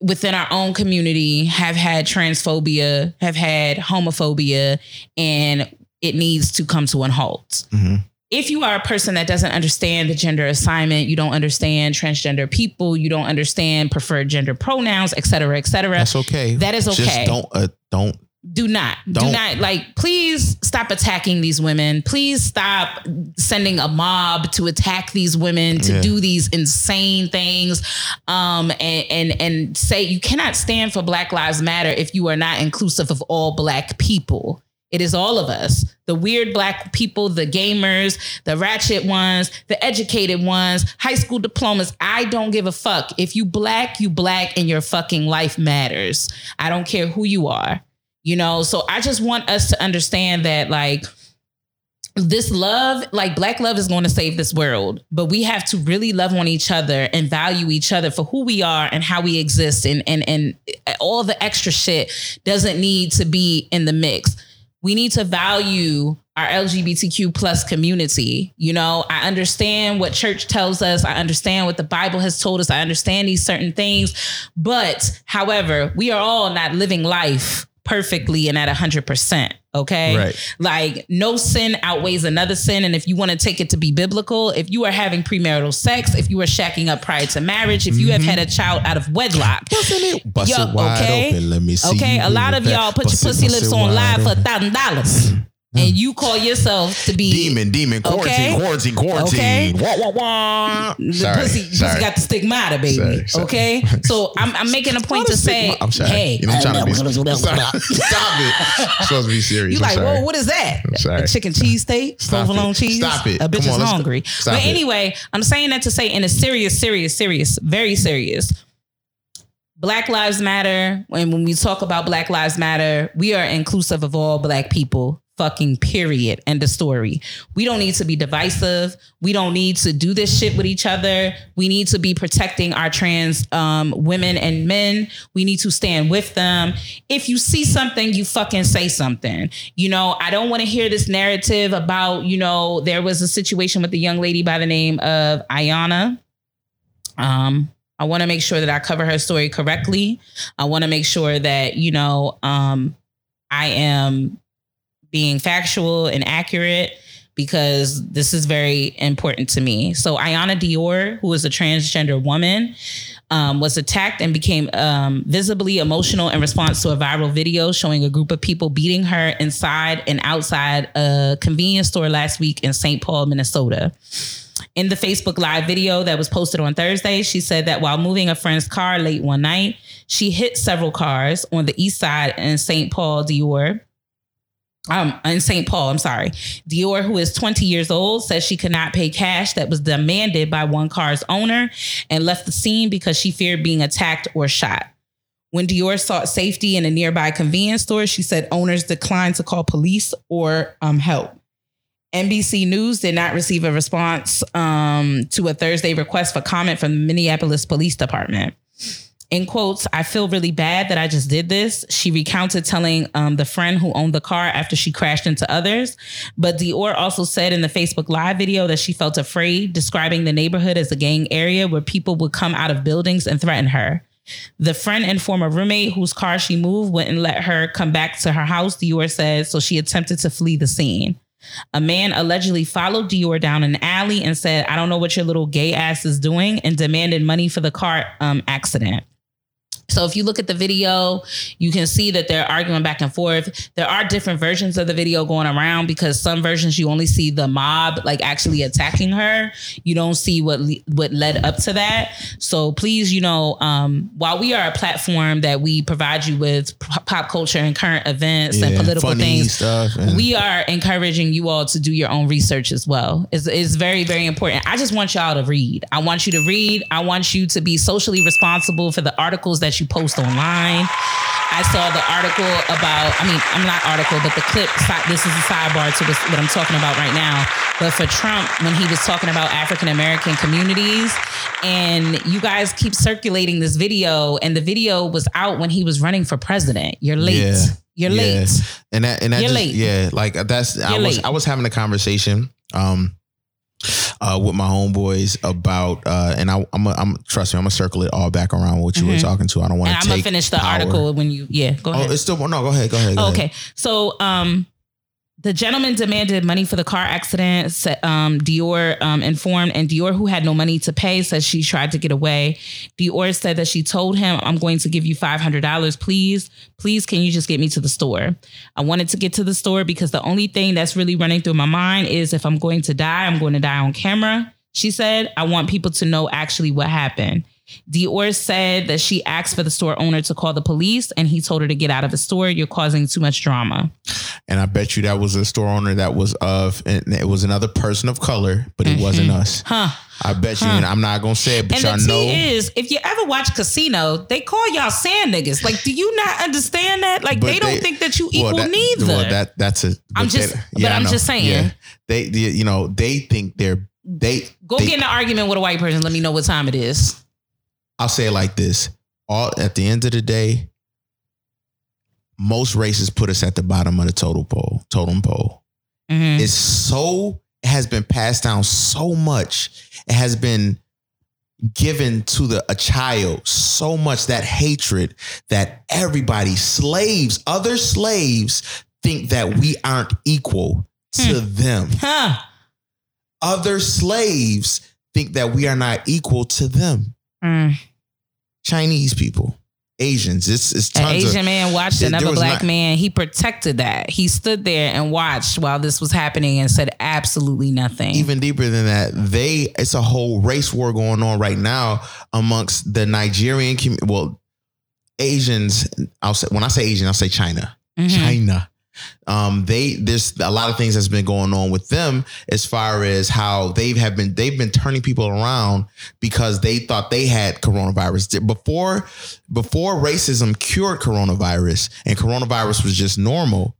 within our own community have had transphobia, have had homophobia, and it needs to come to an halt Mhm. if you are a person that doesn't understand the gender assignment, you don't understand transgender people, you don't understand preferred gender pronouns, et cetera, et cetera, That's okay. That is Just okay. don't uh, don't do not, do Don't. not like, please stop attacking these women. Please stop sending a mob to attack these women, to Yeah. do these insane things. Um, and, and, and say you cannot stand for Black Lives Matter if you are not inclusive of all Black people. It is all of us the weird black people, the gamers, the ratchet ones, the educated ones, high school diplomas. I don't give a fuck. If you black, you black, and your fucking life matters. I don't care who you are, you know? So I just want us to understand that, like, this love, like black love is going to save this world, but we have to really love on each other and value each other for who we are and how we exist and and and all the extra shit doesn't need to be in the mix. We need to value our LGBTQ plus community. You know, I understand what church tells us. I understand what the Bible has told us. I understand these certain things. But however, we are all not living life perfectly and at 100%. Okay. Right. Like no sin outweighs another sin. And if you want to take it to be biblical, if you are having premarital sex, if you are shacking up prior to marriage, if you have had a mm-hmm. child out of wedlock, Bust Yo, it wide okay? open. Let me see. Okay, a lot of it y'all put Bust your it, pussy lips it on live for a thousand dollars, and hmm. you call yourself to be Demon, demon, quarantine, Okay. quarantine, quarantine. Okay. Wah, wah, wah. The Sorry, pussy, sorry. pussy got the stigmata, baby. Sorry, sorry. Okay, so I'm, I'm making a point to say, stigma- I'm sorry. hey, You know, I'm trying to be. Stop, stop it. I'm supposed to be serious. You I'm like, sorry. well, what is that? I'm sorry. A chicken cheese steak, Stop provolone it. cheese. Stop it. A bitch Come on, is hungry. stop but it. anyway, I'm saying that to say in a serious, serious, serious, very serious. Black Lives Matter. And when we talk about Black Lives Matter, we are inclusive of all Black people. Fucking period. End of story. We don't need to be divisive. We don't need to do this shit with each other. We need to be protecting our trans um, women and men. We need to stand with them. If you see something, you fucking say something. You know, I don't want to hear this narrative about, you know, there was a situation with the young lady by the name of Iyanna. Um, I want to make sure that I cover her story correctly. I want to make sure that, you know, um, I am being factual and accurate because this is very important to me. So, Iyanna Dior, who is a transgender woman, um, was attacked and became um, visibly emotional in response to a viral video showing a group of people beating her inside and outside a convenience store last week in St. Paul, Minnesota. In the Facebook Live video that was posted on Thursday, she said that while moving a friend's car late one night, she hit several cars on the east side in St. Paul, Dior. Um, in St. Paul, I'm sorry. Dior, who is 20 years old, says she could not pay cash that was demanded by one car's owner and left the scene because she feared being attacked or shot. When Dior sought safety in a nearby convenience store, she said owners declined to call police or um, help. NBC News did not receive a response um, to a Thursday request for comment from the Minneapolis Police Department. In quotes, I feel really bad that I just did this. She recounted telling um, the friend who owned the car after she crashed into others. But Dior also said in the Facebook Live video that she felt afraid, describing the neighborhood as a gang area where people would come out of buildings and threaten her. The friend and former roommate whose car she moved wouldn't let her come back to her house, Dior said, so she attempted to flee the scene. A man allegedly followed Dior down an alley and said, I don't know what your little gay ass is doing, and demanded money for the car um, accident. So if you look at the video, you can see that they're arguing back and forth. There are different versions of the video going around because some versions you only see the mob like actually attacking her. You don't see what le- what led up to that. So please, you know, um, while we are a platform that we provide you with pop culture and current events and political things, stuff and- we are encouraging you all to do your own research as well. It's, it's very, very important. I just want y'all to read. I want you to read. I want you to be socially responsible for the articles that you post online. I saw the article about, I mean, I'm not article, but the clip, this is a sidebar to this, what I'm talking about right now. But for Trump, when he was talking about African American communities, and you guys keep circulating this video, and the video was out when he was running for president. You're late. Yeah. You're Yeah. late. and that and that You're just, late. yeah, like that's I You're was late. I was having a conversation um uh with my homeboys about uh and I I'm a, I'm trust me I'm gonna circle it all back around what you were Mhm. talking to. I don't want to. I'm gonna finish the power. article when you, yeah, go ahead. Oh, it's still no. Go ahead. Go ahead. Go Oh, ahead. okay. So, um, the gentleman demanded money for the car accident. Um, Dior um, informed, and Dior, who had no money to pay, says she tried to get away. Dior said that she told him, "I'm going to give you five hundred dollars, please. Please, can you just get me to the store? I wanted to get to the store because the only thing that's really running through my mind is if I'm going to die, I'm going to die on camera." She said, "I want people to know actually what happened." Dior said that she asked for the store owner to call the police and he told her to get out of the store. You're causing too much drama. And I bet you that was a store owner that was of and it was another person of color, but it wasn't us. Huh. I bet you. Mm-hmm. Huh. And I'm not gonna say it, but And y'all the know. is, if you ever watch Casino, they call y'all sand niggas. Like, do you not understand that? Like, But they don't think that you well, equal that- neither. Well, that that's a. I'm just- they- but I I'm just saying. they, they, you know, they think they're they. Go they, get in an argument with a white person. Let me know what time it is. I'll say it like this: all at the end of the day, most races put us at the bottom of the total pole, totem pole. Mhm. It's so it has been passed down so much. It has been given to the a child so much that hatred that everybody slaves other slaves think that we aren't equal to them Huh. other slaves think that we are not equal to them Mm. chinese people asians it's it's An Asian of man watched there another black not- man. He protected that. He stood there and watched while this was happening and said absolutely nothing. even deeper than that they it's a whole race war going on right now amongst the nigerian community well asians i'll say when i say asian i'll say china Mhm. china um they there's a lot of things that's been going on with them as far as how they have been they've been turning people around because they thought they had coronavirus before before racism cured coronavirus and coronavirus was just normal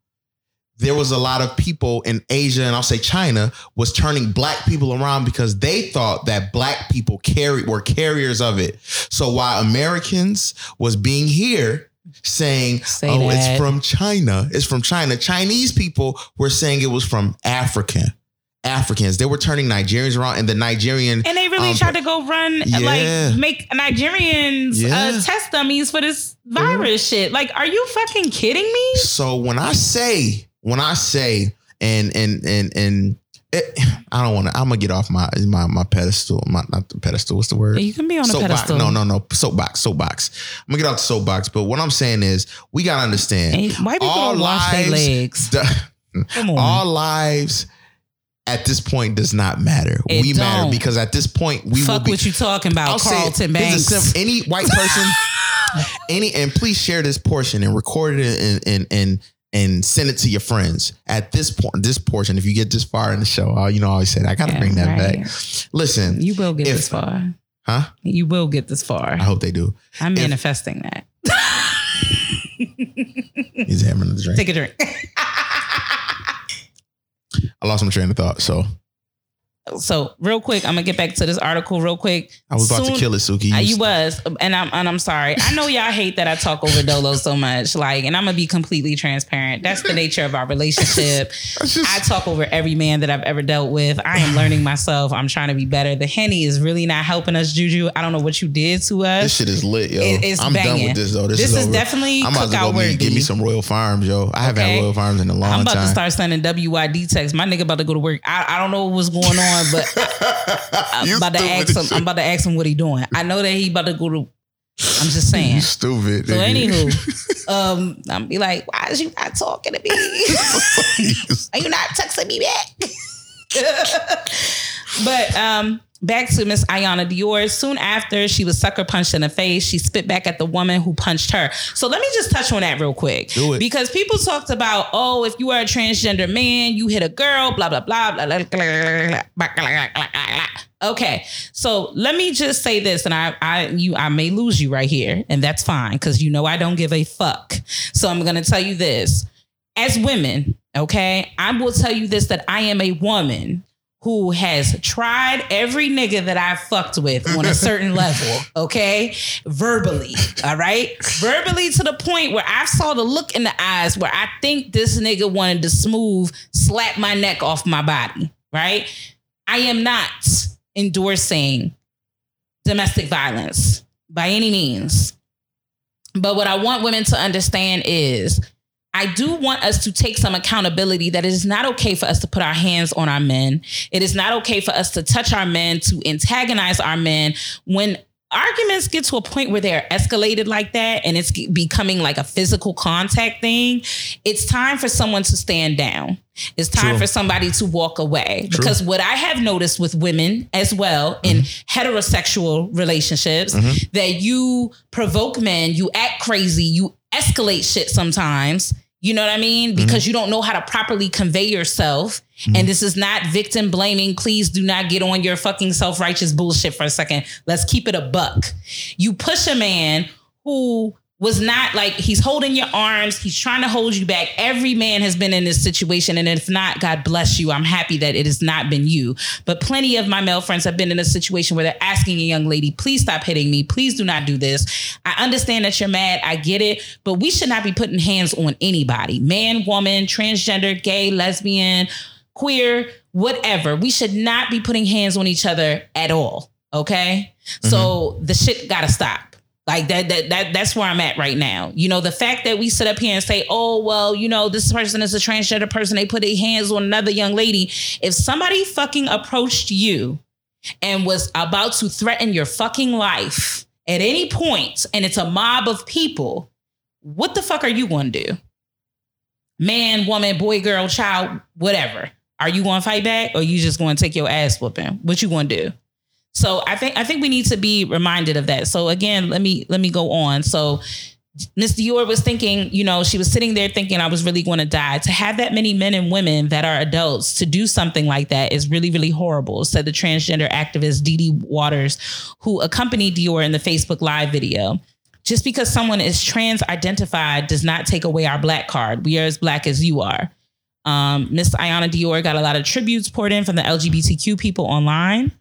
there was a lot of people in Asia and I'll say China was turning black people around because they thought that black people carried were carriers of it. So while Americans was being here saying, Say "Oh, that. it's from China. It's from China." Chinese people were saying it was from Africa. Africans. They were turning Nigerians around and the Nigerian And they really um, tried to go run Yeah. like make Nigerians Yeah. uh, test dummies for this virus shit. Like, are you fucking kidding me? So when I say, when I say, and and and and it, I don't want to. I'm gonna get off my my my pedestal. My not the pedestal. What's the word? You can be on a soapbox. pedestal. No, no, no. Soapbox. Soapbox. I'm gonna get off the soapbox. But what I'm saying is, we gotta understand. White people all don't wash their lives- legs. Come on. all lives at this point does not matter. It we matter don't. because at this point we will Fuck be. what you talking about, I'll. Carlton Banks. sim- any white person, any, and please share this portion and record it and and and and send it to your friends. At this point, this portion, if you get this far in the show, oh, you know, I always said I got to Yeah, bring that right. back. Listen, you will get If- this far. huh? You will get this far. I hope they do. I'm if- manifesting that. He's hammering the drink. Take a drink. I lost my train of thought, so so real quick, I'm gonna get back to this article real quick. I was about to kill it, Suki. You- you was, and I'm and I'm sorry. I know y'all hate that I talk over Dolo so much. Like, and I'm gonna be completely transparent. That's the nature of our relationship. I talk over every man that I've ever dealt with. I am learning myself. I'm trying to be better. The henny is really not helping us, Juju. I don't know what you did to us. this shit is lit, yo. It- it's I'm done with this though. This, This is, is definitely I'm about to go me, give me some Royal Farms, yo. I haven't Okay. had Royal Farms in a long time. I'm about time. to start sending WYD texts. My nigga about to go to work. I, I don't know what's going on, but I'm about to ask him. shit. I'm about to ask him what he doing. I know that he about to go to. I'm just saying. You stupid. So nigga. anywho, um, I'm be like, why is you not talking to me? Are you not texting me back? but um, back to Miss Iyanna Dior. Soon after she was sucker punched in the face, she spit back at the woman who punched her. So let me just touch on that real quick. Do it. Because people talked about, oh, if you are a transgender man, you hit a girl, blah, blah, blah, blah, blah, blah, blah, blah, blah, blah, blah, blah. Okay, so let me just say this, and I, I, you, I may lose you right here, and that's fine because you know I don't give a fuck. So I'm gonna tell you this: as women, okay, I will tell you this that I am a woman who has tried every nigga that I fucked with on a certain level, okay? Verbally, all right? Verbally to the point where I saw the look in the eyes where I think this nigga wanted to smooth slap my neck off my body, right? I am not endorsing domestic violence by any means. But what I want women to understand is I do want us to take some accountability that it is not okay for us to put our hands on our men. It is not okay for us to touch our men, to antagonize our men when arguments get to a point where they're escalated like that and it's becoming like a physical contact thing. It's time for someone to stand down. It's time True. for somebody to walk away. True. Because what I have noticed with women as well in mm-hmm. heterosexual relationships, mm-hmm. that you provoke men, you act crazy, you escalate shit sometimes. You know what I mean? Mm-hmm. Because you don't know how to properly convey yourself. Mm-hmm. And this is not victim blaming. Please do not get on your fucking self righteous bullshit for a second. Let's keep it a buck. You push a man who was not like he's holding your arms, he's trying to hold you back. Every man has been in this situation. And if not, God bless you. I'm happy that it has not been you. But plenty of my male friends have been in a situation where they're asking a young lady, please stop hitting me. Please do not do this. I understand that you're mad. I get it. But we should not be putting hands on anybody man, woman, transgender, gay, lesbian, queer, whatever. We should not be putting hands on each other at all. Okay. So mm-hmm. the shit gotta stop. Like that, that, that, that's where I'm at right now. You know, the fact that we sit up here and say, oh, well, you know, this person is a transgender person. They put their hands on another young lady. If somebody fucking approached you and was about to threaten your fucking life at any point, and it's a mob of people, what the fuck are you going to do? Man, woman, boy, girl, child, whatever. Are you going to fight back or you just going to take your ass whooping? What you going to do? So I think I think we need to be reminded of that. So again, let me let me go on. So Miss Dior was thinking, you know, she was sitting there thinking I was really going to die. To have that many men and women that are adults to do something like that is really, really horrible, said the transgender activist Dee Dee Watters, who accompanied Dior in the Facebook Live video. Just because someone is trans identified does not take away our black card. We are as black as you are. Um, Miss Iyanna Dior got a lot of tributes poured in from the LGBTQ people online.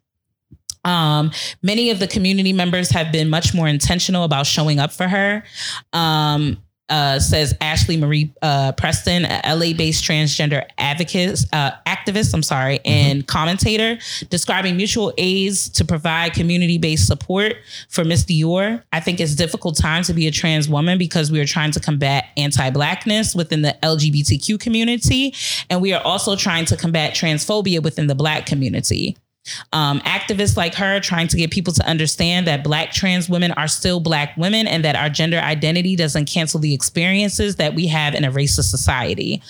Um, many of the community members have been much more intentional about showing up for her. Um, uh, says Ashlee Marie uh, Preston, a LA-based transgender advocate, uh, activist. I'm sorry, and commentator, describing mutual aids to provide community-based support for Miss Dior. I think it's a difficult time to be a trans woman because we are trying to combat anti-blackness within the LGBTQ community, and we are also trying to combat transphobia within the Black community um, activists like her trying to get people to understand that black trans women are still black women and that our gender identity doesn't cancel the experiences that we have in a racist society.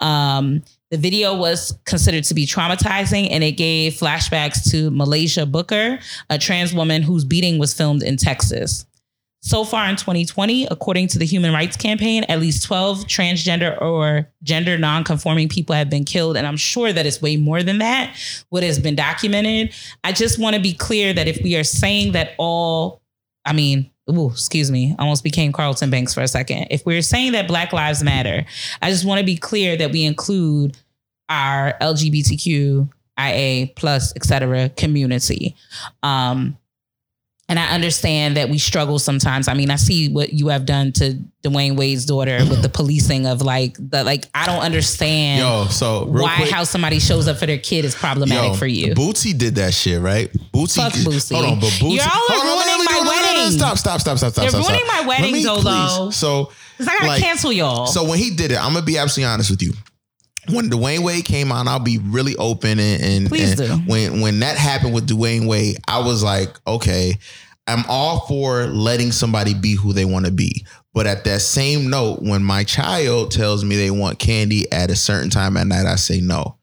Um, the video was considered to be traumatizing and it gave flashbacks to Muhlaysia Booker, a trans woman whose beating was filmed in Texas. So far in 2020, according to the Human Rights Campaign, at least 12 transgender or gender non-conforming people have been killed. And I'm sure that it's way more than that, what has been documented. I just want to be clear that if we are saying that all, I mean, Ooh, excuse me, almost became Carlton Banks for a second. If we're saying that Black Lives Matter, I just want to be clear that we include our LGBTQIA plus, et cetera, community. Um, and I understand that we struggle sometimes. I mean, I see what you have done to Dwyane Wade's daughter with the policing of like the like. I don't understand Yo, so why quick, how somebody shows up for their kid is problematic yo, for you. Boosie did that shit, right? Boosie. Fuck Boosie. Hold on, but Boosie. Are hold on, ruining my. No, no, no, no, wedding. Stop, stop, stop, stop, stop. They're stop, stop. ruining my wedding, me, though, please. though. So 'Cause I gotta like- cancel y'all. So when he did it, I'm gonna be absolutely honest with you. When Dwyane Wade came out, I'll be really open and, and, Please and do. when when that happened with Dwyane Wade, I was like, okay, I'm all for letting somebody be who they want to be. But at that same note, when my child tells me they want candy at a certain time at night, I say no.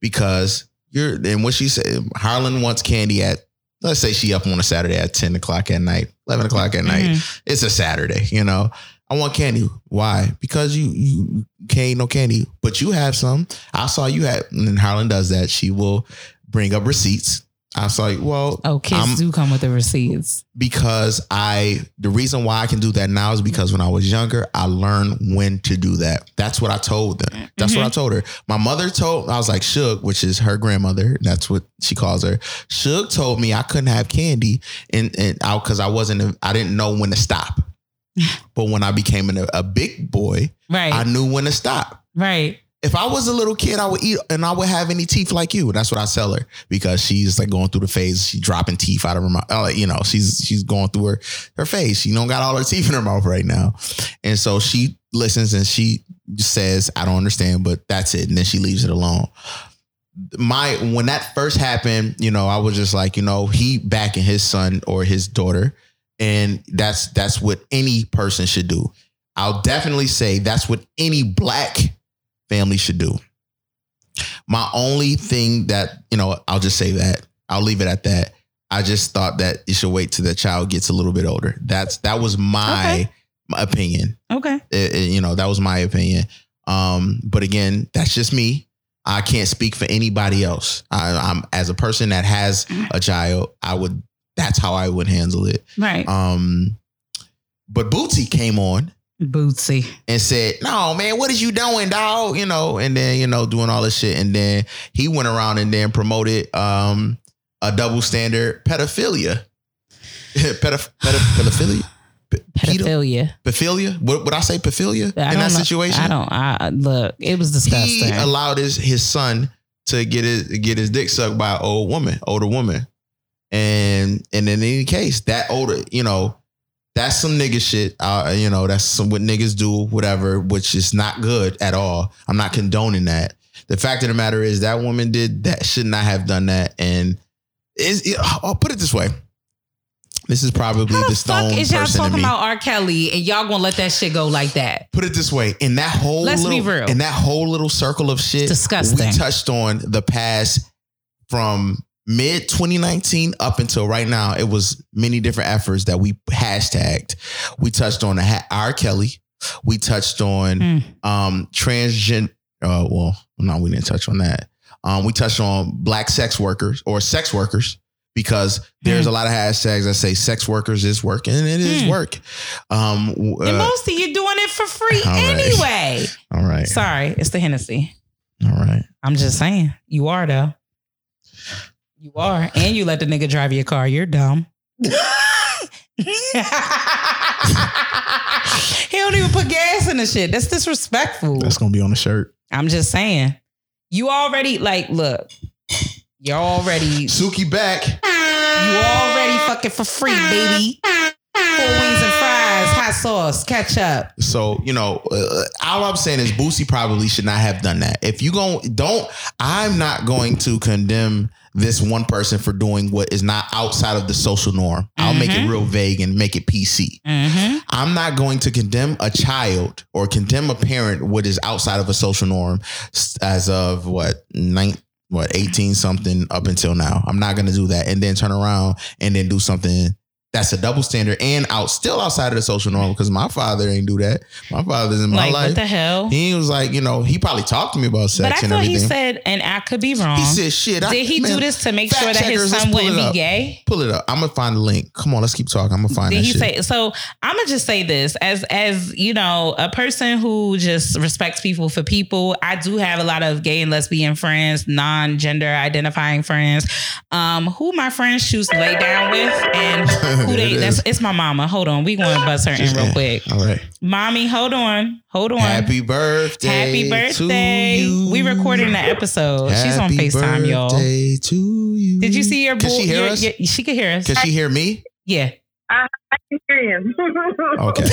Because you're and what she said, Harlan wants candy at let's say she up on a Saturday at 10 o'clock at night, 11 o'clock at night Mhm. it's a Saturday, you know. I want candy. Why? Because you you can't no candy, but you have some. I saw you had, and Harlan does that. She will bring up receipts. I was like, Well, Oh, kids I'm- do come with the receipts. because I the reason why I can do that now is because when I was younger, I learned when to do that. That's what I told them. That's what I mm-hmm. told her. My mother told I was like Shug, which is her grandmother. That's what she calls her. Shug told me I couldn't have candy and and I because I wasn't I didn't know when to stop. But when I became a, a big boy, Right. I knew when to stop right. if I was a little kid, I would eat and I would have any teeth like you. That's what I tell her because she's like going through the phase. She's dropping teeth out of her mouth. Uh, you know, she's she's going through her her face. She don't got all her teeth in her mouth right now, and so she listens and she says, "I don't understand," but that's it, and then she leaves it alone. My when that first happened, you know, I was just like, you know, he backing his son or his daughter, and that's that's what any person should do. I'll definitely say that's what any black family should do. My only thing that, you know, I'll just say that. I'll leave it at that. I just thought that you should wait till the child gets a little bit older. That's that was my, Okay. my opinion. Okay. It- it- you know, that was my opinion. Um, but again, that's just me. I can't speak for anybody else. I, I'm as a person that has a child, I would. That's how I would handle it. Right. Um, but Boosie came on Boosie. and said, "No, man, what is you doing, dog?" You know, and then you know doing all this shit, and then he went around and then promoted um a double standard pedophilia, Pedoph- pedoph- pedophilia, Pedophilia. pedophilia. What would I say? Pedophilia in that know- situation. I don't. I look. It was disgusting. He allowed his his son to get his get his dick sucked by an old woman, older woman, and and in any case, that older, you know, that's some nigga shit. Uh, you know, that's some what niggas do, whatever, which is not good at all. I'm not condoning that. The fact of the matter is that woman did that, should not have done that, and is it, I'll put it this way. This is probably How the the stone fuck is y'all talking about R. Kelly and y'all gonna let that shit go like that? put it this way in that whole Let's be little, real. in that whole little circle of shit Disgusting. we touched on the past from mid 2019 up until right now it was many different efforts that we hashtagged we touched on the ha- r kelly we touched on Hmm. um transgen uh well no we didn't touch on that um we touched on black sex workers or sex workers because there's Hmm. a lot of hashtags that say sex workers is work and it is Hmm. work um and uh, most of you doing it for free all right. anyway. all right Sorry, it's the Hennessy. all right I'm just saying. You are though. You are. And you let the nigga drive your car. You're dumb. he don't even put gas in the shit. That's disrespectful. that's gonna be on the shirt I'm just saying. You already like look. You're already Suki back you already fucking for free, baby. Four wings and fries, hot sauce, ketchup. So you know, uh, all I'm saying is Boosie probably should not have done that. If you go, don't. I'm not going to condemn this one person for doing what is not outside of the social norm. I'll make it Mhm. real vague and make it PC. Mm-hmm. I'm not going to condemn a child or condemn a parent what is outside of a social norm as of what nine. What 18 something up until now. I'm not gonna do that and then turn around and then do something that's a double standard and out still outside of the social norm because my father ain't do that. My father's in my like life. what the hell? he was like, you know, he probably talked to me about sex. But I thought he said, and I could be wrong. He said, "Shit." I- Did he man, do this to make sure that his checkers, son wouldn't be gay? Pull it up. I'm gonna find the link. Come on, let's keep talking. I'm gonna find Did he shit. say so? I'm gonna just say this as as you know, a person who just respects people for people. I do have a lot of gay and lesbian friends, non-gender identifying friends, um, who my friends choose to lay down with, and who There they. it That's it's my mama. Hold on, we going to buzz her in real quick. All right. Mommy, hold on, hold on. Happy birthday. Happy birthday! To you. We recording the episode. She's on Happy Facetime, y'all. birthday to you. Did you see your? Can bull- she hear your- us? your- she could hear us. Can she hear me? Yeah. I, I can hear him. Okay.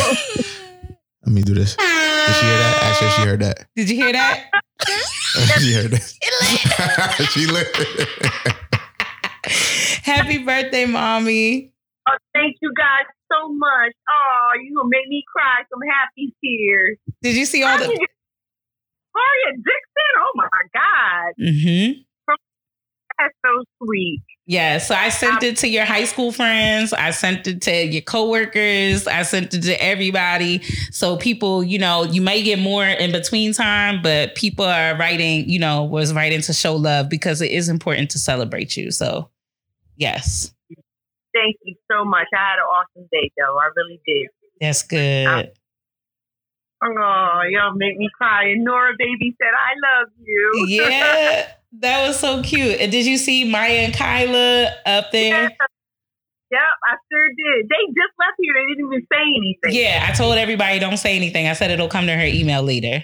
Let me do this. Did she hear that? Actually, she heard that. Did you hear that? she heard that. she lit. Happy birthday, mommy. Thank you guys so much. Oh, you gonna make me cry some happy tears. Did you see all the? Gloria Dixon. Oh my God, Mm-hmm. that's so sweet. Yeah, so I sent it to your high school friends. I sent it to your coworkers. I sent it to everybody. So people, you know, you may get more in between time, but people are writing, you know, was writing to show love because it is important to celebrate you. So, yes, Thank you so much. I had an awesome day, though. I really did. that's good. Oh, y'all make me cry. And Nora baby said, "I love you." Yeah, that was so cute. And did you see Maya and Kyla up there? Yep, I sure did. They just left here. They didn't even say anything. Yeah, I told everybody don't say anything. I said it'll come to her email later.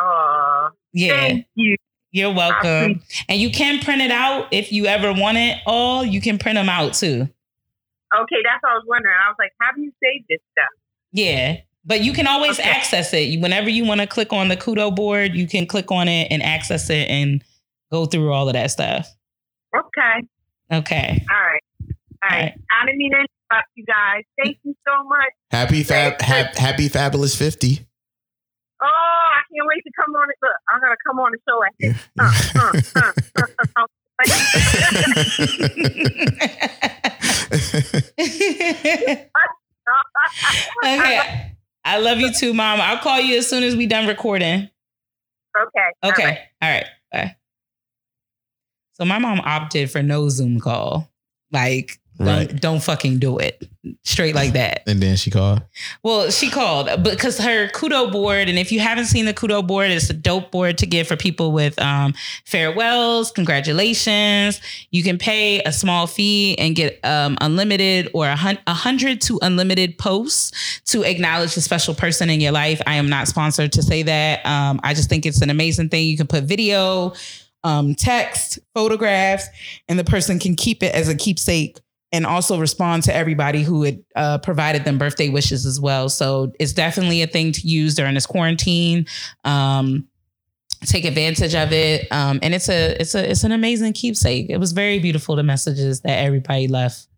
Aw, Yeah. thank you. You're welcome. And you can print it out if you ever want it all. You can print them out too. Okay, that's what I was wondering. I was like, how do you save this stuff? Yeah. But you can always Okay. access it. Whenever you want to click on the Kudo board, you can click on it and access it and go through all of that stuff. Okay. Okay. All right. All right. right. I didn't mean to interrupt you guys. Thank you so much. Happy fab, hap, happy fabulous fifty. Oh, I can't wait to come on it. Look, I'm gonna come on the show like this. Uh, uh, uh, uh, uh, okay. I love you too, Mom. I'll call you as soon as we done recording. okay. Okay. right. All right. Bye. So my mom opted for no Zoom call. Like, don't, Right. don't fucking do it. Straight like that. And then she called. Well, she called because her Kudo board, and if you haven't seen the Kudo board, it's a dope board to give for people with um, farewells, congratulations. You can pay a small fee and get um, unlimited or a, hun- a hundred to unlimited posts to acknowledge a special person in your life. I am not sponsored to say that. Um, I just think it's an amazing thing. You can put video, um, text, photographs, and the person can keep it as a keepsake and also respond to everybody who had uh, provided them birthday wishes as well. So it's definitely a thing to use during this quarantine. Um, take advantage of it, um, and it's a it's a it's an amazing keepsake. It was very beautiful the messages that everybody left.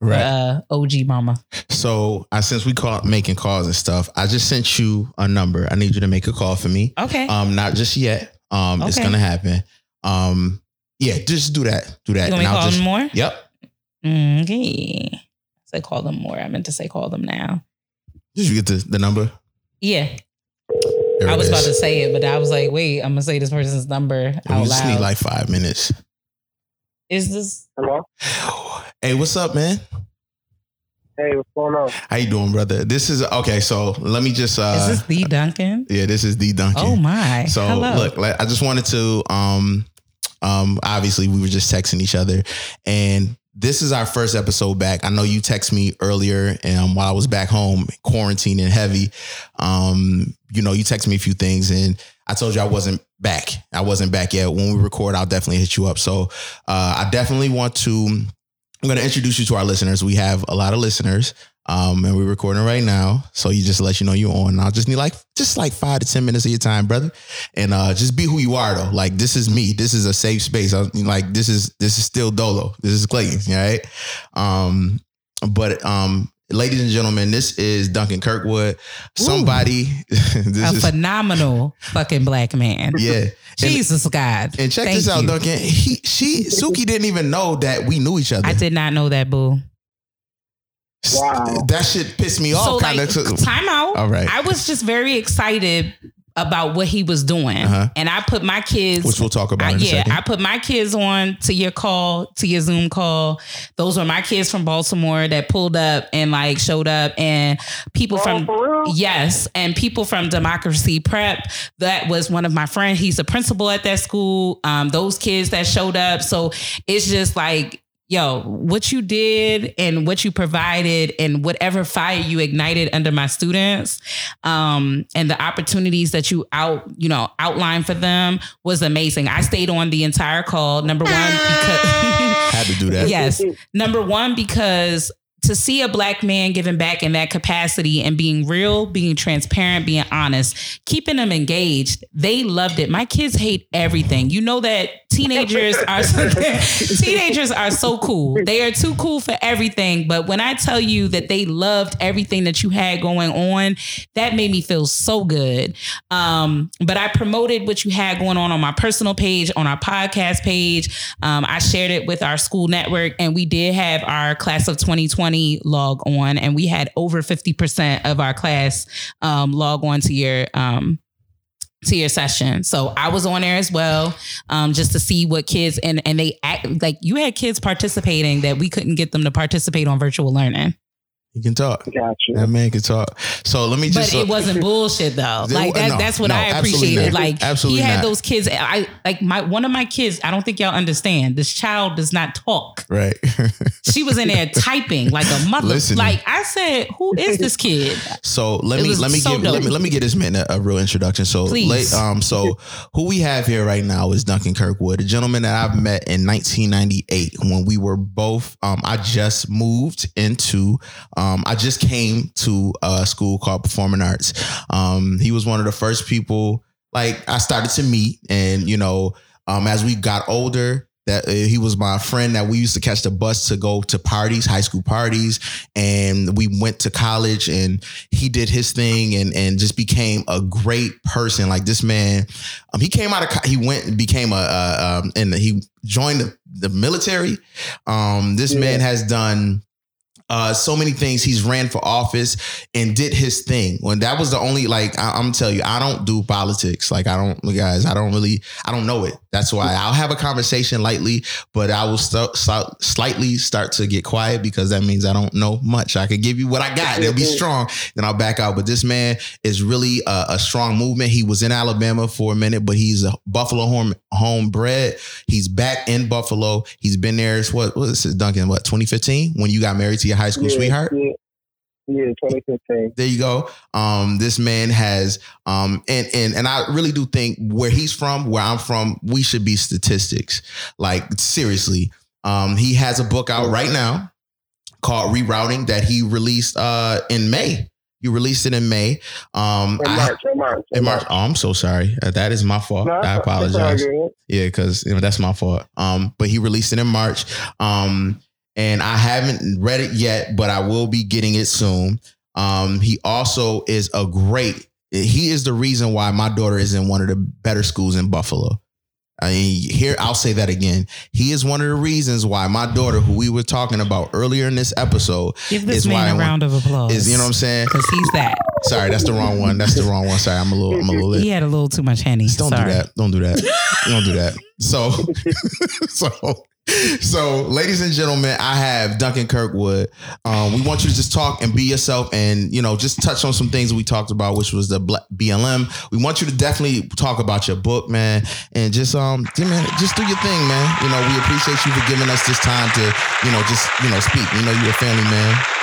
for, Uh, OG Mama. So I since we caught making calls and stuff, I just sent you a number. I need you to make a call for me. Okay. Um, not just yet. Um, it's gonna happen. Um, yeah, just do that. Do that. you want me to and I'll call just, them more? Yep. Okay. Say call them more. I meant to say call them now. Did you get the, the number? Yeah. There I it was about to say it, but I was like, wait, I'm gonna say this person's number We out just need loud. like five minutes. Is this Hello. Hey, what's up, man? Hey, what's going on? How you doing, brother? This is okay. So let me just. uh is this the Duncan? Yeah, this is the Duncan. Oh my. So Hello. look, like, I just wanted to um um obviously we were just texting each other and this is our first episode back. I know you text me earlier um while I was back home quarantining heavy. Um you know, you text me a few things and I told you I wasn't back. I wasn't back yet. When we record, I'll definitely hit you up. So uh I definitely want to I'm going to introduce you to our listeners. We have a lot of listeners. Um, and we're recording right now. So you just let you know you're on. And I'll just need like just like five to ten minutes of your time, brother. And uh just be who you are though. Like this is me. This is a safe space. I, mean, like this is this is still Dolo. This is Clayton, right? Um, but um, ladies and gentlemen, this is Duncan Kirkwood. Somebody this a is phenomenal fucking black man. yeah. And, Jesus God. and check Thank this out, you. Duncan. He she Suki didn't even know that we knew each other. I did not know that, boo. Wow. That shit pissed me off. so like kinda. time out. All right. I was just very excited about what he was doing, Uh-huh. and I put my kids. Which we'll talk about I- in a yeah, second. I put my kids on to your call, to your Zoom call. Those were my kids from Baltimore that pulled up and like showed up, and people Oh, from yes, and people from Democracy Prep. That was one of my friends. He's a principal at that school. Um, those kids that showed up. So it's just like. Yo, what you did and what you provided and whatever fire you ignited under my students, um, and the opportunities that you out, you know, outlined for them was amazing. I stayed on the entire call. Number one, because Had to do that. yes. Number one, because to see a black man giving back in that capacity and being real, being transparent, being honest, keeping them engaged, they loved it. My kids hate everything. You know that teenagers are teenagers are so cool. They are too cool for everything. But when I tell you that they loved everything that you had going on, that made me feel so good. Um, but I promoted what you had going on on my personal page, on our podcast page. Um, I shared it with our school network, and we did have our class of 2020 log on, and we had over 50% of our class um, log on to your um, to your session. So I was on there as well, um, just to see what kids and and they act like you had kids participating that we couldn't get them to participate on virtual learning. He can talk. Gotcha. That man can talk. So let me just. But it wasn't bullshit though. Like that, no, that's what no, I appreciated. Like Absolutely he had not. those kids. I like my one of my kids. I don't think y'all understand. This child does not talk. Right. She was in there typing like a mother. Listening. Like I said, who is this kid? So let me was let me so give let me dope. let me get this man a, a real introduction. So Please. late, um so who we have here right now is Duncan Kirkwood, a gentleman that I've met in 1998 when we were both um I just moved into um I just came to a school called Performing Arts. Um he was one of the first people like I started to meet and you know um as we got older that uh, he was my friend that we used to catch the bus to go to parties, high school parties, and we went to college and he did his thing and and just became a great person. Like this man, um, he came out of co- he went and became a, a um and he joined the, the military. Um, this man has done uh, so many things. He's ran for office and did his thing. When that was the only like I, I'm tell you, I don't do politics. Like I don't, guys, I don't really, I don't know it. That's why I'll have a conversation lightly, but I will st- st- slightly start to get quiet because that means I don't know much. I can give you what I got. It'll be strong. Then I'll back out. But this man is really a, a strong movement. He was in Alabama for a minute, but he's a Buffalo home homebred. He's back in Buffalo. He's been there. What what is it, Duncan? What 2015 when you got married to your high school Yeah, sweetheart? Yeah, yeah, 2015. There you go. Um, this man has um, and and and I really do think where he's from, where I'm from, we should be statistics. Like seriously, um, he has a book out right now called Rerouting that he released uh in May. You released it in May. Um, In I- March, in March. in March. Oh, I'm so sorry. Uh, That is my fault. No, I apologize. Yeah, because you know that's my fault. Um, but he released it in March. Um, and I haven't read it yet, but I will be getting it soon. Um, he also is a great. He is the reason why my daughter is in one of the better schools in Buffalo. I mean, here I'll say that again. He is one of the reasons why my daughter, who we were talking about earlier in this episode, Give this is man a round of applause. is you know what I'm saying? Because he's that. Sorry, that's the wrong one. That's the wrong one. Sorry, I'm a little, I'm a little lit. He had a little too much honey. Don't Sorry. do that. Don't do that. Don't do that. So, so, so, ladies and gentlemen, I have Duncan Kirkwood. Um, we want you to just talk and be yourself, and you know, just touch on some things we talked about, which was the BLM. We want you to definitely talk about your book, man, and just um, man, just do your thing, man. You know, we appreciate you for giving us this time to, you know, just you know, speak. You know, you're a family man.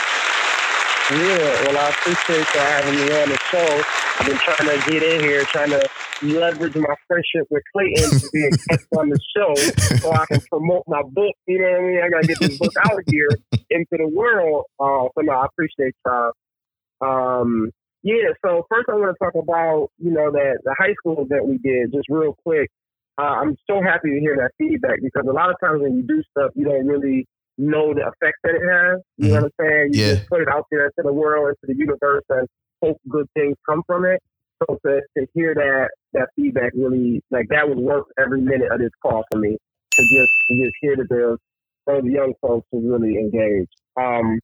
Yeah, well, I appreciate you having me on the show. I've been trying to get in here, trying to leverage my friendship with Clayton to be a guest on the show so I can promote my book. You know what I mean? I got to get this book out here into the world. Uh, so, no, I appreciate y'all. Um, yeah, so first I want to talk about, you know, that the high school that we did, just real quick. Uh, I'm so happy to hear that feedback because a lot of times when you do stuff, you don't really know the effect that it has. You know what I'm saying? You Yeah. just put it out there into the world, into the universe, and hope good things come from it. So to, to hear that that feedback really like that was worth every minute of this call for me. To just to just hear that there's some of the young folks who really engaged. Um,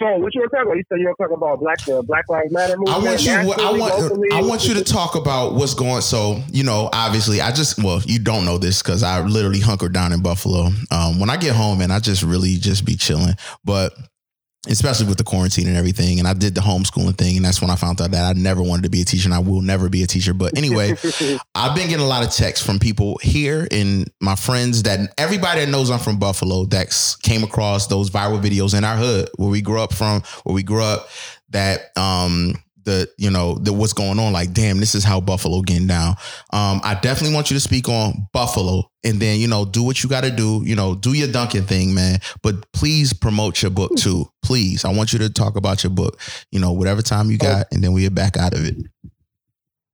So what you want to talk about? You said you want to talk about Black uh, Black Lives Matter movement. I want you. I want. locally? I want you to talk about what's going. So you know, obviously, I just well, you don't know this because I literally hunkered down in Buffalo. Um, when I get home, and I just really just be chilling, but. Especially with the quarantine and everything, and I did the homeschooling thing, and that's when I found out that I never wanted to be a teacher, and I will never be a teacher. But anyway, I've been getting a lot of texts from people here and my friends that everybody that knows I'm from Buffalo that came across those viral videos in our hood where we grew up from, where we grew up. That um the you know the what's going on. Like, damn, this is how Buffalo getting down. Um, I definitely want you to speak on Buffalo, and then you know do what you got to do. You know, do your Duncan thing, man. But please promote your book too. Please, I want you to talk about your book. You know, whatever time you got, and then we get back out of it.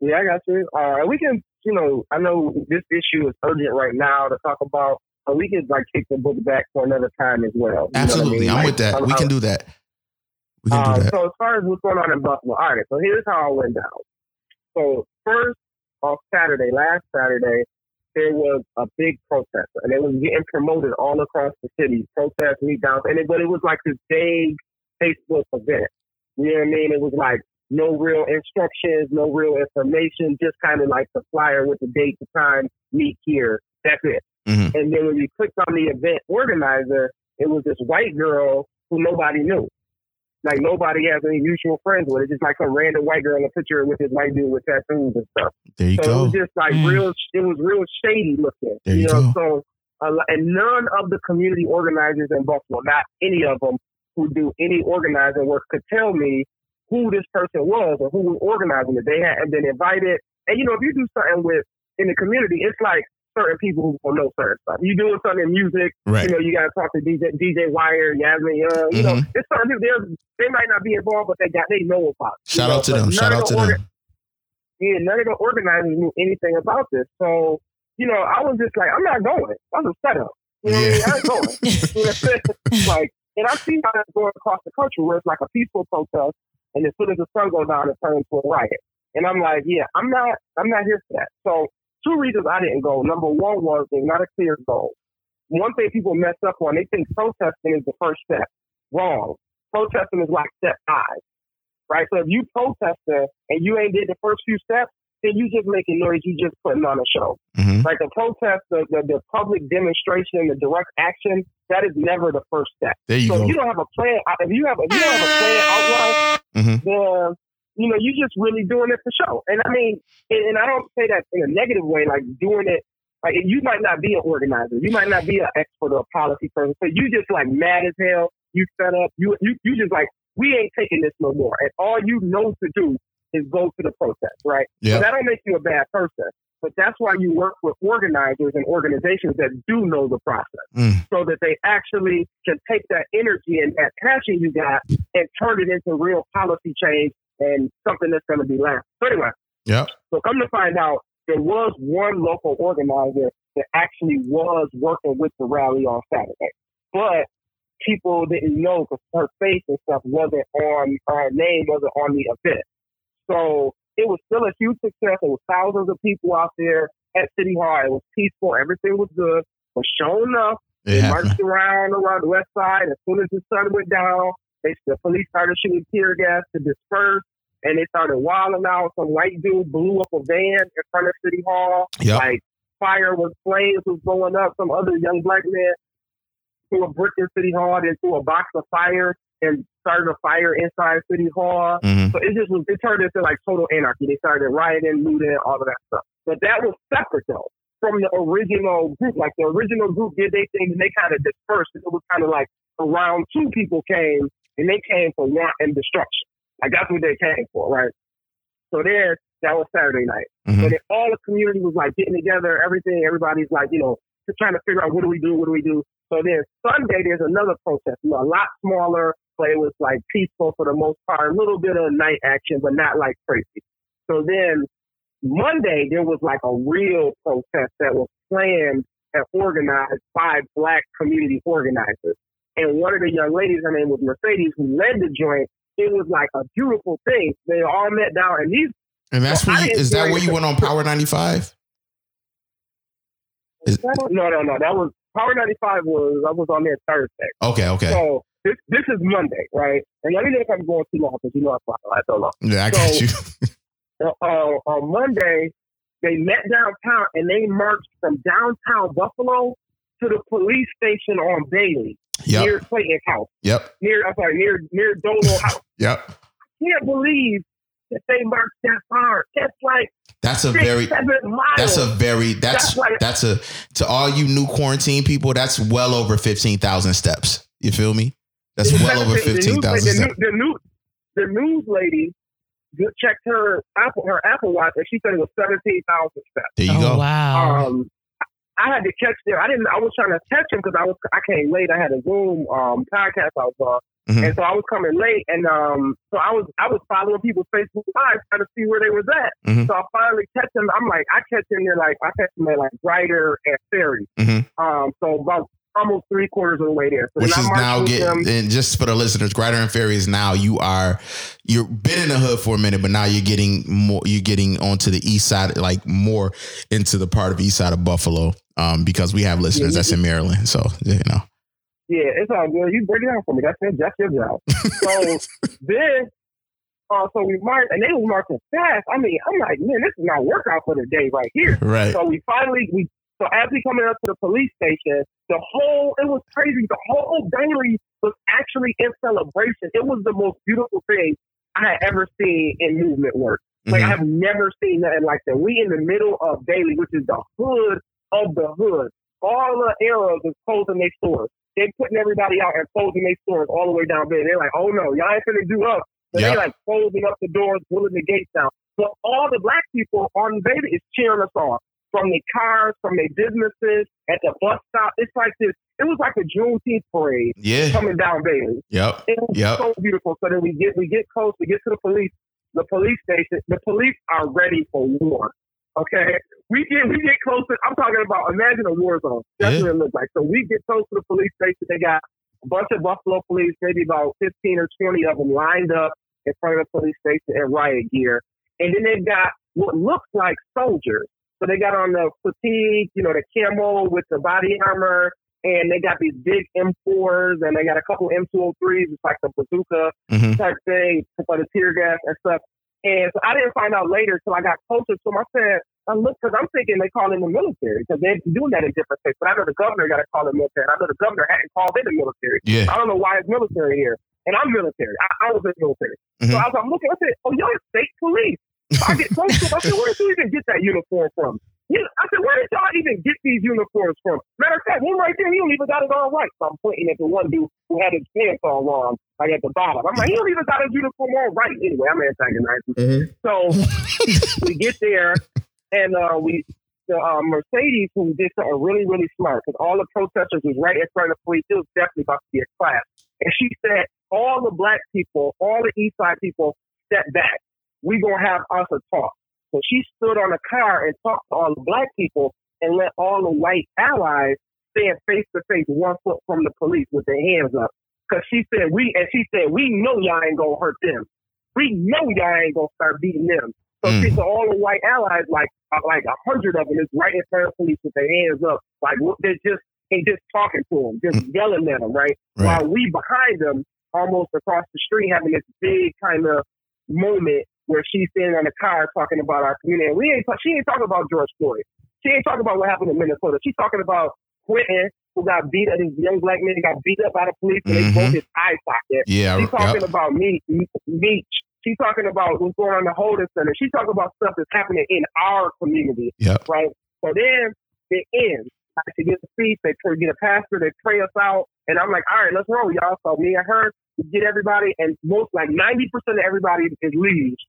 Yeah, I got you. Uh, we can, you know, I know this issue is urgent right now to talk about, but we can like kick the book back for another time as well. I Absolutely, mean? I'm Like, with that. I'm- we can do that. We can Uh, do that. so as far as what's going on in Buffalo, all right. So here's how it went down. So first, on Saturday, last Saturday, there was a big protest, and it was getting promoted all across the city. Protest meet down, and it, but it was like this vague Facebook event. You know what I mean? It was like no real instructions, no real information, just kind of like the flyer with the date, the time, meet here. That's it. Mhm. And then when you clicked on the event organizer, it was this white girl who nobody knew. Like nobody has any mutual friends with. It. It's just like some random white girl in a picture with this white dude with tattoos and stuff. There you so it go. was just like Mm. real. It was real shady looking. There you know, go. so a lo- and none of the community organizers in Buffalo, not any of them who do any organizing work, could tell me who this person was or who was organizing it. They hadn't been invited, and you know, if you do something with in the community, it's like certain people who will know certain stuff. You doing something in music, Right. you know, you got to talk to DJ, DJ Wire, Yasmin Young. You know, Mhm. it's certain people. They might not be involved, but they got they know about. it, Shout know, out to but them. Shout out the to orga- them. yeah, none of the organizers knew anything about this. So, you know, I was just like, I'm not going. That's a setup. You know what I mean? I ain't going. You know what I'm saying? like, and I see how that's going across the country where it's like a peaceful protest, and as soon as the sun goes down, it turns into a riot. And I'm like, yeah, I'm not, I'm not here for that. So, two reasons I didn't go. Number one was there's not a clear goal. One thing people mess up on, they think protesting is the first step. Wrong. Protesting is like step five right? So if you protesting and you ain't did the first few steps, then you just making noise. You just putting on a show. Mhm. Like the protest, the, the the public demonstration, the direct action, that is never the first step. There you so go. if you don't have a plan, if you have a, if you don't have a plan outline, Mhm. then you know you're just really doing it for show. And I mean, and, and I don't say that in a negative way, like doing it. Like you might not be an organizer, you might not be an expert or a policy person, so you just like mad as hell. You set up. You you you just like we ain't taking this no more. And all you know to do is go to the protest, right? Yeah. So that don't make you a bad person. But that's why you work with organizers and organizations that do know the process Mm. so that they actually can take that energy and that passion you got and turn it into real policy change and something that's going to be lasting. So anyway, yeah. so come to find out, there was one local organizer that actually was working with the rally on Saturday, but people didn't know because her face and stuff wasn't on, her name wasn't on the event. So it was still a huge success. There was thousands of people out there at City Hall. It was peaceful. Everything was good. But sure enough, It they happened. marched around around the west side. As soon as the sun went down, they the police started shooting tear gas to disperse, and they started wilding out. Some white dude blew up a van in front of City Hall. Yep. Like fire was flames was blowing up. Some other young black man threw a brick in City Hall, then threw a box of fire and started a fire inside City Hall. Mhm. So it just was it turned into like total anarchy. They started rioting, looting, all of that stuff. But that was separate though from the original group. Like the original group did their thing and they kind of dispersed. It was kind of like around two people came and they came for want and destruction. Like that's what they came for, right? So there, that was Saturday night. Mhm. So then all the community was like getting together, everything. Everybody's like, you know, just trying to figure out what do we do, what do we do. So then Sunday, there's another protest, you know, a lot smaller, but it was like peaceful for the most part, a little bit of night action, but not like crazy. So then Monday, there was like a real protest that was planned and organized by black community organizers. And one of the young ladies, her name was Mercedes, who led the joint. It was like a beautiful thing. They all met down, and these And that's Well, where you, is that where you went on Power 95? Is- no, no, no. That was Power 95 was I was on there Thursday. Okay, okay. So this this is Monday, right? And let me know if I'm going too long because you know I fly I don't know. Yeah, I got So- you. Uh, uh, on Monday, they met downtown and they marched from downtown Buffalo to the police station on Bailey Yep. near Clayton House, Yep. near I'm sorry, near near Dolo House. Yep. Can't believe that they marched that far. That's like That's a six, very that's a very that's That's like- that's a to all you new quarantine people, that's well over fifteen thousand steps. You feel me? That's well over fifteen thousand the, steps. news- the news the news lady checked her Apple her Apple Watch and she said it was seventeen thousand steps. There you oh go. wow. Um, I had to catch them. I didn't. I was trying to catch them because I was. I came late. I had a Zoom um, podcast I was on, Mhm. and so I was coming late. And um, so I was. I was following people's Facebook lives trying to see where they was at. Mhm. So I finally catch them. I'm like, I catch them there. Like I catch them at like Grider and Ferry. Mhm. Um, so about almost three quarters of the way there. So Which is now getting, them. and just for the listeners, Grider and Ferry is now you are you're been in the hood for a minute, but now you're getting more you're getting onto the east side, like more into the part of east side of Buffalo. Um, because we have listeners Yeah, that's in Maryland. So you know. Yeah, it's all good. You break it down for me. That's it. That's your job. So then, uh, so we marched, and they was marching fast. I mean, I'm like, man, this is my workout for the day right here. Right. So we finally we so as we coming up to the police station, the whole it was crazy. The whole Bailey was actually in celebration. It was the most beautiful thing I had ever seen in movement work. Like I Mhm. have never seen nothing like that. We in the middle of Bailey, which is the hood of the hood. All the arrows is closing their stores. They're putting everybody out and closing their stores all the way down there. They're like, oh no, y'all ain't finna do us. So Yep. they like closing up the doors, pulling the gates down. So all the black people on Bailey is cheering us on. From their cars, from their businesses, at the bus stop. It's like this. It was like a Juneteenth parade Yeah. coming down Bailey. Yep. It was Yep. so beautiful. So then we get we get close, we get to the police, the police station. The police are ready for war. Okay, we get we get close. To, I'm talking about imagine a war zone. That's Yeah. what it looks like. So we get close to the police station. They got a bunch of Buffalo police, maybe about 15 or 20 of them lined up in front of the police station in riot gear, and then they've got what looks like soldiers. So they got on the fatigue, you know, the camo with the body armor, and they got these big M4s, and they got a couple M203s, it's like the bazooka Mhm. type thing for the tear gas and stuff. And so I didn't find out later till I got closer to them. I said, I looked because I'm thinking they call in the military because they're doing that in different states. But I know the governor got to call in the military. And I know the governor hadn't called in the military. Yeah. I don't know why it's military here. And I'm military. I, I was in the military. So Mhm. I was I'm looking, I said, oh, y'all state police. So I get close to them. I said, where did you even get that uniform from? You know, I said, where did y'all even get these uniforms from? Matter of fact, one right there, he don't even got it all right. So I'm pointing at the one dude who had his pants all wrong, like at the bottom. I'm like, he don't even got his uniform all right. Anyway, I'm antagonizing. So we get there, and uh, we the uh, Mercedes who did something really really smart because all the protesters was right in front of the police. It was definitely about to be a clash, and she said, "All the black people, all the East Side people, step back. We gonna have us a talk." So she stood on a car and talked to all the black people and let all the white allies stand face to face, one foot from the police with their hands up. Because she said we and she said we know y'all ain't gonna hurt them. We know y'all ain't gonna start beating them. So Mm. she said all the white allies, like uh, like a hundred of them, is right in front of the police with their hands up, like what- they're just and just talking to them, just yelling at them, right? Right. While we behind them, almost across the street, having this big kind of moment where she's standing on the car talking about our community. And we ain't she ain't talking about George Floyd. She ain't talking about what happened in Minnesota. She's talking about Quentin, who got beat up. This young black man got beat up by the police and they Mhm. broke his eye socket. Yeah, She's talking yep. about me, Meech. She's talking about what's going on in the holding center. She's talking about stuff that's happening in our community, Yep. right? So then it ends. I should get the speech. They pray, get a pastor. They pray us out, and I'm like, all right, let's roll, y'all. So me and her, we get everybody, and most like 90 percent of everybody is leaves.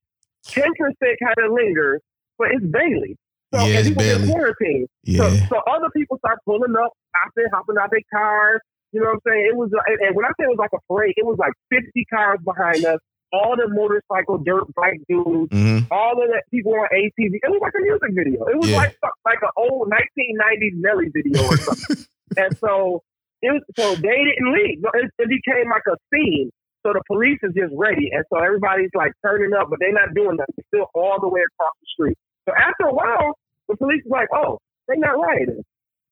10 percent kind of lingers, but it's Bailey. So Yeah, it's in Bailey. quarantine. Yeah. So, so other people start pulling up, hopping, hopping out their cars. You know what I'm saying? It was, and, when I say it was like a parade, it was like 50 cars behind us, all the motorcycle dirt bike dudes, Mhm. all of the people on ATV. It was like a music video. It was Yeah. like like an old 1990s Nelly video or something. and so it was, so they didn't leave. It, it became like a scene. So the police is just ready, and so everybody's like turning up, but they're not doing nothing. They're still all the way across the street. So after a while, the police is like, "Oh, they're not rioting."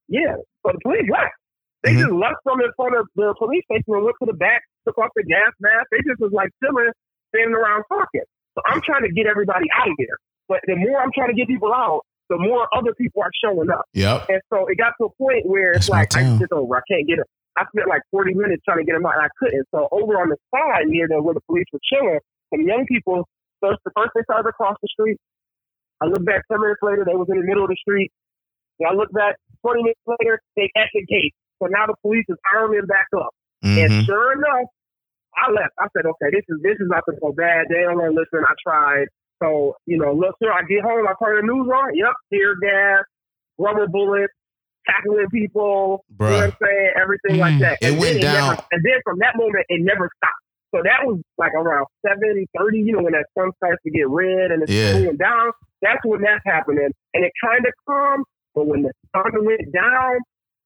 Yeah, so the police left. They Mhm. just left from in front of the police station and went to the back took off the gas mask. They just was like chilling, standing around talking. So I'm trying to get everybody out of there. But the more I'm trying to get people out, the more other people are showing up. Yep. And so it got to a point where it's That's my like I just over. I can't get it. I spent like 40 minutes trying to get them out, and I couldn't. So over on the side near the, where the police were chilling, some young people. First, the first they started across the street. I looked back 10 minutes later. They was in the middle of the street. And I looked back 20 minutes later. They at the gate. So now the police is arming back up. And Mhm. sure enough, I left. I said, okay, this is this is not going to go bad. They don't want to listen. I tried. So, you know, look, sir, I get home, I turn the news on. Yep, tear gas, rubber bullets, tackling people, you know what I'm saying? Everything like Mm. that. It and went then down- Never, and then from that moment, it never stopped. So that was like around 7 30, you know, when that sun starts to get red and it's Yeah. cooling down. That's when that's happening. And it kind of calmed. But when the sun went down,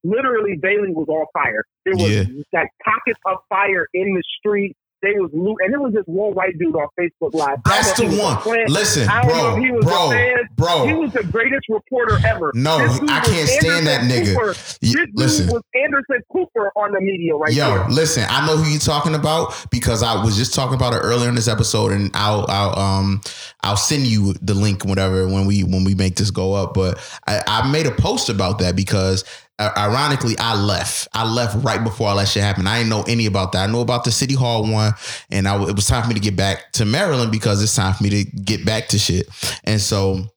literally Bailey was on fire. There was Yeah. like pockets of fire in the street. They was loot, and it was this one white dude on Facebook Live. That's the know if he was one. Listen, I don't know bro, if he was bro, bro. He was the greatest reporter ever. No, I can't stand that nigga. Cooper. This dude listen. was Anderson Cooper on the media right Yo, there. listen, I know who you're talking about because I was just talking about it earlier in this episode, and I'll, I'll um I'll send you the link whatever when we when we make this go up. But I, I made a post about that because ironically I left. I left right before all that shit happened. I didn't know any about that. I know about the City Hall one, and I, it was time for me to get back to Maryland because it's time for me to get back to shit. And so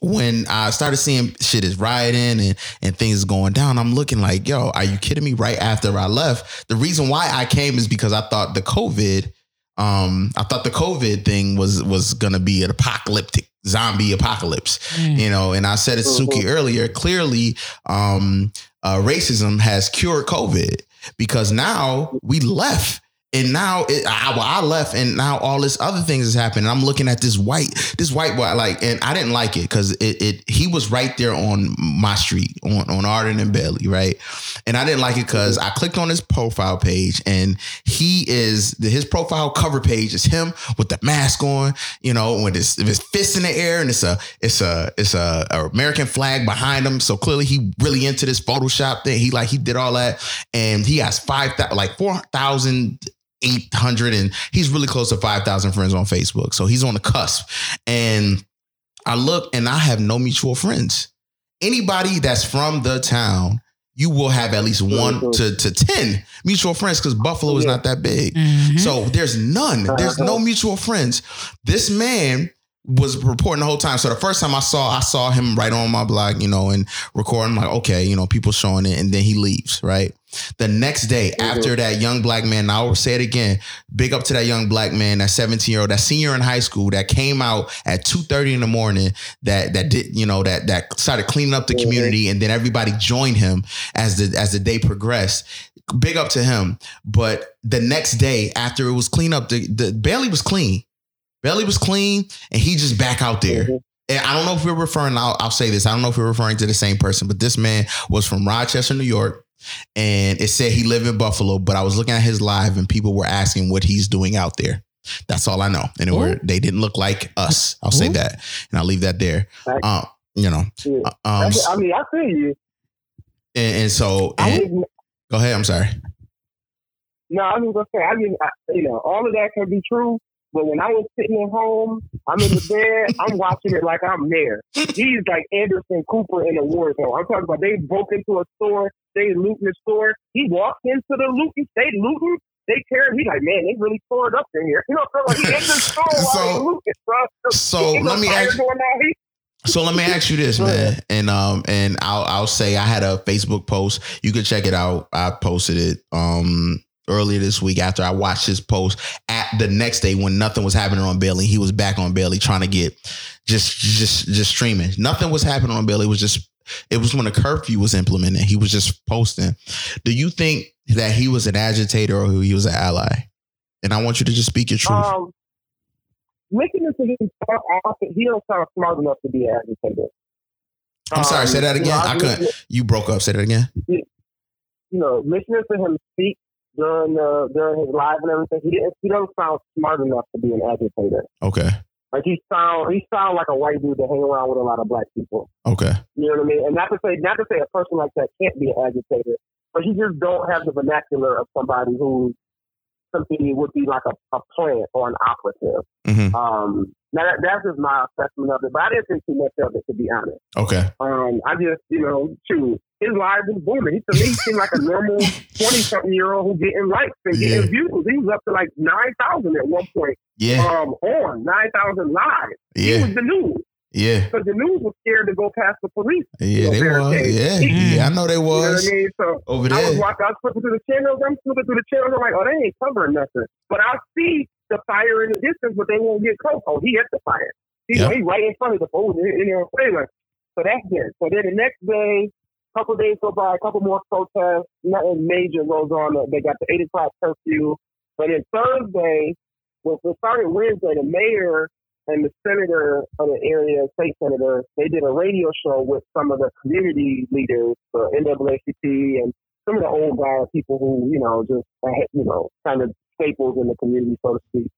when I started seeing shit is rioting and, and things going down, I'm looking like, yo, are you kidding me? Right after I left, the reason why I came is because I thought the COVID, um, I thought the COVID thing was was gonna be an apocalyptic zombie apocalypse, you know. And I said it to Suki earlier. Clearly, um, uh, racism has cured COVID because now we left. And now it, I, well, I left, and now all this other things is happening. I'm looking at this white, this white boy, like, and I didn't like it because it, it, he was right there on my street, on on Arden and Bailey, right, and I didn't like it because I clicked on his profile page, and he is his profile cover page is him with the mask on, you know, with his his fist in the air, and it's a it's a it's a, a American flag behind him. So clearly he really into this Photoshop thing. He like he did all that, and he has five like four thousand. 800 and he's really close to 5,000 friends on Facebook. So he's on the cusp. And I look and I have no mutual friends. Anybody that's from the town, you will have at least one to, to 10 mutual friends because Buffalo is not that big. Mhm. So there's none. There's no mutual friends. This man was reporting the whole time. So the first time I saw, I saw him right on my blog, you know, and recording. like, okay, you know, people showing it, and then he leaves. Right. The next day, mm-hmm. after that young black man, I will say it again. Big up to that young black man, that 17 year old, that senior in high school that came out at 2:30 in the morning. That that did, you know, that that started cleaning up the mm-hmm. community, and then everybody joined him as the as the day progressed big up to him. But the next day, after it was clean up, the, the Bailey was clean. Bailey was clean, and he just back out there. And I don't know if we're referring. I'll, I'll say this. I don't know if we're referring to the same person, but this man was from Rochester, New York, and it said he lived in Buffalo. But I was looking at his live, and people were asking what he's doing out there. That's all I know. And it were, they didn't look like us. I'll say that, and I'll leave that there. Um, you know, Yeah. um, I mean, I see you. and, and so and, go ahead. I'm sorry. no, I was gonna say, I mean, I, you know, all of that can be true. But when I was sitting at home, I'm in the bed, I'm watching it like I'm there. He's like Anderson Cooper in a war zone. I'm talking about they broke into a store, they looting the store. He walked into the looting, they looting, they tear. He's like, man, they really tore it up in here. You know, so like he in the store while So- they looting, bro. so no let me ask-. He- So let me ask you this, man, and um, and I'll I'll say I had a Facebook post. You can check it out. I posted it um earlier this week after I watched his post. At the next day when nothing was happening on Bailey, he was back on Bailey trying to get just just just streaming. Nothing was happening on Bailey. It was just it was when the curfew was implemented. He was just posting. Do you think that he was an agitator or he was an ally? And I want you to just speak your truth. Um, listening to him talk, I think- he don't sound smart enough to be an agitator. I'm sorry. Say that Um, again. you know, I I'm couldn't. You broke up. Say that again. you know, listening to him speak during uh, during his live and everything, he didn't, he doesn't sound smart enough to be an agitator. Okay. Like he sound he sound like a white dude that hang around with a lot of black people. Okay. You know what I mean? And not to say not to say a person like that can't be an agitator, but he just don't have the vernacular of somebody who's something would be like a, a plant or an operative. Mhm. Um, now that, that's just my assessment of it, but I didn't think too much of it to be honest. Okay. Um, I just, you know, shoot, his live was booming. He to me seemed like a normal twenty something year old who getting likes and getting Yeah. views. He was up to like nine thousand at one point. Yeah. Um, on nine thousand live. He was the news Yeah. because the news was scared to go past the police. Yeah, they was. Yeah. Yeah. I know they You know what was. I mean? So Over I was there. watching, I was flipping through the channels. I'm flipping through the channels. I'm like, oh, they ain't covering nothing. But I see the fire in the distance, but they won't get close. Oh, he at the fire. He, Yep. he right in front of the phone. You know, anyway. So that's good. So then the next day, a couple days go by, a couple more protests. Nothing major goes on. They got the eight o'clock curfew. But then Thursday, well, it started Wednesday. The mayor and the senator of the area, state senator, they did a radio show with some of the community leaders, the NAACP, and some of the old guard people who, you know, just, uh, you know, kind of staples in the community, so to speak.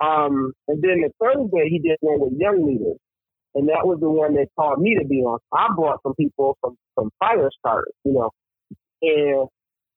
Um, and then the Thursday, he did one with young leaders. And that was the one they called me to be on. I brought some people from, from fire starters, you know. And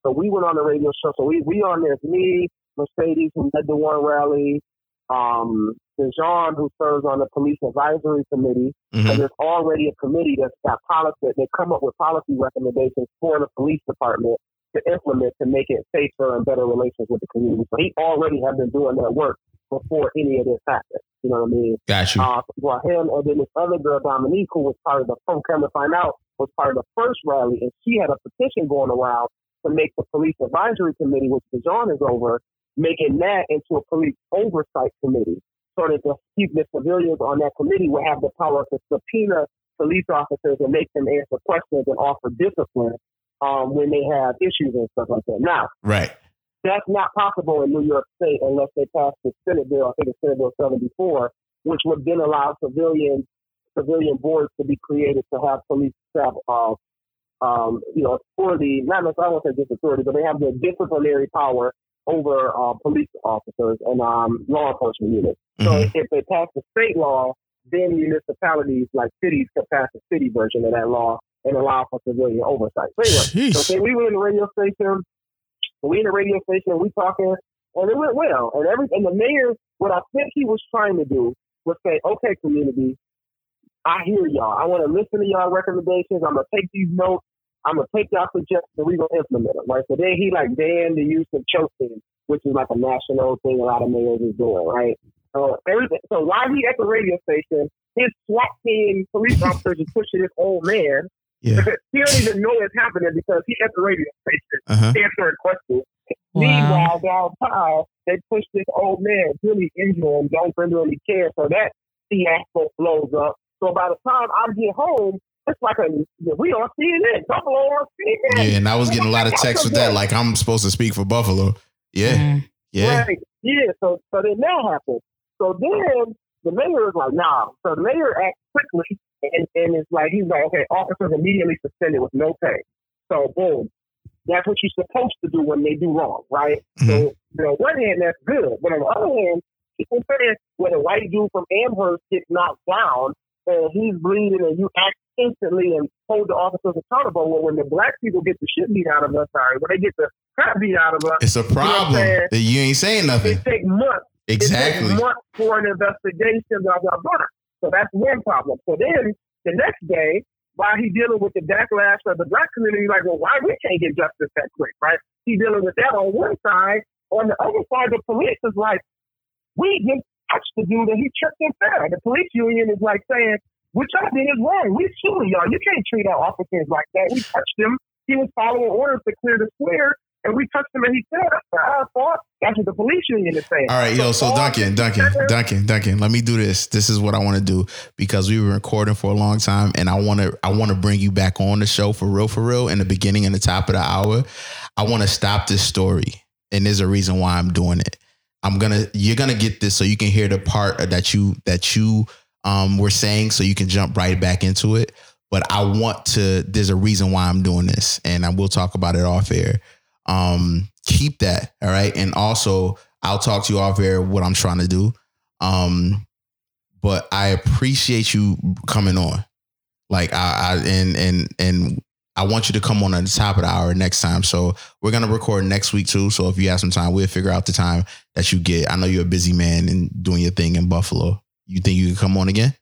so we went on the radio show. So we, we on there, me, Mercedes, who led the one rally, um, Dejan, who serves on the police advisory committee. Mhm. So there's already a committee that's got policy. They come up with policy recommendations for the police department to implement to make it safer and better relations with the community. So he already had been doing that work before any of this happened. You know what I mean? Got you. Uh, well, him and then this other girl, Dominique, who was part of the Pro Come to Find Out, was part of the first rally, and she had a petition going around to make the police advisory committee, which Dijon is over, making that into a police oversight committee, so that the, the civilians on that committee would have the power to subpoena police officers and make them answer questions and offer discipline um, when they have issues and stuff like that. Now, Right. that's not possible in New York State unless they pass the Senate bill. I think it's Senate Bill 74, which would then allow civilian civilian boards to be created to have police staff, uh, um, you know, authority. Not necessarily, I won't say just authority, but they have the disciplinary power over uh, police officers and um, law enforcement units. So Mhm. if they pass the state law, then municipalities like cities could pass the city version of that law and allow for civilian oversight. So anyway, so say we were in the radio station, we in the radio station, we talking, and it went well. And every and the mayor, what I think he was trying to do was say, okay, community, I hear y'all. I want to listen to y'all recommendations. I'm gonna take these notes. I'm gonna take y'all suggestions. and We gonna implement them, right? So then he like banned the use of choking, which is like a national thing. A lot of mayors is doing, right? So everything. So while he at the radio station, his SWAT team police officers is pushing this old man. Yeah. he don't even know it's happening because he at the radio station Uh-huh. answering questions. Wow. Meanwhile, down south, they push this old man, really injure him, don't render any care. So that fiasco blows up. So by the time I get home, it's like a we on CNN, Buffalo on CNN. Yeah, and I was getting a lot of texts with that, like I'm supposed to speak for Buffalo. Yeah. Mm. Yeah. Right. Yeah. So so then that happened. So then the mayor is like, nah. So the mayor acts quickly and, and it's like he's like, okay, officers immediately suspended with no pay. So boom. That's what you're supposed to do when they do wrong, right? So you know, on one hand that's good. But on the other hand, people saying when a white dude from Amherst gets knocked down and he's bleeding and you act instantly and hold the officers accountable. Well when the black people get the shit beat out of us, sorry, when they get the crap beat out of us, It's a you know problem that you ain't saying nothing. It takes months. Exactly. It takes months for an investigation, blah, blah, blah. So that's one problem. So then the next day, while he dealing with the backlash of the black community, like, well, why we can't get justice that quick, right? He dealing with that on one side. On the other side, the police is like, we just touched the dude and he tripped and fell. The police union is like saying, what y'all did is wrong. We suing y'all. You can't treat our officers like that. We touched him. He was following orders to clear the square, and we touched him and he said, our fault. That's what the police union is saying. All right, yo. So Duncan, Duncan, together- Duncan, Duncan. Let me do this. This is what I want to do because we were recording for a long time, and I want to, I want to bring you back on the show for real, for real. In the beginning and the top of the hour, I want to stop this story, and there's a reason why I'm doing it. I'm gonna, you're gonna get this so you can hear the part that you that you um were saying, so you can jump right back into it. But I want to. There's a reason why I'm doing this, and I will talk about it off air. Um, keep that, all right. And also, I'll talk to you off air what I'm trying to do. Um, but I appreciate you coming on. Like I, I and and and I want you to come on at the top of the hour next time. So we're gonna record next week too. So if you have some time, we'll figure out the time that you get. I know you're a busy man and doing your thing in Buffalo. You think you can come on again?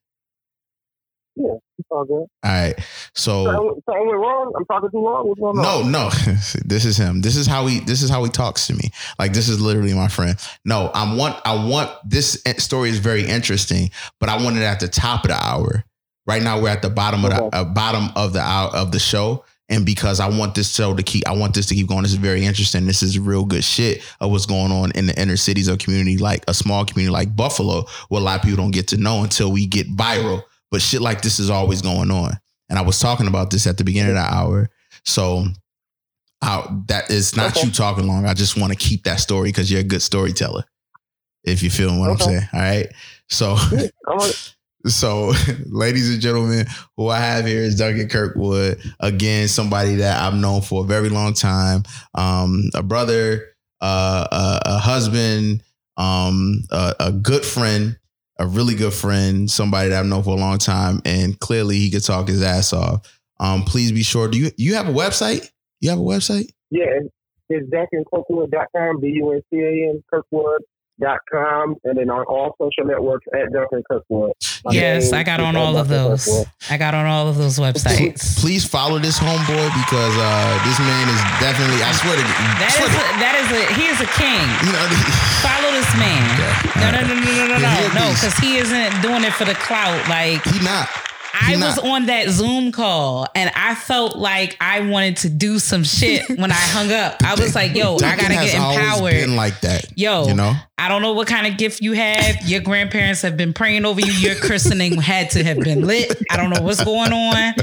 Yeah, it's all good. All right. So So, so I went wrong. I'm talking too long. What's going no, on? no. this is him. This is how he. This is how he talks to me. Like this is literally my friend. No, I want. I want. This story is very interesting, but I want it at the top of the hour. Right now, we're at the bottom of the uh, bottom of the hour of the show, and because I want this show to keep, I want this to keep going. This is very interesting. This is real good shit of what's going on in the inner cities of community, like a small community like Buffalo, where a lot of people don't get to know until we get viral. But shit like this is always going on. And I was talking about this at the beginning of the hour. So I, that is not Okay. you talking long. I just want to keep that story because you're a good storyteller. If you feel what I'm saying. All right. So so, ladies and gentlemen, who I have here is Duncan Kirkwood. Again, somebody that I've known for a very long time. Um, a brother, uh, a, a husband, um, a, a good friend, a really good friend, somebody that I've known for a long time, and clearly he could talk his ass off. Um, please be sure. Do you you have a website? You have a website? yeah, it's- DuncanKirkwood.com, D-U-N-C-A-N, Kirkwood.com, and then on all social networks at Duncan Kirkwood. My Yes, name I got on at all of those. Kirkwood. I got on all of those websites. Please follow this homeboy because uh, this man is definitely. I swear to That swear is to- a, that is a he is a king. you know, Follow this man. No, no, no, no, no, no, Yeah, he a no, no, beast. because he isn't doing it for the clout. Like he not. I was on that Zoom call and I felt like I wanted to do some shit when I hung up. I was like, yo, I gotta get empowered. Been like that. Yo, you know. I don't know what kind of gift you have. Your grandparents have been praying over you. Your christening had to have been lit. I don't know what's going on.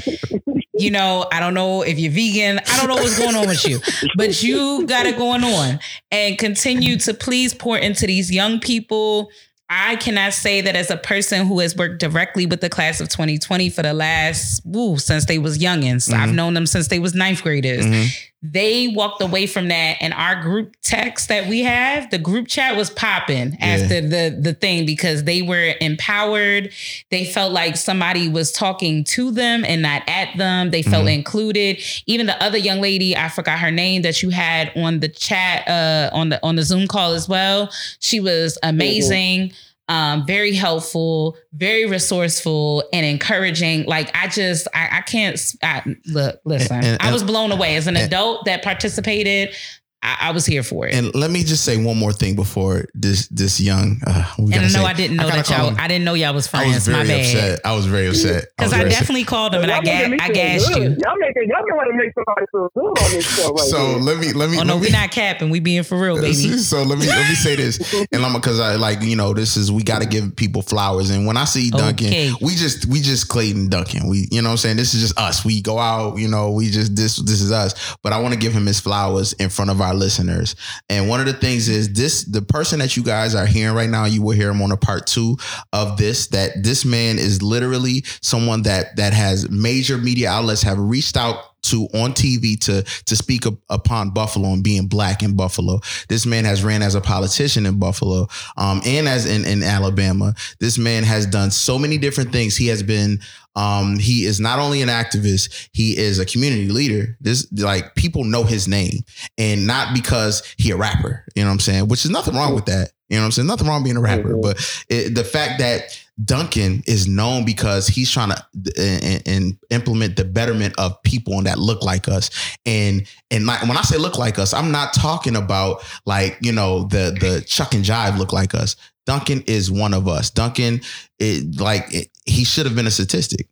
You know, I don't know if you're vegan. I don't know what's going on with you, but you got it going on and continue to please pour into these young people. I cannot say that as a person who has worked directly with the class of 2020 for the last, woo, since they was youngins. I've mm-hmm. known them since they was ninth graders mm-hmm. They walked away from that and our group text that we have the group chat was popping after the the thing because they were empowered. They felt like somebody was talking to them and not at them. They felt included. Even the other young lady i forgot her name that you had on the chat uh on the on the zoom call as well. She was amazing um, very helpful, very resourceful, and encouraging. Like I just, I, I can't. I, look, listen, And- and- I was blown away as an and- adult that participated. I, I was here for it. And let me just say one more thing before this this young. Uh, we And I know say- I didn't know gotta that y'all. him- I didn't know y'all was I was friends. My very bad. upset. I was very upset. Because I, very upset. definitely called him and I, Y'all making ga- I feel gassed good. you. Y'all making y'all want to make somebody feel good on this show right So here. let me let me Oh no, let we me, not capping. We being for real, baby. So let me let me say this, and I'm because I like you know this is we got to give people flowers, and when I see Duncan, Okay. we just we just Clayton Duncan, we you know what I'm saying this is just us. We go out, you know, we just this this is us. But I want to give him his flowers in front of our listeners, and one of the things is this: the person that you guys are hearing right now, you will hear him on a part two of this. That this man is literally someone that that has major media outlets have reached out to on TV to to speak up, upon Buffalo and being black in Buffalo. This man has ran as a politician in Buffalo, um, and as in, in Alabama. This man has done so many different things. He has been um, he is not only an activist, he is a community leader. This like people know his name, and not because he a rapper. You know what I'm saying? Which is nothing wrong with that. You know what I'm saying? Nothing wrong being a rapper, but it, the fact that Duncan is known because he's trying to and, and implement the betterment of people that look like us. And and like when I say look like us, I'm not talking about like you know the the Chuck and Jive look like us. Duncan is one of us. Duncan, it, like it, he should have been a statistic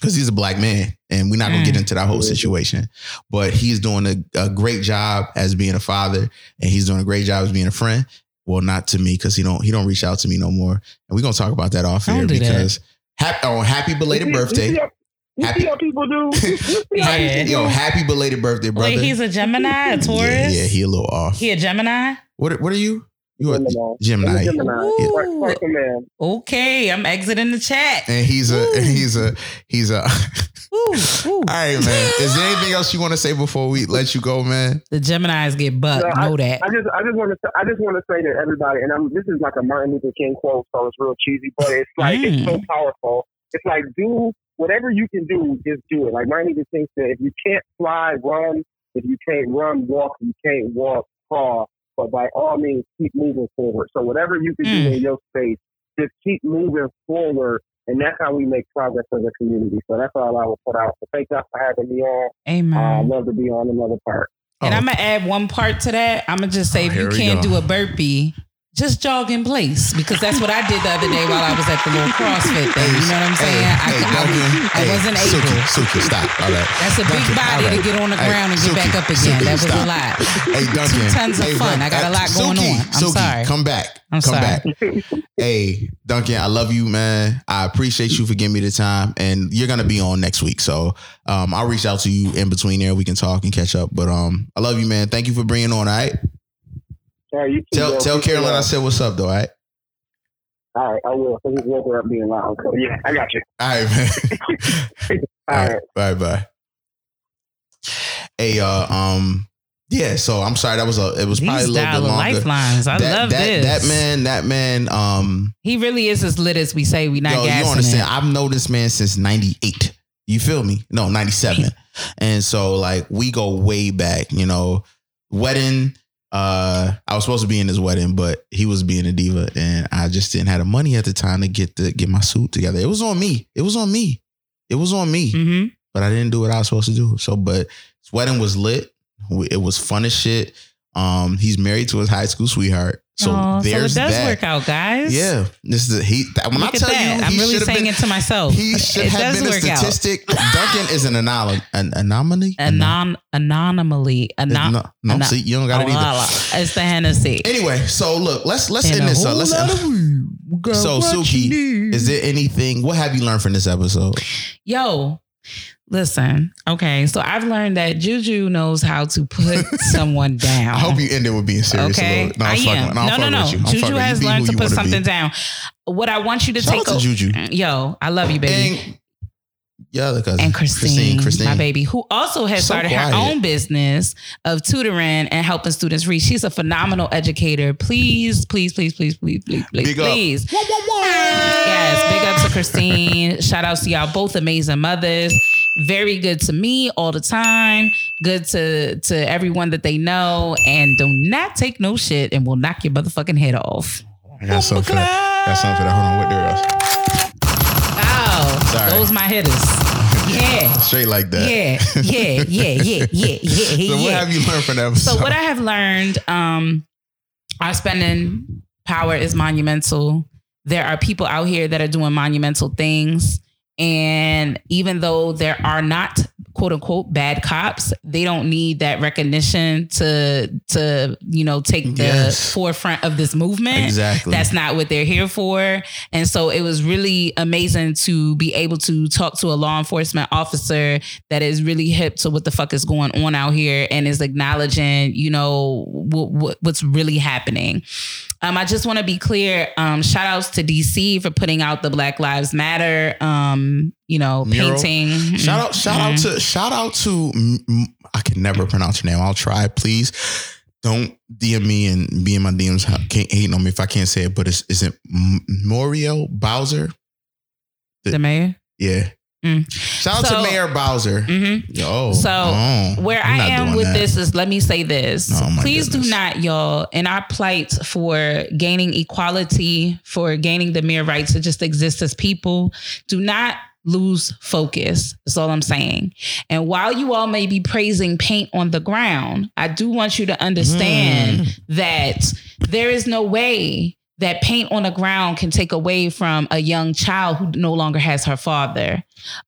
because he's a black man, and we're not gonna get mm. into that whole situation. But he's doing a, a great job as being a father, and he's doing a great job as being a friend. Well, not to me because he don't he don't reach out to me no more, and we're gonna talk about that off Don't do because happy oh happy belated You see- birthday. You see, how, you Happy- see how people do? You see how Yeah. Yo, happy belated birthday, brother. Wait, he's a Gemini, a Taurus. Yeah, yeah, he a little off. he a Gemini. What what are you? You a Gemini. Gemini. A Gemini. Ooh. Right, right, man. Okay, I'm exiting the chat. And he's a and he's a he's a. Ooh, ooh. All right, man. Is there anything else you want to say before we let you go, man? The Geminis get bucked. No, know that. I just, I just want to, I just want to say to everybody, and I'm, this is like a Martin Luther King quote, so it's real cheesy, but it's like it's so Mm. powerful. It's like do whatever you can do, just do it. Like Martin Luther King said, if you can't fly, run. If you can't run, walk. If you can't walk, crawl. But by all means, keep moving forward. So whatever you can do Mm. in your space, just keep moving forward. And that's how we make progress as a community. So that's all I will put out. So thank y'all for having me on. Amen. Uh, I'd love to be on another part. And I'm gonna add one part to that. I'm gonna just say if Oh, you can't do a burpee, just jog in place because that's what I did the other day while I was at the little CrossFit thing. You know what I'm saying? I, hey, I- Duncan, I hey, wasn't able. Suki, stop. All right. That's a big body all to get on the Hey, ground and get back up again. Suki, that was stop. a lot. Hey, Duncan. Two tons of hey, fun. I got a lot Suki, going on. I'm Suki, sorry. Come back. I'm come sorry. back. Hey, Duncan, I love you, man. I appreciate you for giving me the time, and you're gonna be on next week. So, um, I'll reach out to you in between there. We can talk and catch up. But um, I love you, man. Thank you for bringing on. All right. All right, you too, Tell bro. tell Appreciate Caroline I y'all. said what's up, though. All right. All right, I will. So just woke up being loud. So yeah, I got you. All right, man. All right. Bye bye. Hey, uh, um, yeah. So I'm sorry. That was a. It was probably a little bit longer. lifelines. I that, love that, this. That man. That man. Um, He really is as lit as we say. We not yo, you gassing don't understand. it. I've known this man since '98. You feel me? No, '97. and so like we go way back. You know, wedding. Uh, I was supposed to be in his wedding, but he was being a diva, and I just didn't have the money at the time to get the get my suit together. It was on me. It was on me. It was on me hmm but I didn't do what I was supposed to do. So, but his wedding was lit. It was fun as shit. Um, he's married to his high school sweetheart. So Aw, so it does that. work out, guys. Yeah, this is he. That, when Look I tell that. you, I'm really saying been. it to myself. He should It have does been a statistic. Duncan is an anomaly. An anomaly. Anon- anonymally. Anon- no, no, anon- see, you don't got it either. It's the Hennessy. Anyway, so look, let's let's And end this up. Let's of so Got what you Suki, is there anything? What have you learned from this episode? Yo, listen. Okay, so I've learned that Juju knows how to put someone down. I hope you ended with being serious. a Okay, little. No, I am. no, No, no, no. with you. I'm Juju has learned to put something be. down. What I want you to Shout take out to Juju. Yo, I love you, baby. And your other cousin. and Christine, Christine. my baby, who also has So started her own business of tutoring and helping students read. She's a phenomenal educator. Please, please, please, please, please, please, please, Big up. please. Yes, big up to Christine. Shout out to y'all, both amazing mothers. Very good to me all the time. Good to to everyone that they know, and do not take no shit, and will knock your motherfucking head off. I got something for that. Got something for that. Hold on, what there Oh, Sorry. those my hitters. Yeah. Straight like that. Yeah, yeah, yeah, yeah, yeah, yeah, so yeah. what have you learned from that episode? So what I have learned, um, our spending power is monumental. There are people out here that are doing monumental things. And even though there are not quote unquote bad cops, they don't need that recognition to to, you know, take the Yes. forefront of this movement. Exactly. That's not what they're here for. And so it was really amazing to be able to talk to a law enforcement officer that is really hip to what the fuck is going on out here and is acknowledging, you know, what, what, what's really happening. Um, I just want to be clear. Um, shout outs to DC for putting out the Black Lives Matter, um, you know, Mural. painting. Shout out, shout out Mhm. to, shout out to. I can never pronounce your name. I'll try. Please don't DM me and be in my DMs. Can't hate on me if I can't say it. But it's is it M- Muriel Bowser? the mayor. Yeah. Mm. Shout out So- to Mayor Bowser. Mhm. Yo. So oh, where I'm I am with that. this is let me say this. Oh, Please goodness. do not, y'all, in our plight for gaining equality, for gaining the mere right to just exist as people, do not lose focus. That's all I'm saying. And while you all may be praising paint on the ground, I do want you to understand Mm. that there is no way that paint on the ground can take away from a young child who no longer has her father,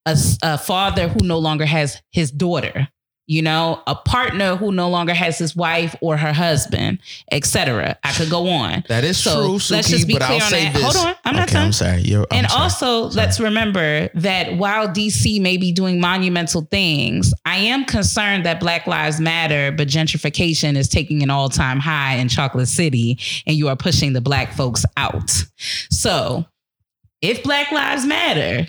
a father who no longer has his daughter, you know, a partner who no longer has his wife or her husband, etc. I could go on. That is So, true, let's just be but clear I'll on say that. this. Hold on, I'm not okay, done. I'm sorry. You're, I'm and sorry. also, let's remember that while DC may be doing monumental things, I am concerned that Black Lives Matter, but gentrification is taking an all time high in Chocolate City, and you are pushing the Black folks out. So, if Black Lives Matter,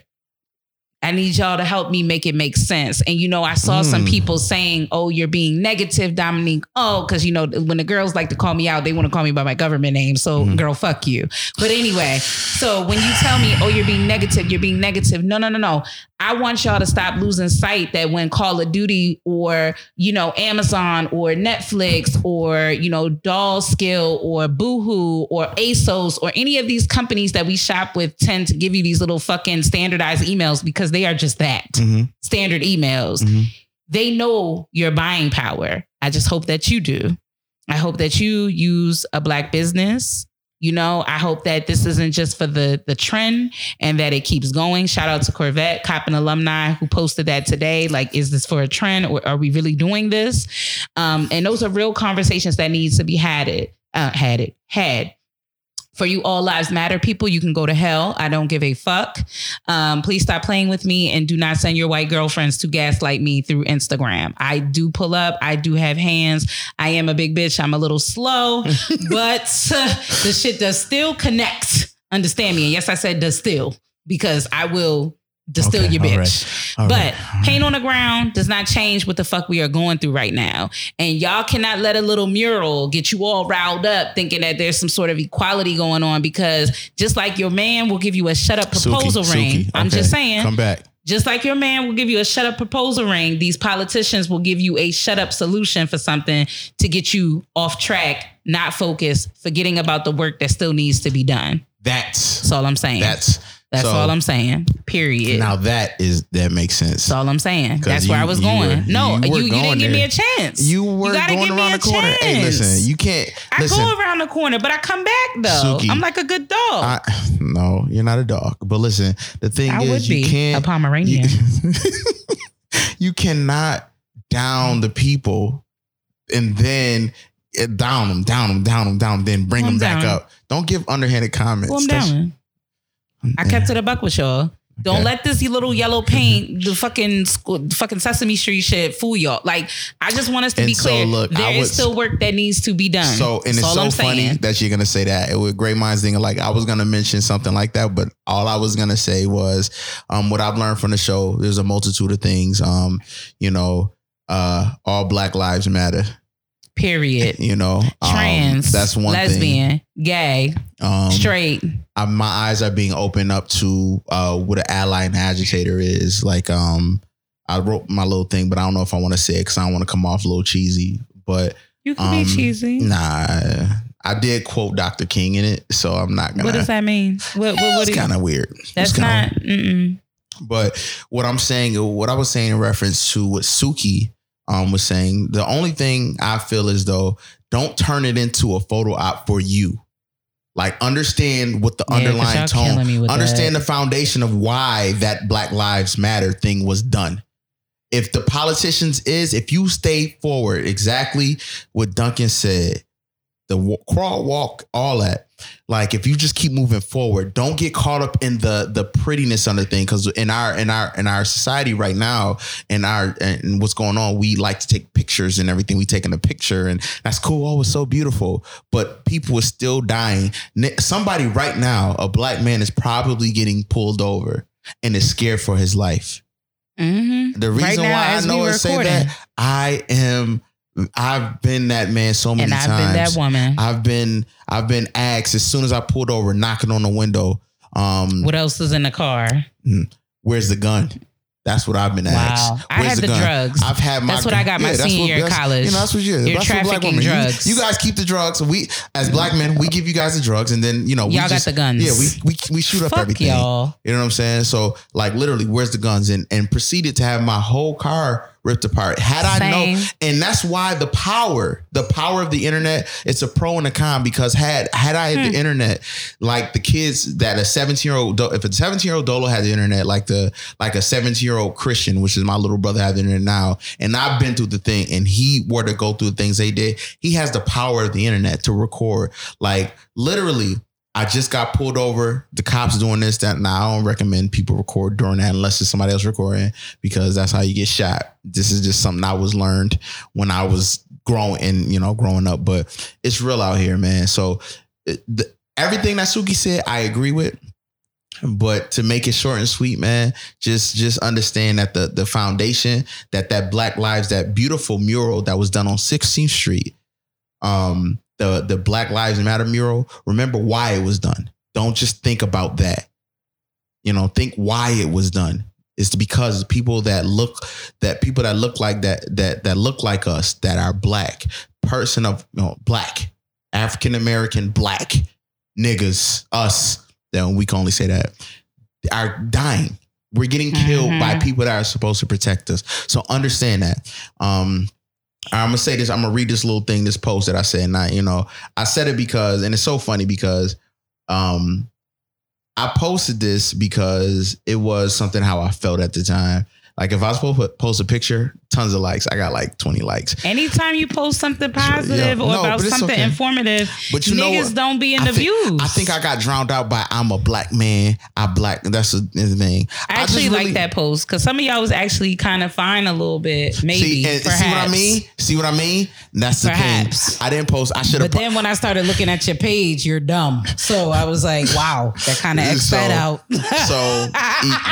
I need y'all to help me make it make sense. And you know, I saw some Mm. people saying, "Oh, you're being negative, Dominique." Oh, because you know, when the girls like to call me out, they want to call me by my government name. So, Mm-hmm. girl, fuck you. But anyway, so when you tell me, "Oh, you're being negative," you're being negative. No, no, no, no. I want y'all to stop losing sight that when Call of Duty or, you know, Amazon or Netflix or, you know, Dolls Kill or Boohoo or ASOS or any of these companies that we shop with tend to give you these little fucking standardized emails because they are just that Mhm. standard emails. Mhm. They know your buying power. I just hope that you do. I hope that you use a black business. You know, I hope that this isn't just for the the trend and that it keeps going. Shout out to Corvette, Coppin alumni who posted that today. Like, is this for a trend or are we really doing this? Um, and those are real conversations that needs to be had it, uh, had it, had. For you all lives matter people, you can go to hell. I don't give a fuck. Um, please stop playing with me and do not send your white girlfriends to gaslight me through Instagram. I do pull up. I do have hands. I am a big bitch. I'm a little slow, but uh, the shit does still connect. Understand me? And yes, I said does still because I will distill Okay, your bitch. right, but right, all right. paint on the ground does not change what the fuck we are going through right now. And y'all cannot let a little mural get you all riled up thinking that there's some sort of equality going on because just like your man will give you a shut up proposal Suki, ring. Suki, I'm okay, just saying. Come back. Just like your man will give you a shut up proposal ring, these politicians will give you a shut up solution for something to get you off track, not focused, forgetting about the work that still needs to be done. That's That's all I'm saying. that's That's so- all I'm saying. Period. Now that is that makes sense. That's all I'm saying. That's where I was going. were- no, you you, you, going didn't give me a chance. You were gotta going give me around a the corner. Hey, chance. listen, you can't I listen. go around the corner, but I come back though. Suki, I'm like a good dog. I, no, you're not a dog. But listen, the thing I is, would you can't a Pomeranian. You, you cannot down the people and then eh, down them, down them, down them, down them, then bring Well, them back down. up. Don't give underhanded comments. Well. I kept it a buck with y'all. Don't Okay. let this little yellow paint, the fucking squ- fucking Sesame Street shit fool y'all. Like, I just want us to And be so, clear. look, there I is would- still work that needs to be done. So and That's it's all so I'm funny saying. that you're gonna say that. It was great minds thinking like I was gonna mention something like that, but all I was gonna say was um what I've learned from the show, there's a multitude of things. Um, you know, uh all black lives matter. Period. You know. Um, Trans, that's one thing. lesbian, gay, Um straight. I, my eyes are being opened up to uh, what an ally and agitator is. Like, um, I wrote my little thing, but I don't know if I want to say it because I don't want to come off a little cheesy. But You can um, be cheesy. Nah, I did quote Dr. King in it, so I'm not gonna. What does that mean? What, what, what It's kind of weird. That's It's kinda- not. Mm-mm. But what I'm saying, what I was saying in reference to what Suki um, was saying, the only thing I feel is though, don't turn it into a photo op for you. Like understand what the Yeah, underlying y'all killing me tone, understand that. the foundation of why that Black Lives Matter thing was done. If the politicians is, if you stay forward, exactly what Duncan said, the crawl, walk, all that. Like if you just keep moving forward, don't get caught up in the the prettiness on the thing. Because in our in our in our society right now, and our and what's going on, we like to take pictures and everything. We taking a picture, and that's cool. Oh, it's so beautiful. But people are still dying. Somebody right now, a black man, is probably getting pulled over and is scared for his life. Mm-hmm. The reason Right now, why I know we I say that, I am. I've been that man so many times. And I've times. been that woman. I've been I've been asked as soon as I pulled over, knocking on the window. Um, What else is in the car? where's the gun? That's what I've been Wow. asked. I had the drugs. I've had my. That's what I got my that's senior year college. You know, that's what you. You're that's trafficking women- you- drugs. You, guys keep the drugs. We, as black men, we give you guys the drugs, and then you know we Y'all got just, the guns. Yeah, we we we shoot up Fuck everything. y'all. You know what I'm saying? So like literally, where's the guns? And and proceeded to have my whole car ripped apart. Had I Same. know, and that's why the power, the power of the internet, it's a pro and a con because had had I had Hmm. the internet, like the kids that a 17 year old, if a 17 year old Dolo had the internet, like the like a 17 year old Christian, which is my little brother, the internet now, and I've been through the thing, and he were to go through the things they did, he has the power of the internet to record, like literally. I just got pulled over. The cops doing this, that. Now I don't recommend people record during that unless it's somebody else recording because that's how you get shot. This is just something I was learned when I was growing and you know growing up. But it's real out here, man. So the, everything that Suki said, I agree with. But to make it short and sweet, man, just just understand that the the foundation that that Black Lives, that beautiful mural that was done on 16th Street, um, the the Black Lives Matter mural. Remember why it was done. Don't just think about that. You know, think why it was done. It's because people that look that people that look like that that that look like us that are black person of you know black African American black niggas us then we can only say that are dying. We're getting killed Mhm. by people that are supposed to protect us. So understand that. Um, I'm gonna say this. I'm gonna read this little thing, this post that I said. And I, you know, I said it because, and it's so funny because, um, I posted this because it was something how I felt at the time. Like if I was supposed to post a picture, tons of likes. I got like 20 likes. Anytime you post something positive Yeah. or No, about something okay. informative, But you niggas don't be in I the think- views. I think I got drowned out by I'm a black man. I black. That's the thing. I actually just like that post because some of y'all was actually kind of fine a little bit, maybe. See, and see what I mean? See what I mean? That's the Perhaps. thing. I didn't post. I should have. But then when I started looking at your page, you're dumb. So I was like, wow, that kind of X So- that out. so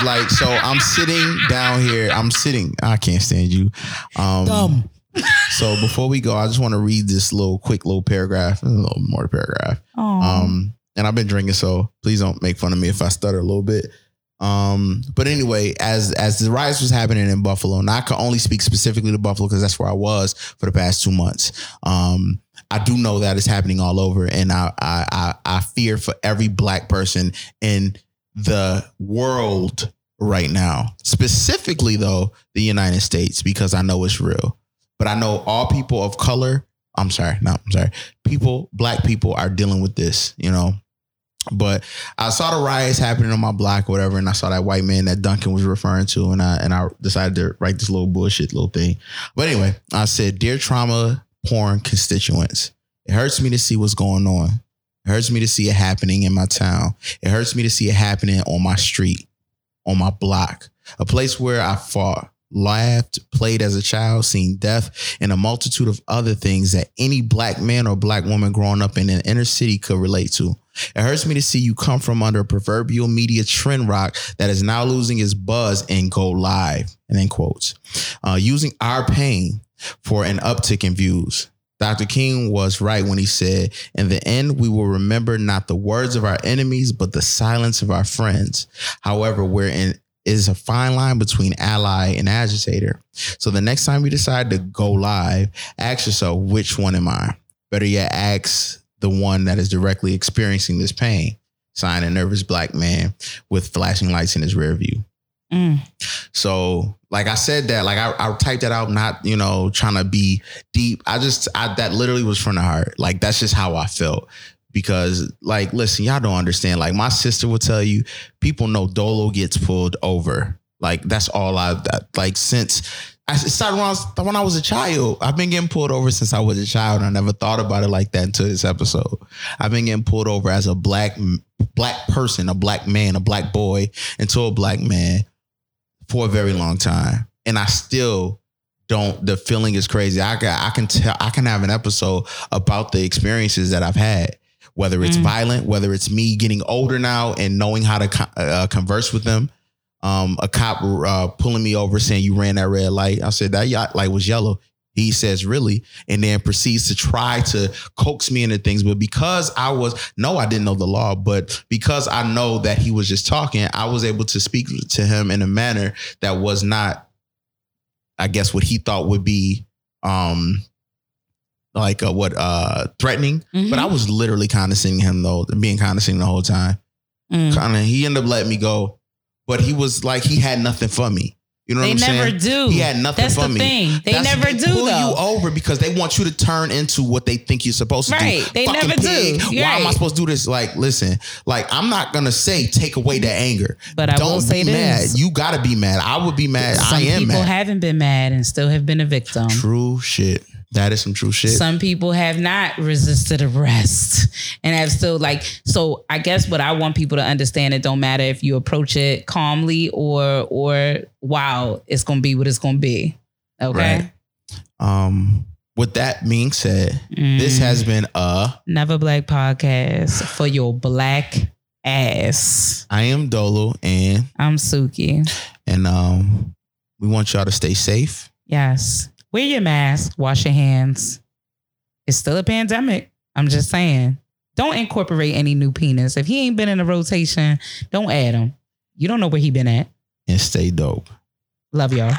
like so I'm sitting down here. I'm sitting. I can't stand you. Um Dumb. So before we go, I just want to read this little quick little paragraph, a little more paragraph. Um and I've been drinking, so please don't make fun of me if I stutter a little bit. Um, but anyway, as as the riots was happening in Buffalo, and I can only speak specifically to Buffalo because that's where I was for the past two months. Um, I do know that it's happening all over, and I I I, I fear for every black person in the world right now. Specifically, though, the United States, because I know it's real. But I know all people of color. I'm sorry, no, I'm sorry. People, black people, are dealing with this. You know, but I saw the riots happening on my block, or whatever, and I saw that white man that Duncan was referring to, and I and I decided to write this little bullshit little thing. But anyway, I said, "Dear trauma porn constituents, it hurts me to see what's going on. It hurts me to see it happening in my town. It hurts me to see it happening on my street, on my block, a place where I fought." Laughed, played as a child, seen death, and a multitude of other things that any black man or black woman growing up in an inner city could relate to. It hurts me to see you come from under a proverbial media trend rock that is now losing its buzz and go live. And then quotes, uh, using our pain for an uptick in views. Dr. King was right when he said, In the end, we will remember not the words of our enemies, but the silence of our friends. However, we're in is a fine line between ally and agitator. So the next time you decide to go live, ask yourself, which one am I? Better yet, ask the one that is directly experiencing this pain. Sign a nervous black man with flashing lights in his rear view. Mm. So, like I said that, like I, I typed that out, not you know trying to be deep. I just, I that literally was from the heart. Like that's just how I felt. Because, like, listen, y'all don't understand. Like, my sister will tell you, people know Dolo gets pulled over. Like, that's all I that, like since I started when I was when I was a child. I've been getting pulled over since I was a child. I never thought about it like that until this episode. I've been getting pulled over as a black black person, a black man, a black boy, into a black man for a very long time, and I still don't. The feeling is crazy. I can I can tell I can have an episode about the experiences that I've had. Whether it's Mm. violent, whether it's me getting older now and knowing how to uh, converse with them, um, a cop uh, pulling me over saying you ran that red light. I said that light was yellow. He says really, and then proceeds to try to coax me into things. But because I was no, I didn't know the law, but because I know that he was just talking, I was able to speak to him in a manner that was not, I guess, what he thought would be, um, like uh, what uh threatening. Mhm. But I was literally condescending him though, being condescending the whole time Mm. kind of he ended up letting me go but he was like he had nothing for me you know They what i'm never saying do. he had nothing That's for the me thing. They That's- never do, pull you over because they want you to turn into what they think you're supposed to Right. do They Fucking never do. You're why am i supposed to do this like listen like i'm not gonna say take away the anger But I don't will say be mad this. you gotta be mad i would be mad Some i am mad. people mad haven't been mad and still have been a victim. true shit that is some true shit Some people have not resisted arrest and have still like so I guess what I want people to understand it don't matter if you approach it calmly or or wow, it's gonna be what it's gonna be. Okay. Right. um with that being said this Mm. has been a Never Black Podcast for your black ass. i am dolo and I'm Suki. and um we want y'all to stay safe Yes. Wear your mask, wash your hands. It's still a pandemic. I'm just saying. Don't incorporate any new penis. If he ain't been in a rotation, don't add him. You don't know where he been at. and stay dope. Love y'all.